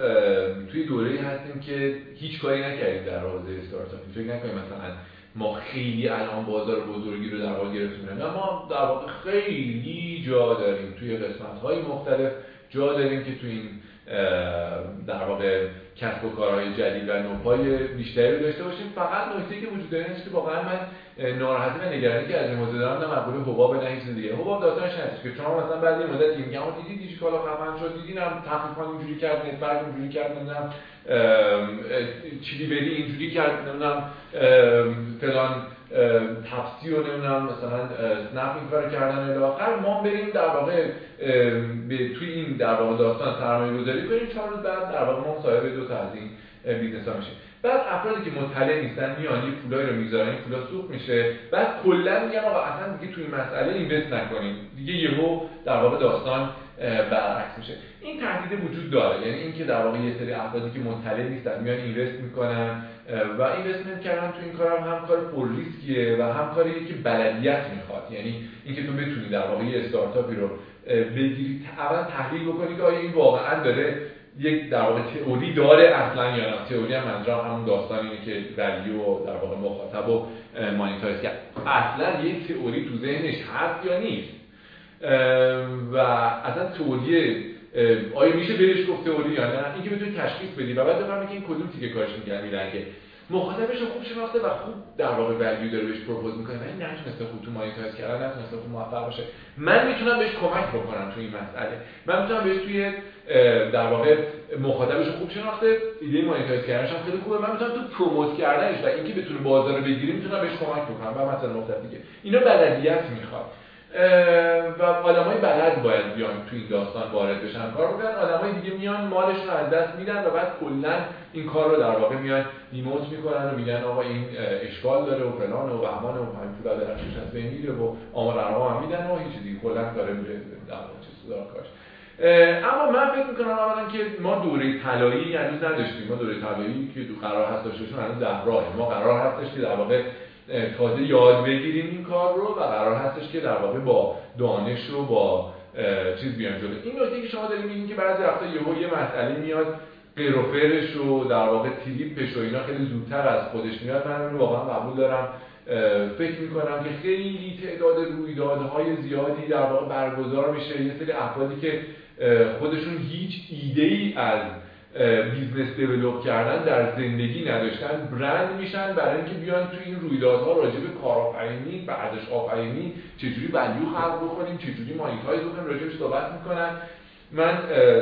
توی دوره هستیم که هیچ کاری نکردیم در حوزه استارتاپی. فکر نکنیم مثلا ما خیلی الان بازار بزرگی رو در واقع گرفتیم. نه ما در واقع خیلی جا داریم توی قسمت های مختلف جا داریم که توی این در واقع کسب و کارهای جدید و نوپای بیشتری رو داشته باشیم. فقط نکته که وجود داره که واقعا من ناراحتی و نگرانی که از این موضوع دارم نه حباب نه چیز دیگه. حباب داستانش هست که شما مثلا بعد یه مدتی میگم دیدی دیجی کالا خفن شد دیدی نم تخفیفان اینجوری کرد نت‌برگ اینجوری کرد نمی‌دونم چیلیوری اینجوری کرد نمی‌دونم فلان. تپسی و نمی‌دونم مثلا اسنپ این کار کردن الی آخر. ما بریم در واقع به توی این در واقع داستان سرمایه گذاری کنیم. چهار روز بعد در واقع ما صاحب دو تا از این business ها میشیم. بعد افرادی که مطلع نیستن میان یه پولایی رو می‌ذارن این پولا سوخت میشه. بعد کلا میگن آقا اصلا دیگه توی مسئله invest نکنیم. دیگه یهو در واقع داستان برعکس میشه. این تهدید وجود داره. یعنی اینکه در واقع یه سری افرادی که مطلع نیستن میان invest می‌کنن و investment کردن تو این کار هم, هم کار پر ریسکیه و هم کاریه که بلدیت می‌خواد. یعنی اینکه تو بتونی در واقع یه استارتاپی رو بگیری اول تحلیل بکنی که آیا این واقعا داره یک در واقع تئوری داره اصلا یا نه. تئوری هم منظورم همون داستان اینه که ولیو و در واقع مخاطب و مانیتایز کرد اصلا یک تئوری تو ذهنش هست یا نیست؟ و اصلا تئوری آیا میشه بهش گفت تئوری یا نه؟ اینکه بتونی تشخیص بدی. و بعد بفهمی که این کدوم تیکه کارش میگن میرنگه. مخاطبش رو خوب شناخته و خوب در واقع ولیو داره بهش پروپوز می‌کنه. ولی نتونسته خوب تو مانیتایز کردن نتونسته خوب موفق باشه. من می‌تونم بهش کمک بکنم تو این مسئله. من می‌تونم بهش توی در واقع مخاطبش خوب شناخته ایده مانیتایز کردنش هم خیلی خوبه. من می‌تونم تو پروموت کردنش و اینکه بتونه بازار رو بگیره می‌تونم بهش کمک بکنم. و مثلا نقطه دیگه. اینا بلدیت می‌خواد. و آدمای بلد باید بیان تو این داستان وارد بشن. کار بکنن آدمای دیگه میان مالشون از دست میدن و بعد کلا این کار رو در واقع میان دیموت می‌کنن و میگن آقا این اشکال داره و فلان و بهمان و همین پولا در از بین میره و آمار هم میدن و هیچ چیزی کلا داره میره در واقع کاش. اما من فکر می‌کنم اولا که ما دوره طلایی هنوز نداشتیم. ما دوره طلایی که تو قرار هست داشته هنوز ده راهه. ما قرار هستش که در واقع تازه یاد بگیریم این کار رو و قرار هستش که در واقع با دانش و با چیز بیان جلو. این نکته که شما دارید میگین که بعضی وقتا یهو یه مسئله میاد قر و فرش و در واقع تریپش و اینا خیلی زودتر از خودش میاد. من رو واقعا قبول دارم. فکر می‌کنم که خیلی تعداد رویدادهای زیادی در واقع برگزار میشه. یه سری افرادی که خودشون هیچ ایده ای از business develop کردن در زندگی نداشتن برند میشن برای اینکه بیان تو این رویدادها راجع به کارآفرینی ارزش آفرینی چجوری value خلق بکنیم چجوری monetize بکنیم راجعش صحبت می‌کنن. من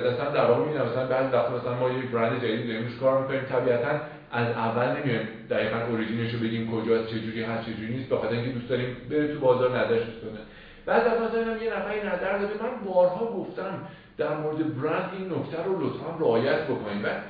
مثلا در واقع می‌بینم مثلا بعضی مثلا ما یه برند جدید داریم روش کار می‌کنیم طبیعتا از اول نمیایم دقیقا اوریجینش رو بگیم کجاست چجوری هست چجوری نیست بخاطر اینکه دوست داریم بره تو بازار نظرش کنه بعد از مثلا یه نفری نظر داده من بارها گفتم در مورد برند این نکته رو لطفا رعایت بکنید بعد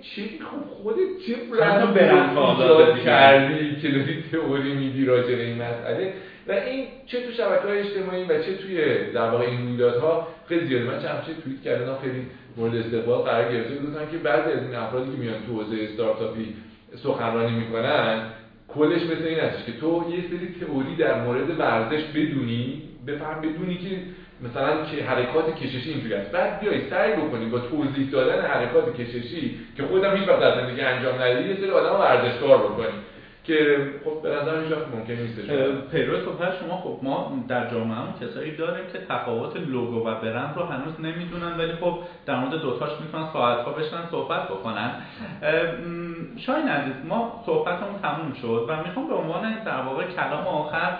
چه خب خودت چه برند برند کردی که داری تئوری میدی راجع به این مسئله؟ و این چه تو شبکه های اجتماعی و چه توی در واقع این رویدادها خیلی زیاده. من چند توییت کردم خیلی مورد استقبال قرار گرفته بودن که بعضی از این افرادی که میان تو حوزه استارتاپی سخنرانی می‌کنن کلش مثل این هستش که تو یه سری تئوری در مورد ورزش بدونی بفهم بدونی که مثلا که حرکات کششی اینجوری است بعد بیای سعی بکنی با توضیح دادن حرکات کششی که خودم هیچ وقت در زندگی انجام ندیدی یه سری آدم ورزشکار بکنی. که خب به نظر هیچ ممکن نیست پیرو صحبت شما خب ما در جامعه هم کسایی داریم که تفاوت لوگو و برند رو هنوز نمی‌دونن ولی خب در مورد دوتاش می‌تونن ساعت ها بشن صحبت بکنن. شاین عزیز ما صحبتمون تموم شد و می‌خوام به عنوان در واقع کلام آخر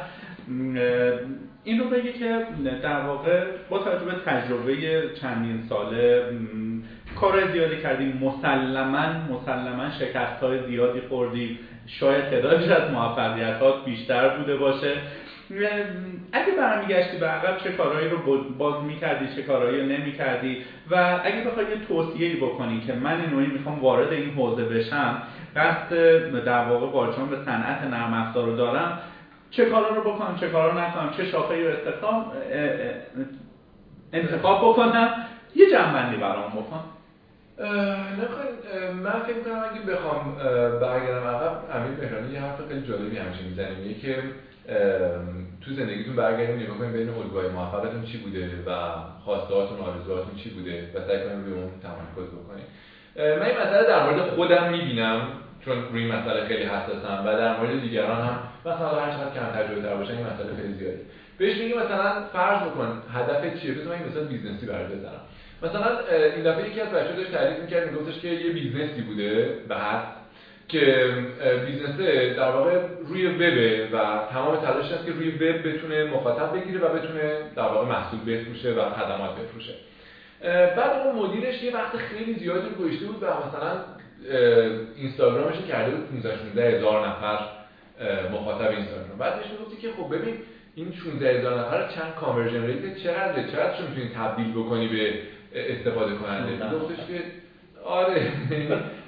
این رو بگه که در واقع با توجه به تجربه چندین ساله کار زیادی کردیم مسلما مسلما شکست های زیادی خوردیم شاید تعدادش از موفقیتات بیشتر بوده باشه. اگه برمیگشتی به عقب چه کارهایی رو باز می‌کردی چه کارهایی رو نمی‌کردی؟ و اگه بخوای یه توصیه بکنی که من نوعی می‌خوام وارد این حوزه بشم قصد در واقع وارد به صنعت نرم افزار رو دارم چه کارا رو بکنم چه کارا نکنم چه شاخه رو استخدام انتخاب بکنم. یه جنبندی برام بکن. نکن من فکر کنم اگه بخوام برگردم عقب امیر مهرانی یه حرف خیلی جالبی همیشه می‌زنیم که تو زندگیتون برگردیم نگاه کنیم بین الگوهای موفقتون چی بوده و خواستهاتون آرزوهاتون چی بوده و سعی کنیم روی اون تمرکز بکنیم. من این مسئله در مورد خودم می‌بینم. چون روی این مسئله خیلی حساسم و در مورد دیگران هم مثلا هر چقدر کم تجربه تر باشن این مسئله خیلی زیاده. بهش میگی مثلا فرض بکن هدف چیه؟ بذار من مثال business ی برات بزنم. مثلا این دفعه یکی از بچه‌ها داشت تعریف می‌کرد میگفتش که یه business ی بوده بعد که business در واقع روی وب و تمام تلاشش هست که روی وب بتونه مخاطب بگیره و بتونه در واقع محصول بفروشه و خدمات بفروشه. بعد اون مدیرش یه وقت خیلی زیادی گذاشته بود و مثلا اینستاگرامش کرده بود 15 16 هزار نفر مخاطب اینستاگرام. بعدش می‌گفتی که خب ببین این 16 هزار نفر چند conversion rate چقدره؟ چقدر می‌تونی تبدیل بکنی به استفاده کننده؟ گفتش که آره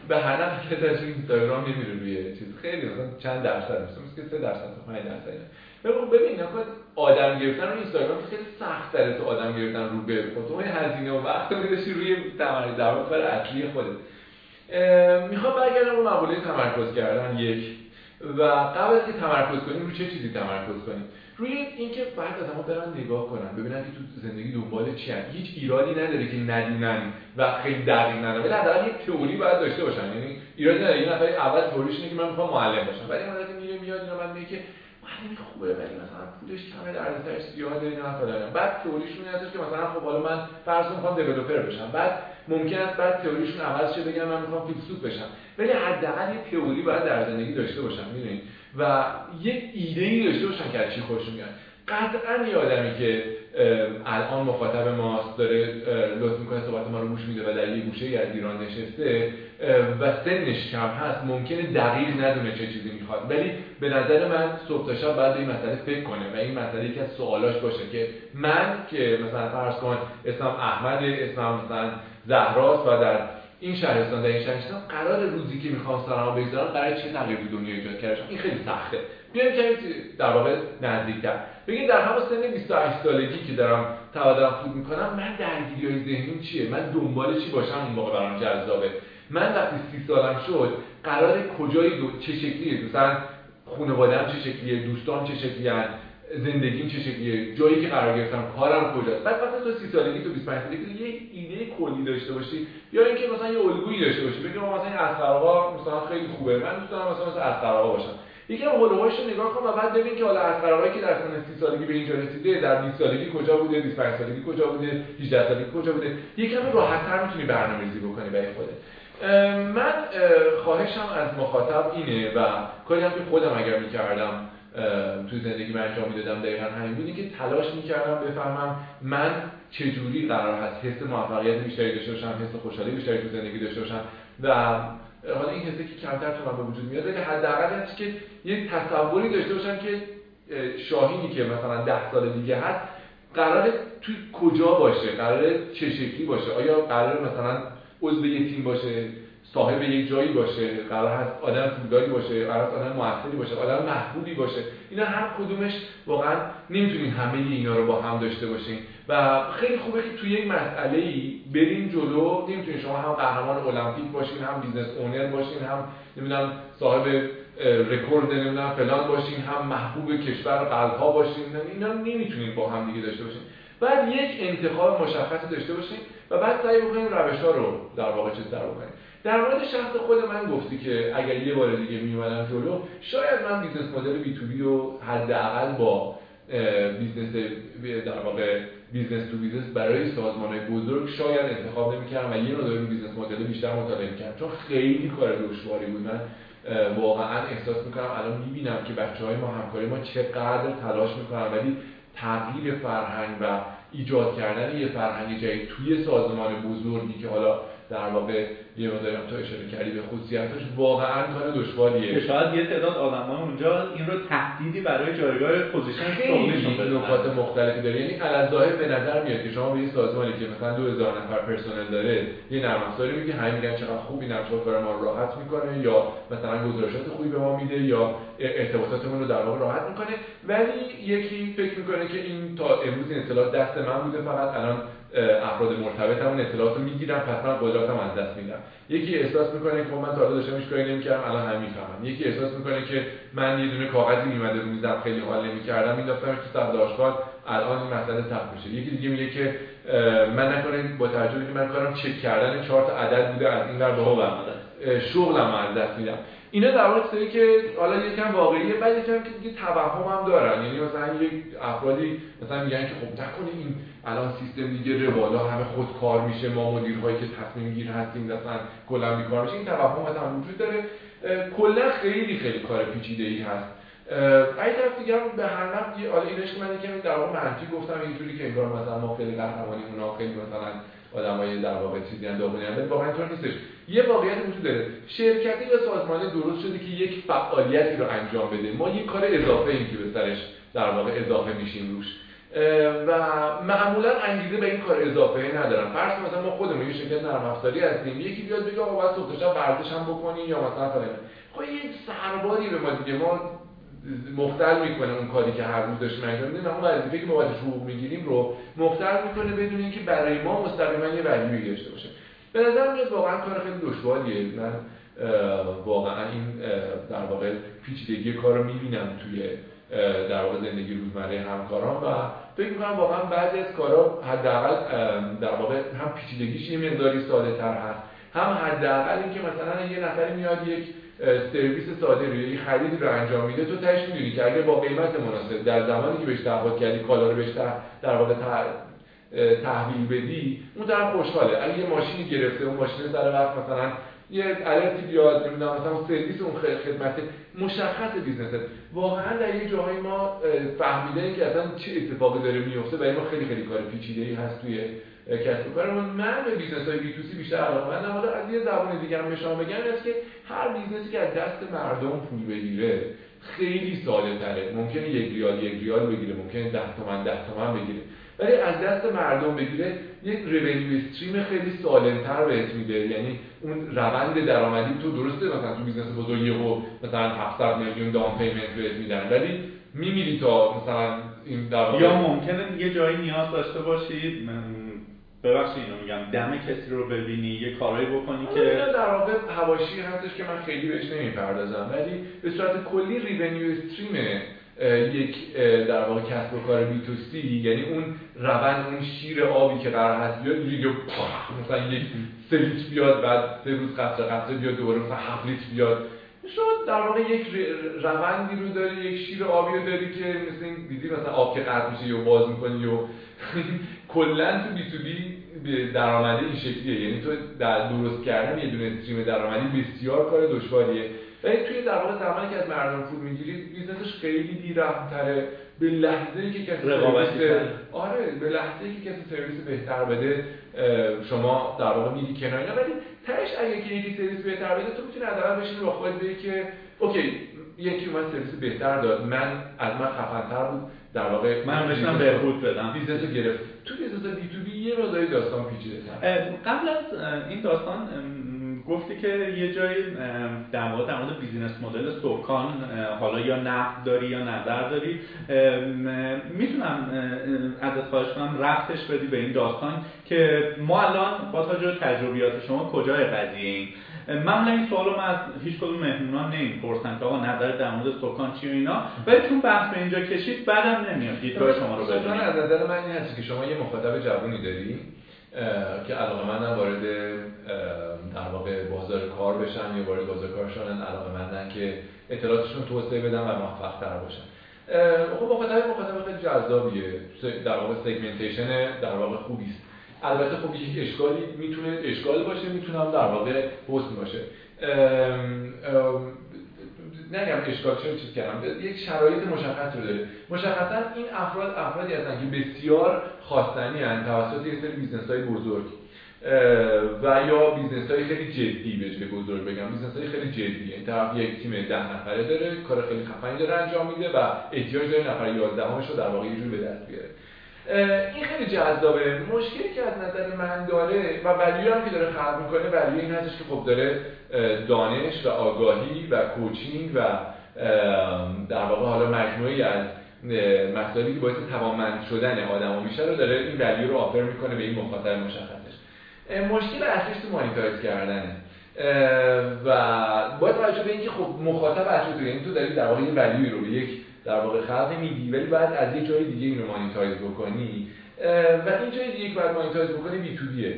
به هر نفر که از اینستاگرام نمیره روی چیز. خیلی مثلا چند درصد مثلا که 3 درصد تا 5 درصد بگو ببین نکن آدم گرفتن رو اینستاگرام خیلی سختی داره تو آدم گرفتن رو به خود تو هزینه و وقت میذاشتی روی تمرین در واقع اصلی خودت. می‌خوام برگردم رو مقوله تمرکز کردن یک. و قبل از که تمرکز کنیم رو چه چیزی تمرکز کنیم؟ روی اینکه بعد آدم‌ها برن نگاه کنن ببینن که تو زندگی دنبال چی هن. هیچ ایرادی نداره که ندونن و خیلی دقیق ندونن. ولی حداقل یک تئوری باید داشته باشن. یعنی ایرادی نداره. یه نفر اول تئوریش اینه که من می‌خوام معلم باشم. ولی مدتی میره میاد اینا من میگه که معلمی خوبه ولی مثلا پولش کمه دردسرش زیاده اینا فلان بعد تئوریشون این که مثلا خب حالا من فرض می‌خوام دیولپر بشم. بعد ممکن است بعد تئوریشون عوض شه بگم من می‌خوام فیلسوف بشم. ولی حداقل یه تئوری باید در زندگی داشته باشن می‌دونید و یک ایده ای داشته باشن که از چی خوششون میاد قطعا یه آدمی که الان مخاطب ماست داره لطف می‌کنه صحبت ما رو گوش میده و در یه گوشه از ایران نشسته و سنش کم هست ممکنه دقیق ندونه چه چیزی می‌خواد. ولی به نظر من صبح تا شب باید این مسئله فکر کنه و این مسئله یکی از سوالاش باشه که من که مثلا فرض کن اسمم احمد اسمم مثلا زهراست و در این شهرستان در این شهرستان قرار روزی که می‌خوام سلام بگذارم قرار چه تغییری دنیا ایجاد کرده؟ این خیلی سخته. بیایم که در واقع نزدیکتر. بگید در همون سن 28 سالگی که دارم تبادلم خوب می‌کنم من درگیری های ذهنیم چیه؟ من دنبال چی باشم اون موقع برام جذابه؟ من وقتی سی سالم شد قرار کجای دو... چه شکلیه؟ مثلا خانواده‌ام چه شکلیه؟ دوستان چه شکلیه؟ زندگیم چه شکلیه؟ جایی که قرار گرفتم کارم کجاست؟ بعد مثلا تو 30 سالگی تو 25 سالگی یه ایده کلی داشته باشی. یا اینکه مثلا یه الگویی داشته باشی. بگم مثلا این مثلا خیلی خوبه. من دوست دارم مثلا مثلا باشم. یکم هولوهاش رو نگاه کن و بعد ببین که حالا اسقر که در سن 30 سالگی به اینجا رسیده در 20 سالگی کجا بوده 25 سالگی کجا بوده 18 سالگی کجا بوده یکم راحت‌تر می‌تونی برنامه‌ریزی بکنی برای خودت. من خواهشم از مخاطب اینه و کاری هم که خودم اگر می‌کردم توی زندگی من انجام می‌دادم دقیقا همین بودی که تلاش می‌کردم بفهمم من چجوری قرار هست حس موفقیت بیشتری داشته باشم حس خوشحالی بیشتری تو زندگی داشته باشم و حالا این حسی که کمتر تو من به وجود میاد ولی حداقل هست که یک تصوری داشته باشم که شاهینی که مثلا ده سال دیگه هست قرار توی کجا باشه؟ قرار چه شکلی باشه؟ آیا قرار مثلا عضو یک تیم باشه؟ صاحب یک جایی باشه؟ قرار هست آدم پولداری باشه؟ قرار هست آدم موثری باشه؟ آدم محبوبی باشه؟ اینا هر کدومش واقعا نمی‌تونین همه اینا رو با هم داشته باشین و خیلی خوبه که توی یک مسئله ای بریم جلو. نمی‌تونین شما هم قهرمان المپیک باشین هم business owner باشین هم نمی‌دونم صاحب رکورد نمی‌دونم فلان باشین هم محبوب کشور قلب ها باشین اینا نمی‌تونین با هم دیگه داشته باشین. بعد یک انتخاب مشخصی داشته باشین و بعد سعی بکنیم روش رو در واقع چیز در بکنیم در مورد شخص خود من گفتی که اگر یه بار دیگه میومدم جلو شاید من business model B to B رو حداقل با business در واقع business to business برای سازمان بزرگ شاید انتخاب نمی‌کردم و یه نوع business model بیشتر مطالعه می‌کردم. چون خیلی کار دشواری بود. من واقعا احساس می‌کنم الان می‌بینم که بچه های ما همکاری ما چقدر تلاش می‌کنن. ولی تغییر فرهنگ و ایجاد کردن یه فرهنگ جدید توی سازمان بزرگی که حالا در واقع یه مقدارم تو اشاره کردی به خصوصیتش واقعا کار دشواریه. شاید یه تعداد آدم‌ها اونجا این رو تهدیدی برای جایگاه position خیلی نکات مختلفی داره. یعنی ظاهر به نظر میاد که شما به یه سازمانی که مثلا 2000 نفر پرسنل داره یه نرم افزاری میگه همین میگن چقدر خوبی نرم کار ما راحت می‌کنه یا مثلا گزارشات خوبی به ما میده یا ارتباطاتمون رو در واقع راحت می‌کنه. ولی یکی فکر می‌کنه که این تا امروز این اطلاعات دست من بوده فقط الان افراد مرتبط همون اطلاعات رو می‌گیرم پس من قدرتم از دست میدم. یکی احساس می‌کنه که خب من تا حالا داشتم هیچ کاری نمی‌کردم الان هم می‌فهمم. یکی احساس می‌کنه که من یه دونه کاغذی میمده رو میزم خیلی حال نمی‌کردم مینداختم تو صد آشغال الان این مسئله تخت میشه. یکی دیگه میگه که من نکنه با توجه که من کارم چک کردن چهار تا عدد بوده از این ور به شغلم از دست میدم. اینا در واقع چیزایی که حالا یکم واقعیه بعد یکم که دیگه توهم هم دارن. یعنی مثلا یک افرادی مثلا میگن که خب نکنه این الان سیستم دیگه روالا همه خود کار میشه ما مدیرهایی که تصمیم گیر هستیم مثلا کلا بیکار میشه. این توهم هم وجود داره. کلا خیلی خیلی کار پیچیده ای هست این طرف دیگه به هر نفع حالا اینش من یکم در واقع منفی گفتم اینجوری که انگار مثلا ما خیلی قهرمانی اونا خیلی مثلا آدمای در واقع چیزی هم داغونی هم واقعا اینطور نیستش. یه واقعیت وجود داره. شرکتی یا سازمانی درست شده که یک فعالیتی رو انجام بده. ما یک کار اضافه این که به سرش در واقع اضافه میشیم روش. و معمولا انگیزه به این کار اضافه ندارن فرض مثلا ما خودمون یه شرکت نرم افزاری هستیم. یکی بیاد بگه آقا باید صبح ورزش هم بکنی یا مثلا فلان. خب یک سرباری به ما دیگه. ما مختل می‌کنه اون کاری که هر روز داشتیم انجام میدیم اون وظیفه که ما حقوق می‌گیریم رو مختل می‌کنه بدون اینکه برای ما مستقیما یه ولیوی داشته باشه. به نظر میاد واقعا کار خیلی دشواریه. من واقعا این در واقع پیچیدگی کار رو می‌بینم توی در واقع زندگی روزمره همکاران و فکر می‌کنم واقعا بعضی از کارا حداقل در واقع هم پیچیدگیش یه مقداری ساده تر هست. هم حداقل اینکه مثلا یه نفری میاد یک سرویس ساده رو یه خرید رو انجام میده تو تاش می‌دونی که اگه با قیمت مناسب در زمانی که بهش تعهد کردی کالا رو بهش در واقع تحویل بدی اون طرف خوشحاله. اگه یه ماشینی گرفته اون ماشین سر وقت مثلا یه alert ی بیاد نمی‌دونم مثلا سرویس اون خدمت مشخص business واقعا در یه جاهای ما فهمیده که اصلا چه اتفاقی داره میفته و ما خیلی خیلی کار پیچیده ای هست توی کسب و کارمون من به business های B to C بیشتر علاقه حالا از یه زبان دیگه هم شما بگم است که هر business ی که از دست مردم پول بگیره خیلی ساده تره. ممکنه یک ریال یک ریال بگیره. ممکنه ده تومن ده تومن بگیره. ولی از دست مردم بگیره یک revenue stream خیلی سالمتر بهت میده. یعنی اون روند درآمدی تو درسته. مثلا تو business بزرگی و مثلا 700 میلیون down payment بهت میدن. ولی میمیری تا مثلا این در یا ممکنه یه جایی نیاز داشته باشید ببخشید اینو میگم. دم کسی رو ببینی یه کارایی بکنی که در واقع حواشی هستش که من خیلی بهش نمی‌پردازم. ولی به صورت کلی revenue stream یک در واقع کسب و کار B2C یعنی اون روند اون شیر آبی که قرار هست بیاد دیگه مثلا یک سه بیاد بعد سه روز قطره قطره بیاد دوباره مثلا هفت بیاد. شد در واقع یک روندی رو داری یک شیر آبی رو داری که مثل این دیدی مثلا آب که قطع میشه یا باز می‌کنی و کلا تو B2B درآمدی این شکلیه. یعنی تو در درست کردن یه دونه stream درآمدی بسیار کار دشواریه. ولی توی در واقع زمانی که از مردم پول می‌گیری business ش خیلی دیرمتره به لحظه که کسی آره به لحظه که کسی سرویس بهتر بده شما در واقع میری کنار ولی تهش اگه که یکی سرویس بهتر بده تو می‌تونی حداقل بشینی با خودت بگی که اوکی یکی اومد سرویس بهتر داد. من از من خفنتر بود. در واقع من داشتم بهبود بدم. business رو گرفت. تو business B2B یه مقداری داستان پیچیده قبل از این داستان گفتی که یه جایی در واقع در مورد business model سکان حالا یا نقد داری یا نظر داری. می‌تونم ازت خواهش کنم ربطش بدی به این داستان که ما الان با توجه تجربیات شما کجای قضیه این معمولا این سوالو من از هیچ کدوم مهمونان نمی‌پرسن که آقا نظر در مورد سکان چی و اینا. ولی چون بحث به اینجا کشید بعدم نمیاد. دیدگاه شما رو بدونید. از نظر من این هست که شما یه مخاطب جوونی داری که علاقه مندن وارد در واقع بازار کار بشن یا وارد بازار کار شدن علاقه مندن که اطلاعاتشون توسعه بدن و موفق تر باشن خب مخاطب مخاطب خیلی جذابیه. در واقع سگمنتیشن در واقع خوبی است البته خب یک اشکالی می‌تونه اشکال باشه می‌تونه در واقع حسن باشه. نگم اشکال چرا چیز کردم؟ یک شرایط مشخص رو داره مشخصا این افراد افرادی هستن که بسیار خواستنی هستند توسط یک سری business های بزرگ و یا business های خیلی جدی به بزرگ بگم. business های خیلی جدی. این طرف یک تیم ده نفره داره کار خیلی خفنی داره انجام میده و احتیاج داره نفر 11 رو در واقع یه به دست بیاره. این خیلی جذابه. مشکلی که از نظر من داره و value هم که داره خلق می‌کنه value این هستش که خب داره دانش و آگاهی و کوچینگ و در واقع حالا مجموعی از مسائلی که باعث توانمند شدن آدم و میشه رو داره این ولیو رو آفر می‌کنه به این مخاطب مشخصش. مشکل اصلیش تو مانیتایز کردنه. و باید توجه به اینکه خب مخاطب اصلی تو یعنی تو داری در واقع یه ولیوی رو به یک در واقع خلق میدی ولی بعد از یه جای دیگه اینو مانیتایز بکنی و این جای دیگه که باید مانیتایز بکنی بی تو بیه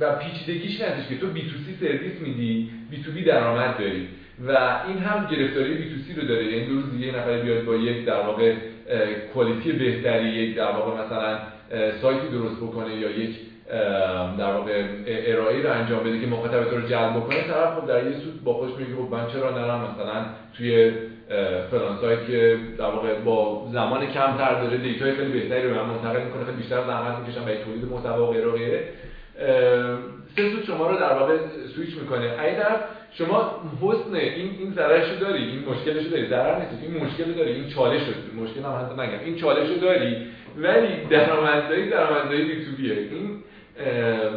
و پیچیدگیش نزدیش که تو B2C سرویس میدی B2B درآمد داری. و این هم گرفتاری B2C رو داره. یعنی دو روز دیگه نفر بیاد با یک در واقع quality بهتری یک در واقع مثلا سایتی درست بکنه یا یک در واقع ارائه رو انجام بده که مخاطب تو رو جلب بکنه طرف خب در یه سود با خودش میگه خب من چرا نرم مثلا توی فلان سایت که در واقع با زمان کمتر داره data ی خیلی بهتری رو من منتقل می‌کنه خیلی بیشتر زحمت می‌کشم برای تولید محتوا و غیره و غیره. سه سود شما رو در واقع سویچ می‌کنه. اگر شما حسن این این ضررش رو داری این مشکلش رو داری. ضرر نیست این مشکل داری این چالش رو مشکل هم حتی نگم. این چالش رو داری ولی درآمدزایی درآمدزایی بی تو بیه این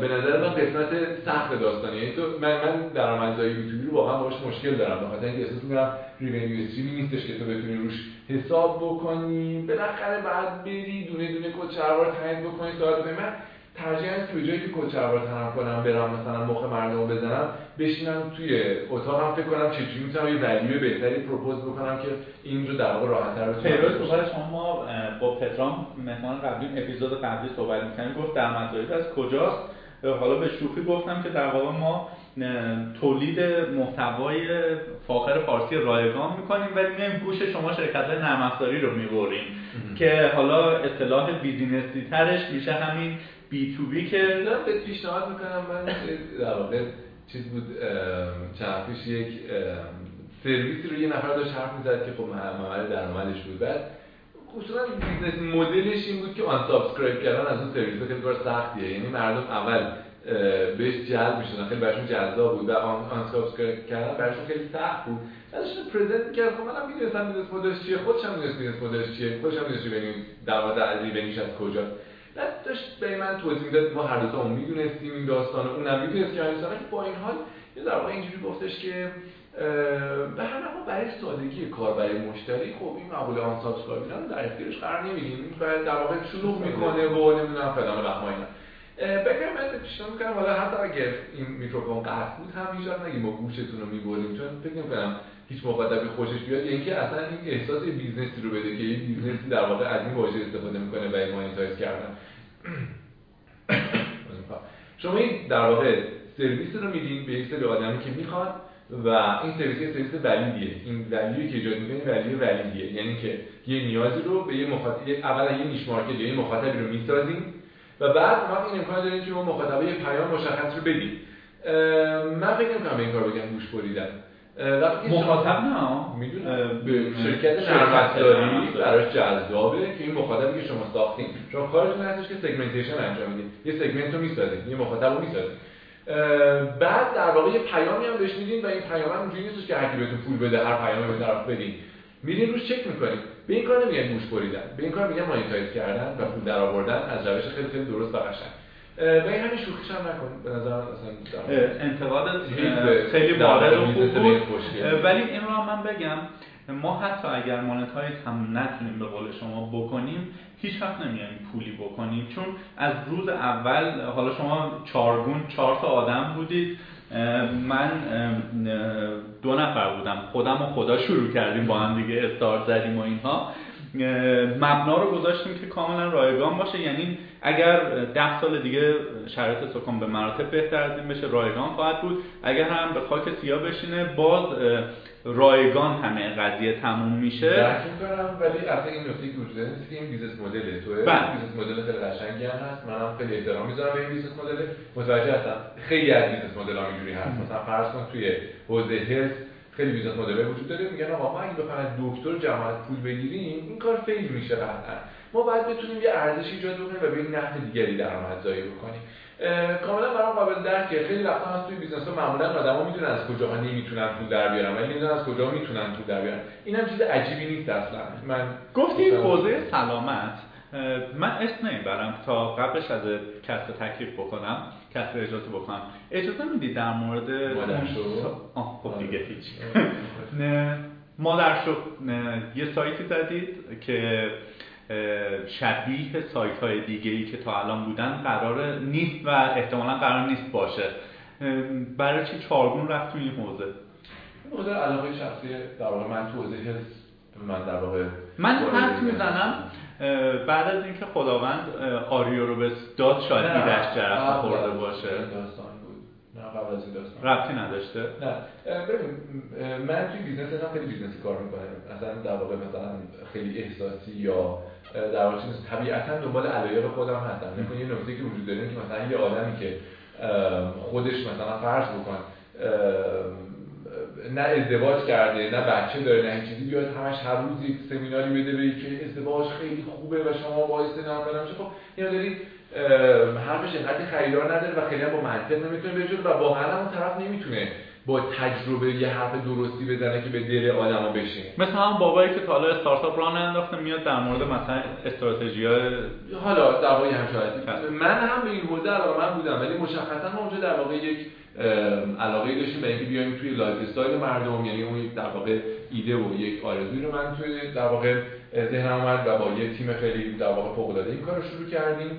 به نظر من قسمت سخت داستانی یعنی تو من من درآمدزایی یوتیوبی رو واقعا باهاش مشکل دارم. بخاطر اینکه احساس می‌کنم ریونیو استریمی نیستش که تو بتونی روش حساب بکنی. بالاخره بعد بری دونه دونه کد شلوار تعیین بکنی ساعت من ترجیح است که جایی که کد شلوار تنم کنم برم مثلا مخ مردم بزنم بشینم توی اتاقم فکر کنم چجوری می‌تونم یه ولیو بهتری پروپوز بکنم که این رو در واقع راحت‌تر بتونم پیروز شما با پترام مهمان قبلی اپیزود قبلی صحبت می‌کردیم گفت در مدارج از کجاست. حالا به شوخی گفتم که در واقع ما تولید محتوای فاخر فارسی رایگان می‌کنیم ولی میایم گوش شما شرکت نرم رو می‌بریم. که حالا اصطلاح business ی ترش میشه همین B2B که به پیشنهاد می‌کنم من در واقع چیز بود چند پیش یک سرویسی رو یه نفر داشت حرف می‌زد که خب محمد درآمدش بود. بعد اصولا business model ش این بود که unsubscribe کردن از اون سرویس خیلی کار سختیه. یعنی مردم اول بهش جلب می‌شدن. خیلی براشون جذاب بود. و unsubscribe کردن براشون خیلی سخت بود. بعدش present می‌کرد خب منم می‌دونستم business model ش چیه. خودش هم می‌دونست business model ش چیه. خودش هم می‌دونست ببینیم در واقع revenue ش از کجا. بعد داشت به من توضیح می‌داد ما هر دو می‌دونستیم این داستان اونم می‌دونست که با این حال یه در واقع اینجوری گفتش که به هر نحو برای سادگی کار برای مشتری خب این مقوله unsubscribe اینا در اختیارش قرار نمیدیم. این در واقع شلوغ می‌کنه و نمی‌دونم فلان و اینا. بگم من پیشنهاد می‌کنم حالا حتی اگر این میکروفون قطع بود هم هیچ نگیم ما گوشتون رو می‌بریم. چون فکر نمی‌کنم هیچ مخاطبی خوشش بیاد یا اینکه اصلا این احساس business ی رو بده که این business ی در واقع از این واژه استفاده می‌کنه و monetize کردن. شما این در واقع سرویس رو میدین به یک سری آدمی که می‌خواد و این سرویس یه سرویس valid یه. این ولیوی که ایجاد می‌کنه value valid یه. یعنی که یه نیازی رو به یه مخاطب اولا یه niche market یه مخاطبی رو می‌سازیم و بعد ما این امکان داریم که ما مخاطبه یه پیام مشخص رو بدیم. من فکر نمی‌کنم این کار بگم گوش بریدن. مخاطب نه. می‌دونم. به شرکت نرم براش جذابه که این مخاطبی که شما ساختین. شما کارتون هستش که segmentation انجام می‌دید یه segment رو می‌سازید یه مخاطب رو می‌سازید بعد در واقع یه پیامی هم بهش میدین و این پیام هم اونجوری نیستش که هر بهتون پول بده هر پیامی به طرف بدین. میرین روش چک می‌کنید به این کار نمیگن گوش بریدن. به این کار میگن monetize کردن و پول در آوردن از روش خیلی خیلی درست و قشنگ. به این همین شوخیش هم نکن به نظر انتقاد خیلی وارد و خوب بود. ولی این رو هم من بگم ما حتی اگر مانتایز هم نتونیم به قول شما بکنیم هیچ وقت نمیایم پولی بکنیم. چون از روز اول حالا شما چارگون چهار تا آدم بودید. من دو نفر بودم. خودم و خدا شروع کردیم با هم دیگه استارت زدیم و اینها. مبنا رو گذاشتیم که کاملا رایگان باشه. یعنی اگر ده سال دیگه شرایط سکان به مراتب بهتر از این بشه رایگان خواهد بود. اگر هم به خاک سیاه بشینه باز رایگان همه قضیه تموم میشه. می‌کنم ولی اصلا این نکته که وجود نیست که این business model توه. بله. business model خیلی قشنگی هم هست. منم خیلی احترام می‌ذارم به این business model. متوجه هستم خیلی از business model ها اینجوری هست. مثلا فرض کن توی حوزه health خیلی business model وجود داره. میگن آقا ما اگه بخوایم از دکتر جماعت پول بگیریم این کار fail میشه قطعا. ما باید بتونیم یه ارزش ایجاد بکنیم و به یه نحو دیگری درآمدزایی بکنیم. کاملا برام قابل درکه خیلی وقتا هست توی business ها معمولا آدما می‌دونن از کجا نمی‌تونن پول در بیارن ولی نمی‌دونن از کجا می‌تونن پول در بیارن. اینم چیز عجیبی نیست اصلا. من گفتی حوزه سلامت. من اسم نمی‌برم تا قبلش از کسب تکلیف بکنم. کسب اجازه بکنم. اجازه می‌دید در مورد خب دیگه هیچ. مادر شد یه سایتی زدید که شبیه سایت های دیگه ای که تا الان بودن قرار نیست و احتمالا قرار نیست باشه. برای چی چارگون رفت تو این حوزه؟ حوزه علاقه شخصی در واقع من تو حوزه من در واقع من حد می‌زنم بعد از اینکه خداوند آریو رو به داد شاید ایدش جرفت خورده باشه. نه قبل از این داستان. ربطی نداشته. نه ببین من توی بیزنس هم خیلی بیزنسی کار می‌کنم. مثلا در واقع مثلا خیلی احساسی یا در واقع طبیعتا دنبال علایق خودم هستم. نکنه یه نکته که وجود داره که مثلا یه آدمی که خودش مثلا فرض بکن نه ازدواج کرده نه بچه داره نه چیزی بیاد همش هر روز یک سمیناری بده به که ازدواج خیلی خوبه و شما باعث نام میشه خب اینا داری حرفش انقدر خریدار نداره و خیلی هم با منطق نمی‌تونه بجوره و واقعا اون طرف نمی‌تونه با تجربه یه حرف درستی بزنه که به دل آدما بشینه مثلا هم بابایی که تا حالا استارتاپ راه انداخته میاد در مورد مثلا استراتژی حالا در واقع هم من هم به این حوزه علاقه من بودم ولی مشخصا اونجا در واقع یک علاقه داشتیم به اینکه بیایم توی lifestyle مردم یعنی اون در واقع ایده و یک آرزویی رو من توی در واقع ذهنم اومد و با یه تیم خیلی در واقع فوق العاده این کار رو شروع کردیم.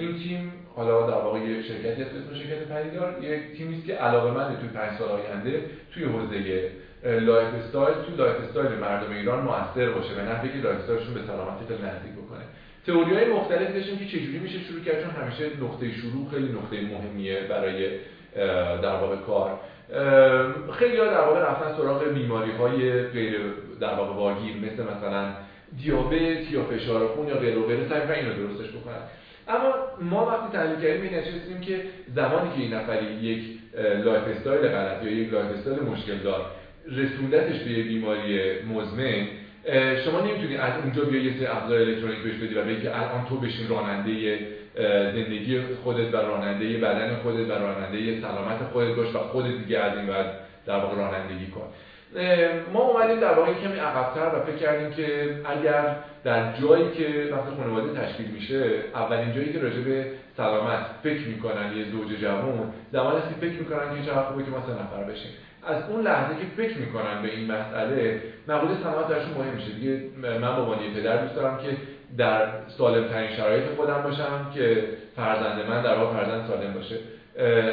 این تیم حالا در واقع یه شرکتی هست اسم شرکت پدیدار یک تیمی است که علاقه من توی 5 سال آینده توی حوزه lifestyle. توی lifestyle مردم ایران موثر باشه و نحوی که lifestyle شون به سلامتی خیلی نزدیک بکنه. تئوری های مختلف داشتیم که چجوری میشه شروع کرد؟ چون همیشه نقطه شروع خیلی نقطه مهمیه برای در واقع کار. خیلی ها در واقع رفتن سراغ بیماری های غیر در واقع واگیر مثل مثلا دیابت یا فشار خون یا غیره و غیره. سعی اینو درستش بکنن. اما ما وقتی تحلیل کردیم این نشستیم که زمانی که این نفری یک lifestyle غلط یا یک lifestyle مشکل دار رسوندتش به بیماری مزمن شما نمی‌تونی از اونجا بیا یه سری ابزار الکترونیک بهش بدی و بگی که الان تو بشین راننده زندگی خودت و راننده بدن خودت و راننده سلامت خودت باش و خودت دیگه از این بعد در واقع رانندگی کن. ما اومدیم در واقع کمی عقبتر و فکر کردیم که اگر در جایی که وقتی خانواده تشکیل میشه اولین جایی که راجع به سلامت فکر می‌کنن یه زوج جوان زمان است که فکر می‌کنن که چقدر خوبه که سه نفر بشیم. از اون لحظه که فکر می‌کنن به این مسئله مقوله سلامت درشون مهم میشه. دیگه من به عنوان پدر دوست دارم که در سالم ترین شرایط خودم باشم که فرزند من در واقع فرزند سالم باشه.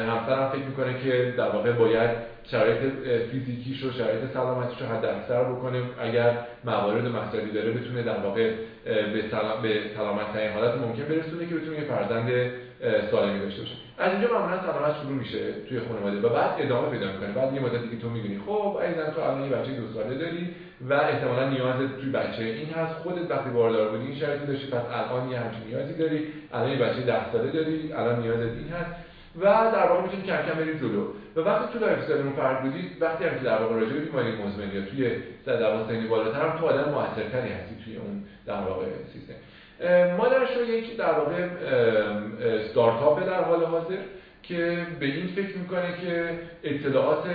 همسرم فکر می‌کنه که در واقع باید شرایط فیزیکیش و شرایط سلامتیش رو حد اکثر بکنه اگر موارد مسائلی داره بتونه در واقع به, سلام به سلامت ترین حالت ممکن برسونه که بتونه یه فرزند سالمی داشته باشه. از اینجا معمولا سلامت شروع میشه توی خانواده و بعد ادامه پیدا می‌کنه. بعد یه مدتی که تو می‌دونی خب عزیزم تو الان یه بچه دو ساله داری و احتمالا نیاز توی بچه این هست. خودت وقتی باردار بودی این شرایطی داشتی پس الان یه همچین نیازی داری. الان یه بچه 10 ساله داری الان نیازت این هست. و در واقع می‌تونی کم کم بریم جلو. و وقتی تو lifestyle فرد بودی وقتی هم که در واقع راجع به بیماری مزمن یا توی در سنی بالاتر هم تو آدم موثرتری هستی توی اون در واقع سیستم. مادرشو یک در واقع استارتاپ در حال حاضر که به این فکر می‌کنه که اطلاعات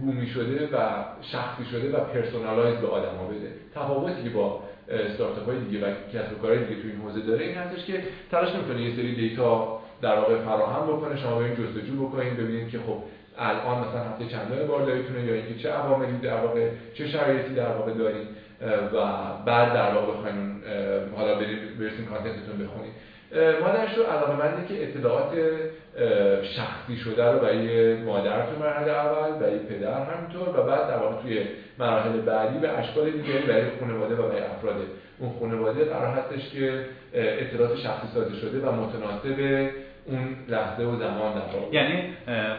بومی شده و شخصی شده و personalize به آدم ها بده. تفاوتی که با استارتاپ های دیگه و کسب و کارهای دیگه توی این حوزه داره این هستش که تلاش می‌کنه یه سری دیتا در واقع فراهم بکنه شما برید جستجو بکنید ببینید که خب الان مثلا هفته چند بار داریتونه یا اینکه چه عواملی در واقع چه شرایطی در واقع دارید و بعد در واقع بخواید حالا برید برسیم کانتنتتون بخونید. مادرش رو علاقه منده که اطلاعات شخصی شده رو برای مادر تو مرحله اول برای پدر همینطور و بعد در واقع توی مراحل بعدی به اشکال دیگری برای خانواده و برای افراد. اون خانواده قرار هستش که اطلاعات شخصی سازی شده و متناسب اون لحظه و زمان در یعنی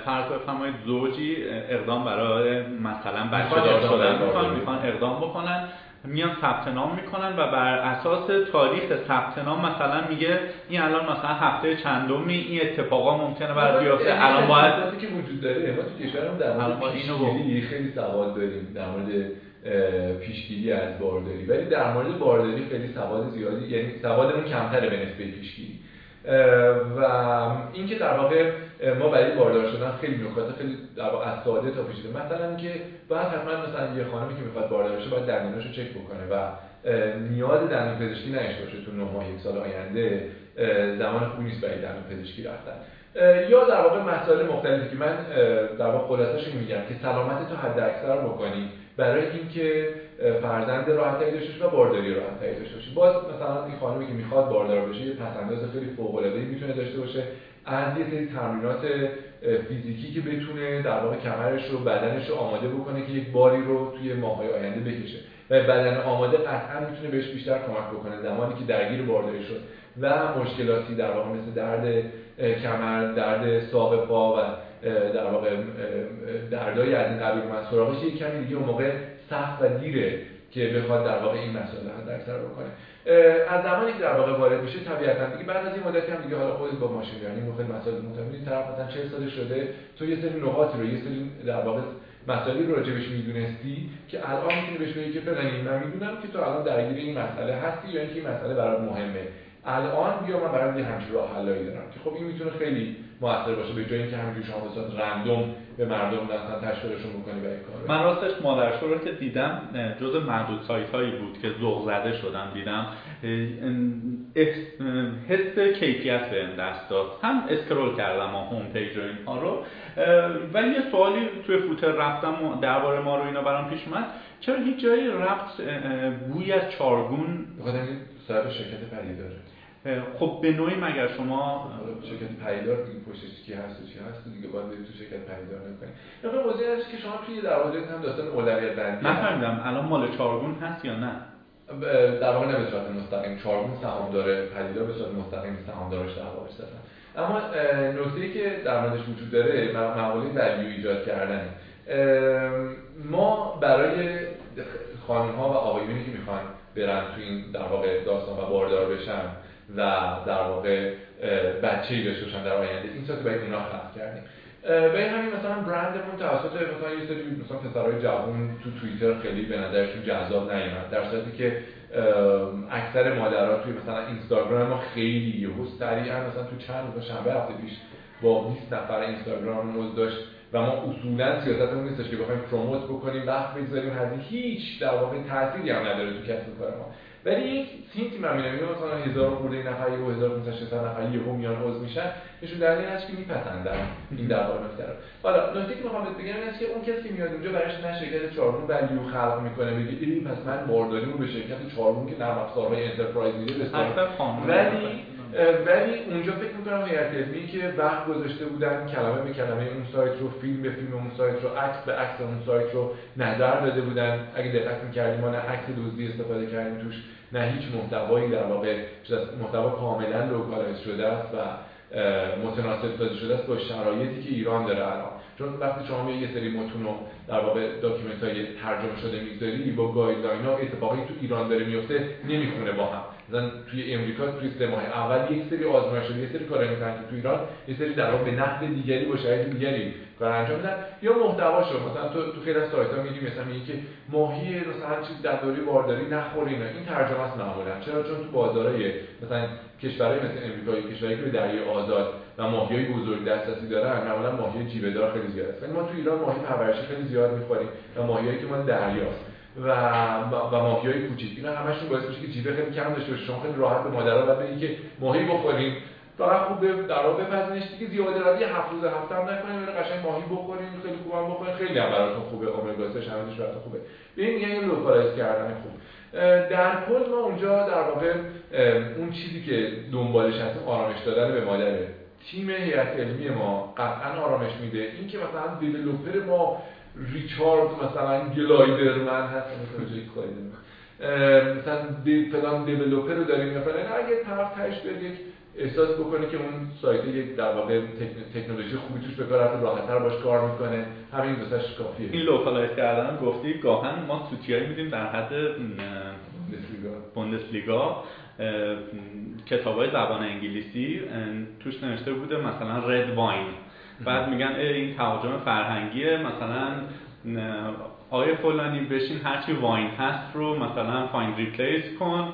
فرض بفرمایید زوجی اقدام برای مثلا بچه دار شدن می‌خوان می‌خوان اقدام بکنن میان ثبت نام می‌کنن و بر اساس تاریخ ثبت نام مثلا میگه این الان مثلا هفته چندمی این اتفاقا ممکنه بر بیفته. الان باید که وجود داره ما تو کشورمون در مورد پیشگیری خیلی سواد داریم در مورد پیشگیری از بارداری. ولی در مورد بارداری خیلی سواد زیادی یعنی سوادمون کمتره به نسبت پیشگیری. و اینکه در واقع ما برای باردار شدن خیلی نکات خیلی در واقع از ساده تا پیچیده مثلا اینکه باید حتما مثلا یه خانمی که می‌خواد باردار بشه باید دندونش رو چک بکنه و نیاز دندون پزشکی نشه باشه تو 9 ماه یک سال آینده. زمان خوبی نیست برای دندون پزشکی رفتن. یا در واقع مسائل مختلفی که من در واقع خلاصش میگم که سلامت تو حد اکثر بکنی. برای اینکه فرزند راحتتری داشته و بارداری راحتتری داشته باشه باز مثلا این خانمی که می‌خواد باردار بشه یه پسنداز خیلی فوق العاده می‌تونه داشته باشه. از یه سری تمرینات فیزیکی که بتونه در واقع کمرش رو بدنش رو آماده بکنه که یک باری رو توی ماهای آینده بکشه. و بدن آماده قطعا می‌تونه بهش بیشتر کمک بکنه زمانی که درگیر بارداری شد. و مشکلاتی در واقع مثل درد کمر درد ساق پا و در واقع دردای از این قبیل من سراغش یک کمی دیگه اون موقع سخت و دیره که بخواد در واقع این مسئله حد اکثر بکنه. از زمانی که در واقع وارد میشه طبیعتا دیگه بعد از این مدتی هم دیگه حالا خودت با ماشین یعنی موقع مسائل متمدن طرف مثلا 40 سال شده تو یه سری نقاطی رو یه سری در واقع مسائلی رو راجبش می‌دونستی که الان می‌تونی بهش بگی که فلانی من می‌دونم که تو الان درگیر این مسئله هستی یا اینکه این مسئله برات مهمه. الان بیا من برای یه همچین راه حلایی دارم که خب این می‌تونه خیلی موثر باشه به جای اینکه همینجوری شما مثلا random به مردم مثلا تشویقشون بکنی به این کار من راستش مادرشو رو که دیدم جز معدود سایت هایی بود که ذوق زده شدم دیدم. حس کیفیت به دست داد. هم scroll کردم و homepage و اینها رو. ولی یه سوالی توی footer رفتم درباره ما رو اینا برام پیش اومد. چرا هیچ جایی رفت بوی از چارگون؟ بخاطر صاحب شرکت پری داره. خب به نوعی مگر شما شرکت پیدار دیگه پشتش کی هست چی هست دیگه باید تو شرکت پیدار نکنید. یا موضوعی هست که شما توی در واقع هم داستان اولویت بندی من فهمیدم الان مال چارگون هست یا نه؟ در واقع نه به صورت مستقیم. چارگون سهام داره پدیدار به صورت مستقیم سهام دارش در واقع صرفا اما نکته که در موردش وجود داره مقوله ولیو ایجاد کردنه. ما برای خانم ها و آقایونی که می‌خوان برن تو این در واقع داستان و باردار بشن و در واقع بچه‌ای داشته باشن در آینده. این سایت باید اونا خلق کردیم. به همین مثلا برندمون توسط مثلا یه سری مثلا پسرای جوون تو توییتر خیلی به نظرشون جذاب نیومد. در صورتی که اکثر مادرها توی مثلا اینستاگرام ما خیلی یهو سریعا مثلا تو چند روز شنبه هفته پیش با 20 نفر اینستاگرام داشت و ما اصولا سیاستمون نیستش که بخوایم promote بکنیم وقت بگذاریم هزینه هیچ در واقع تأثیری هم نداره تو کسب کار ما. ولی یک سینتی من می‌بینم مثلا هزار خورده نفر یا 1500 نفر یهو میان عضو میشن نشون دلیل هست که میپسندن این در واقع نکته رو. حالا نکته که می‌خوام بگم این است که اون کسی که میاد اونجا براش نه شرکت چارگون value خلق می‌کنه بگه ای پس من بارداریمو به شرکت چارگون که نرم افزارهای enterprise میده ولی ولی اونجا فکر می‌کنم هیئت علمی که وقت گذاشته بودن کلمه به کلمه اون سایت رو فیلم به فیلم اون سایت رو عکس به عکس اون سایت رو نظر داده بودن. اگه دقت می‌کردیم ما نه عکس دزدی استفاده کردیم توش. نه هیچ محتوایی در واقع محتوا کاملا localize شده است و متناسب سازی شده است با شرایطی که ایران داره الان. چون وقتی شما یه سری متون رو در واقع document های ترجمه شده می‌گذاری با guideline ها اتفاقی تو ایران داره میفته نمی‌خونه با هم. مثلا توی امریکا توی سه ماه اول یک سری آزمایش یه سری کارا می‌کنن که تو ایران یه سری در به نحو دیگری با شرایط دیگری کار انجام میدن. یا محتواشو مثلا تو تو خیلی از سایت ها میگی مثلا میگی که ماهی مثلا چیز در دوره بارداری نخوره اینا. این ترجمه است معمولا. چرا؟ چون تو بازارهای مثلا کشورهای مثل امریکا کشورهایی که به دریای آزاد و ماهیای بزرگ دسترسی دارن معمولا ماهی جیوه دار خیلی زیاد است. ما تو ایران ماهی پرورشی خیلی زیاد می‌خوریم و ماهیایی که ما دریاست. و و ماهی های کوچیک اینا همشون باعث میشه که جیوه خیلی کم داشته باشه. شما خیلی راحت به مادرها و بگید که ماهی بخوریم. فقط خوب در واقع بپزنش دیگه زیاده روی هفت روز هفته هم نکنیم. برای قشنگ ماهی بخوریم. خیلی خوبم بخوریم. خیلی هم براتون خوبه. اومگا 3 شاملش براتون خوبه. به این میگن localize کردن خوب. در کل ما اونجا در واقع اون چیزی که دنبالش هستیم آرامش دادن به مادره. تیم هیئت علمی ما قطعا آرامش میده. این که مثلا developer ما ریچارد مثلا گلایدرمن هست مثلا جای مثلا فلان developer رو داریم یا فلان اگه طرف تهش بیاد یک احساس بکنه که اون سایت یک در واقع تکنولوژی خوبی توش به کار رفته راحت‌تر باش کار می‌کنه. همین دوستش کافیه. این localize کردن گفتی گاهن ما سوتیایی میدیم در حد بوندسلیگا. کتاب های زبان انگلیسی توش نوشته بوده مثلا red wine بعد میگن این تهاجم فرهنگیه مثلا آقای فلانی بشین هرچی wine هست رو مثلا find replace کن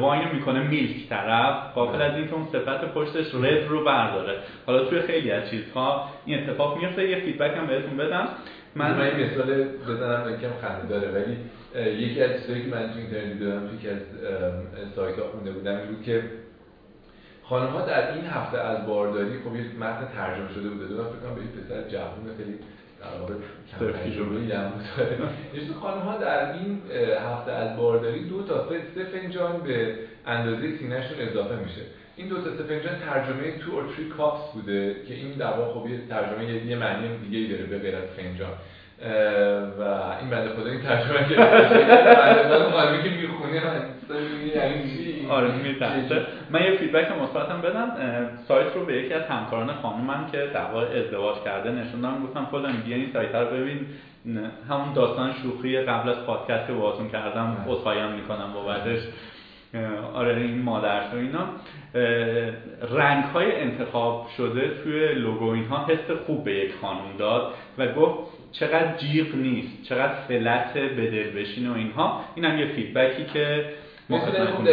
wine می‌کنه milk طرف غافل از اینکه اون صفت پشتش red رو برداره. حالا توی خیلی از چیزها این اتفاق میفته یه feedback هم بهتون بدم. من من این مثال بزنم یکم خنده داره ولی یکی از چیزایی که من تو اینترنت دیدم توی از سایت ها خونده بودم این بود که خانم ها در این هفته از بارداری خب یه متن ترجمه شده بوده. دو فکر کنم به پسر جوون خیلی در واقع تجربه هم بود خانم ها در این هفته از بارداری دو تا سه فنجان به اندازه سینهشون اضافه میشه. این دو تا سه فنجان ترجمه تو اور تری کاپس بوده که این در واقع خب یه ترجمه یه معنی دیگه ای داره به غیر از فنجان. و این بنده خدا این ترجمه بنده خدا که می‌خونه یعنی آره من یه feedback مثبتم بدم. سایت رو به یکی از همکاران خانومم که دعوا ازدواج کرده نشوندم گفتم فلان بیا این سایت رو ببین. همون داستان شوخی قبل از پادکست که باهاتون کردم عذرخواهی می‌کنم بابتش آره این مادرس و اینا. رنگ های انتخاب شده توی لوگو اینها حس خوب به یک خانم داد و گفت چقدر جیغ نیست چقدر flat به دل بشین و اینها. این هم یه feedback ی که ما خدمتتون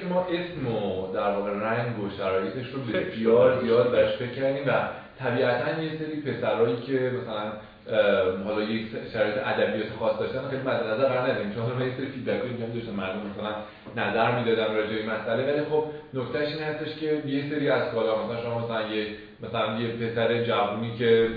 که ما اسم و در واقع رنگ و شرایطش رو بسیار زیاد برش فکر کردیم و طبیعتا یه سری پسرایی که مثلا حالا یک شرایط ادبیات خاص داشتن خیلی مد نظر قرار ندیم چون من یه سری فیدبک اینجا داشتم مردم مثلا نظر می‌دادم راجع به مسئله. ولی خب نکتهش این هستش که یه سری از کالا مثلا شما مثلا یه مثلا یه پسر جوونی که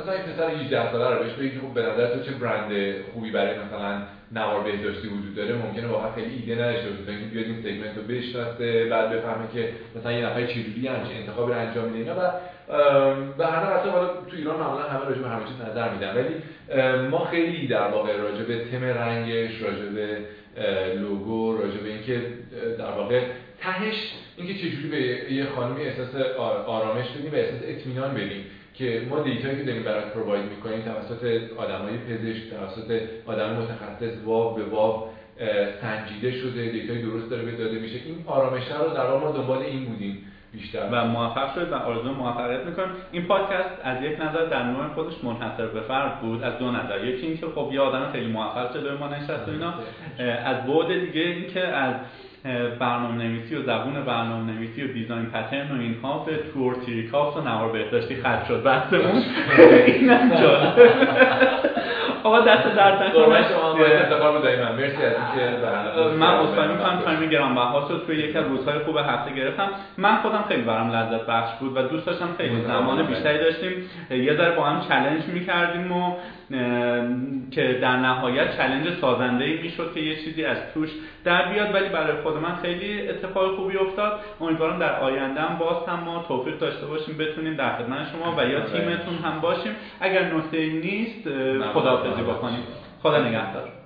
مثلا یه پسر 18 ساله رو بهش بگی خب به نظر تو چه برند خوبی برای مثلا نوار بهداشتی وجود داره؟ ممکنه واقعا خیلی ایده نداشته باشه. اینکه بیاد این سگمنت رو بشناسه بعد بفهمه که مثلا یه نفر چجوری همچین انتخابی رو انجام میده. اینا و به هر حال حالا تو ایران معمولا همه راجع به همه چیز نظر میدن. ولی ما خیلی در واقع راجع به تم رنگش راجع به لوگو راجع به اینکه در واقع تهش اینکه چجوری به یه خانمی احساس آرامش بدیم و احساس اطمینان بدیم. که ما دیتایی که داریم برات پروواید می‌کنیم توسط آدمای پزشک توسط آدم متخصص واو به واو سنجیده شده data ی درست داره به داده میشه. این آرامش رو در ما دنبال این بودیم بیشتر. و موفق شد و آرزو موفقیت می‌کنم. این پادکست از یک نظر در نوع خودش منحصر به فرد بود از دو نظر. یکی اینکه خب یه آدم خیلی موفق جلوی ما نشست و اینا. از بعد دیگه اینکه از برنامه نویسی و زبون برنامه نویسی و design pattern و اینها به تور تریکاف و نوار بهداشتی ختم شد. بحثمون این آقا دست درد نکنه. شما افتخار بود من مرسی از اینکه من عذرخواهی می‌کنم. time گرانبها شد توی یک از روزهای خوب هفته گرفتم. من خودم خیلی برام لذت بخش بود و دوست داشتم خیلی زمان بیشتری داشتیم. یه ذره با هم چالش می‌کردیم و که در نهایت challenge سازنده ای می‌شد که یه چیزی از توش در بیاد. ولی برای خود من خیلی اتفاق خوبی افتاد. امیدوارم در آینده هم باز هم ما توفیق داشته باشیم بتونیم در خدمت شما و یا تیمتون هم باشیم. اگر نکته نیست خداحافظی بکنیم. خدا نگهدار.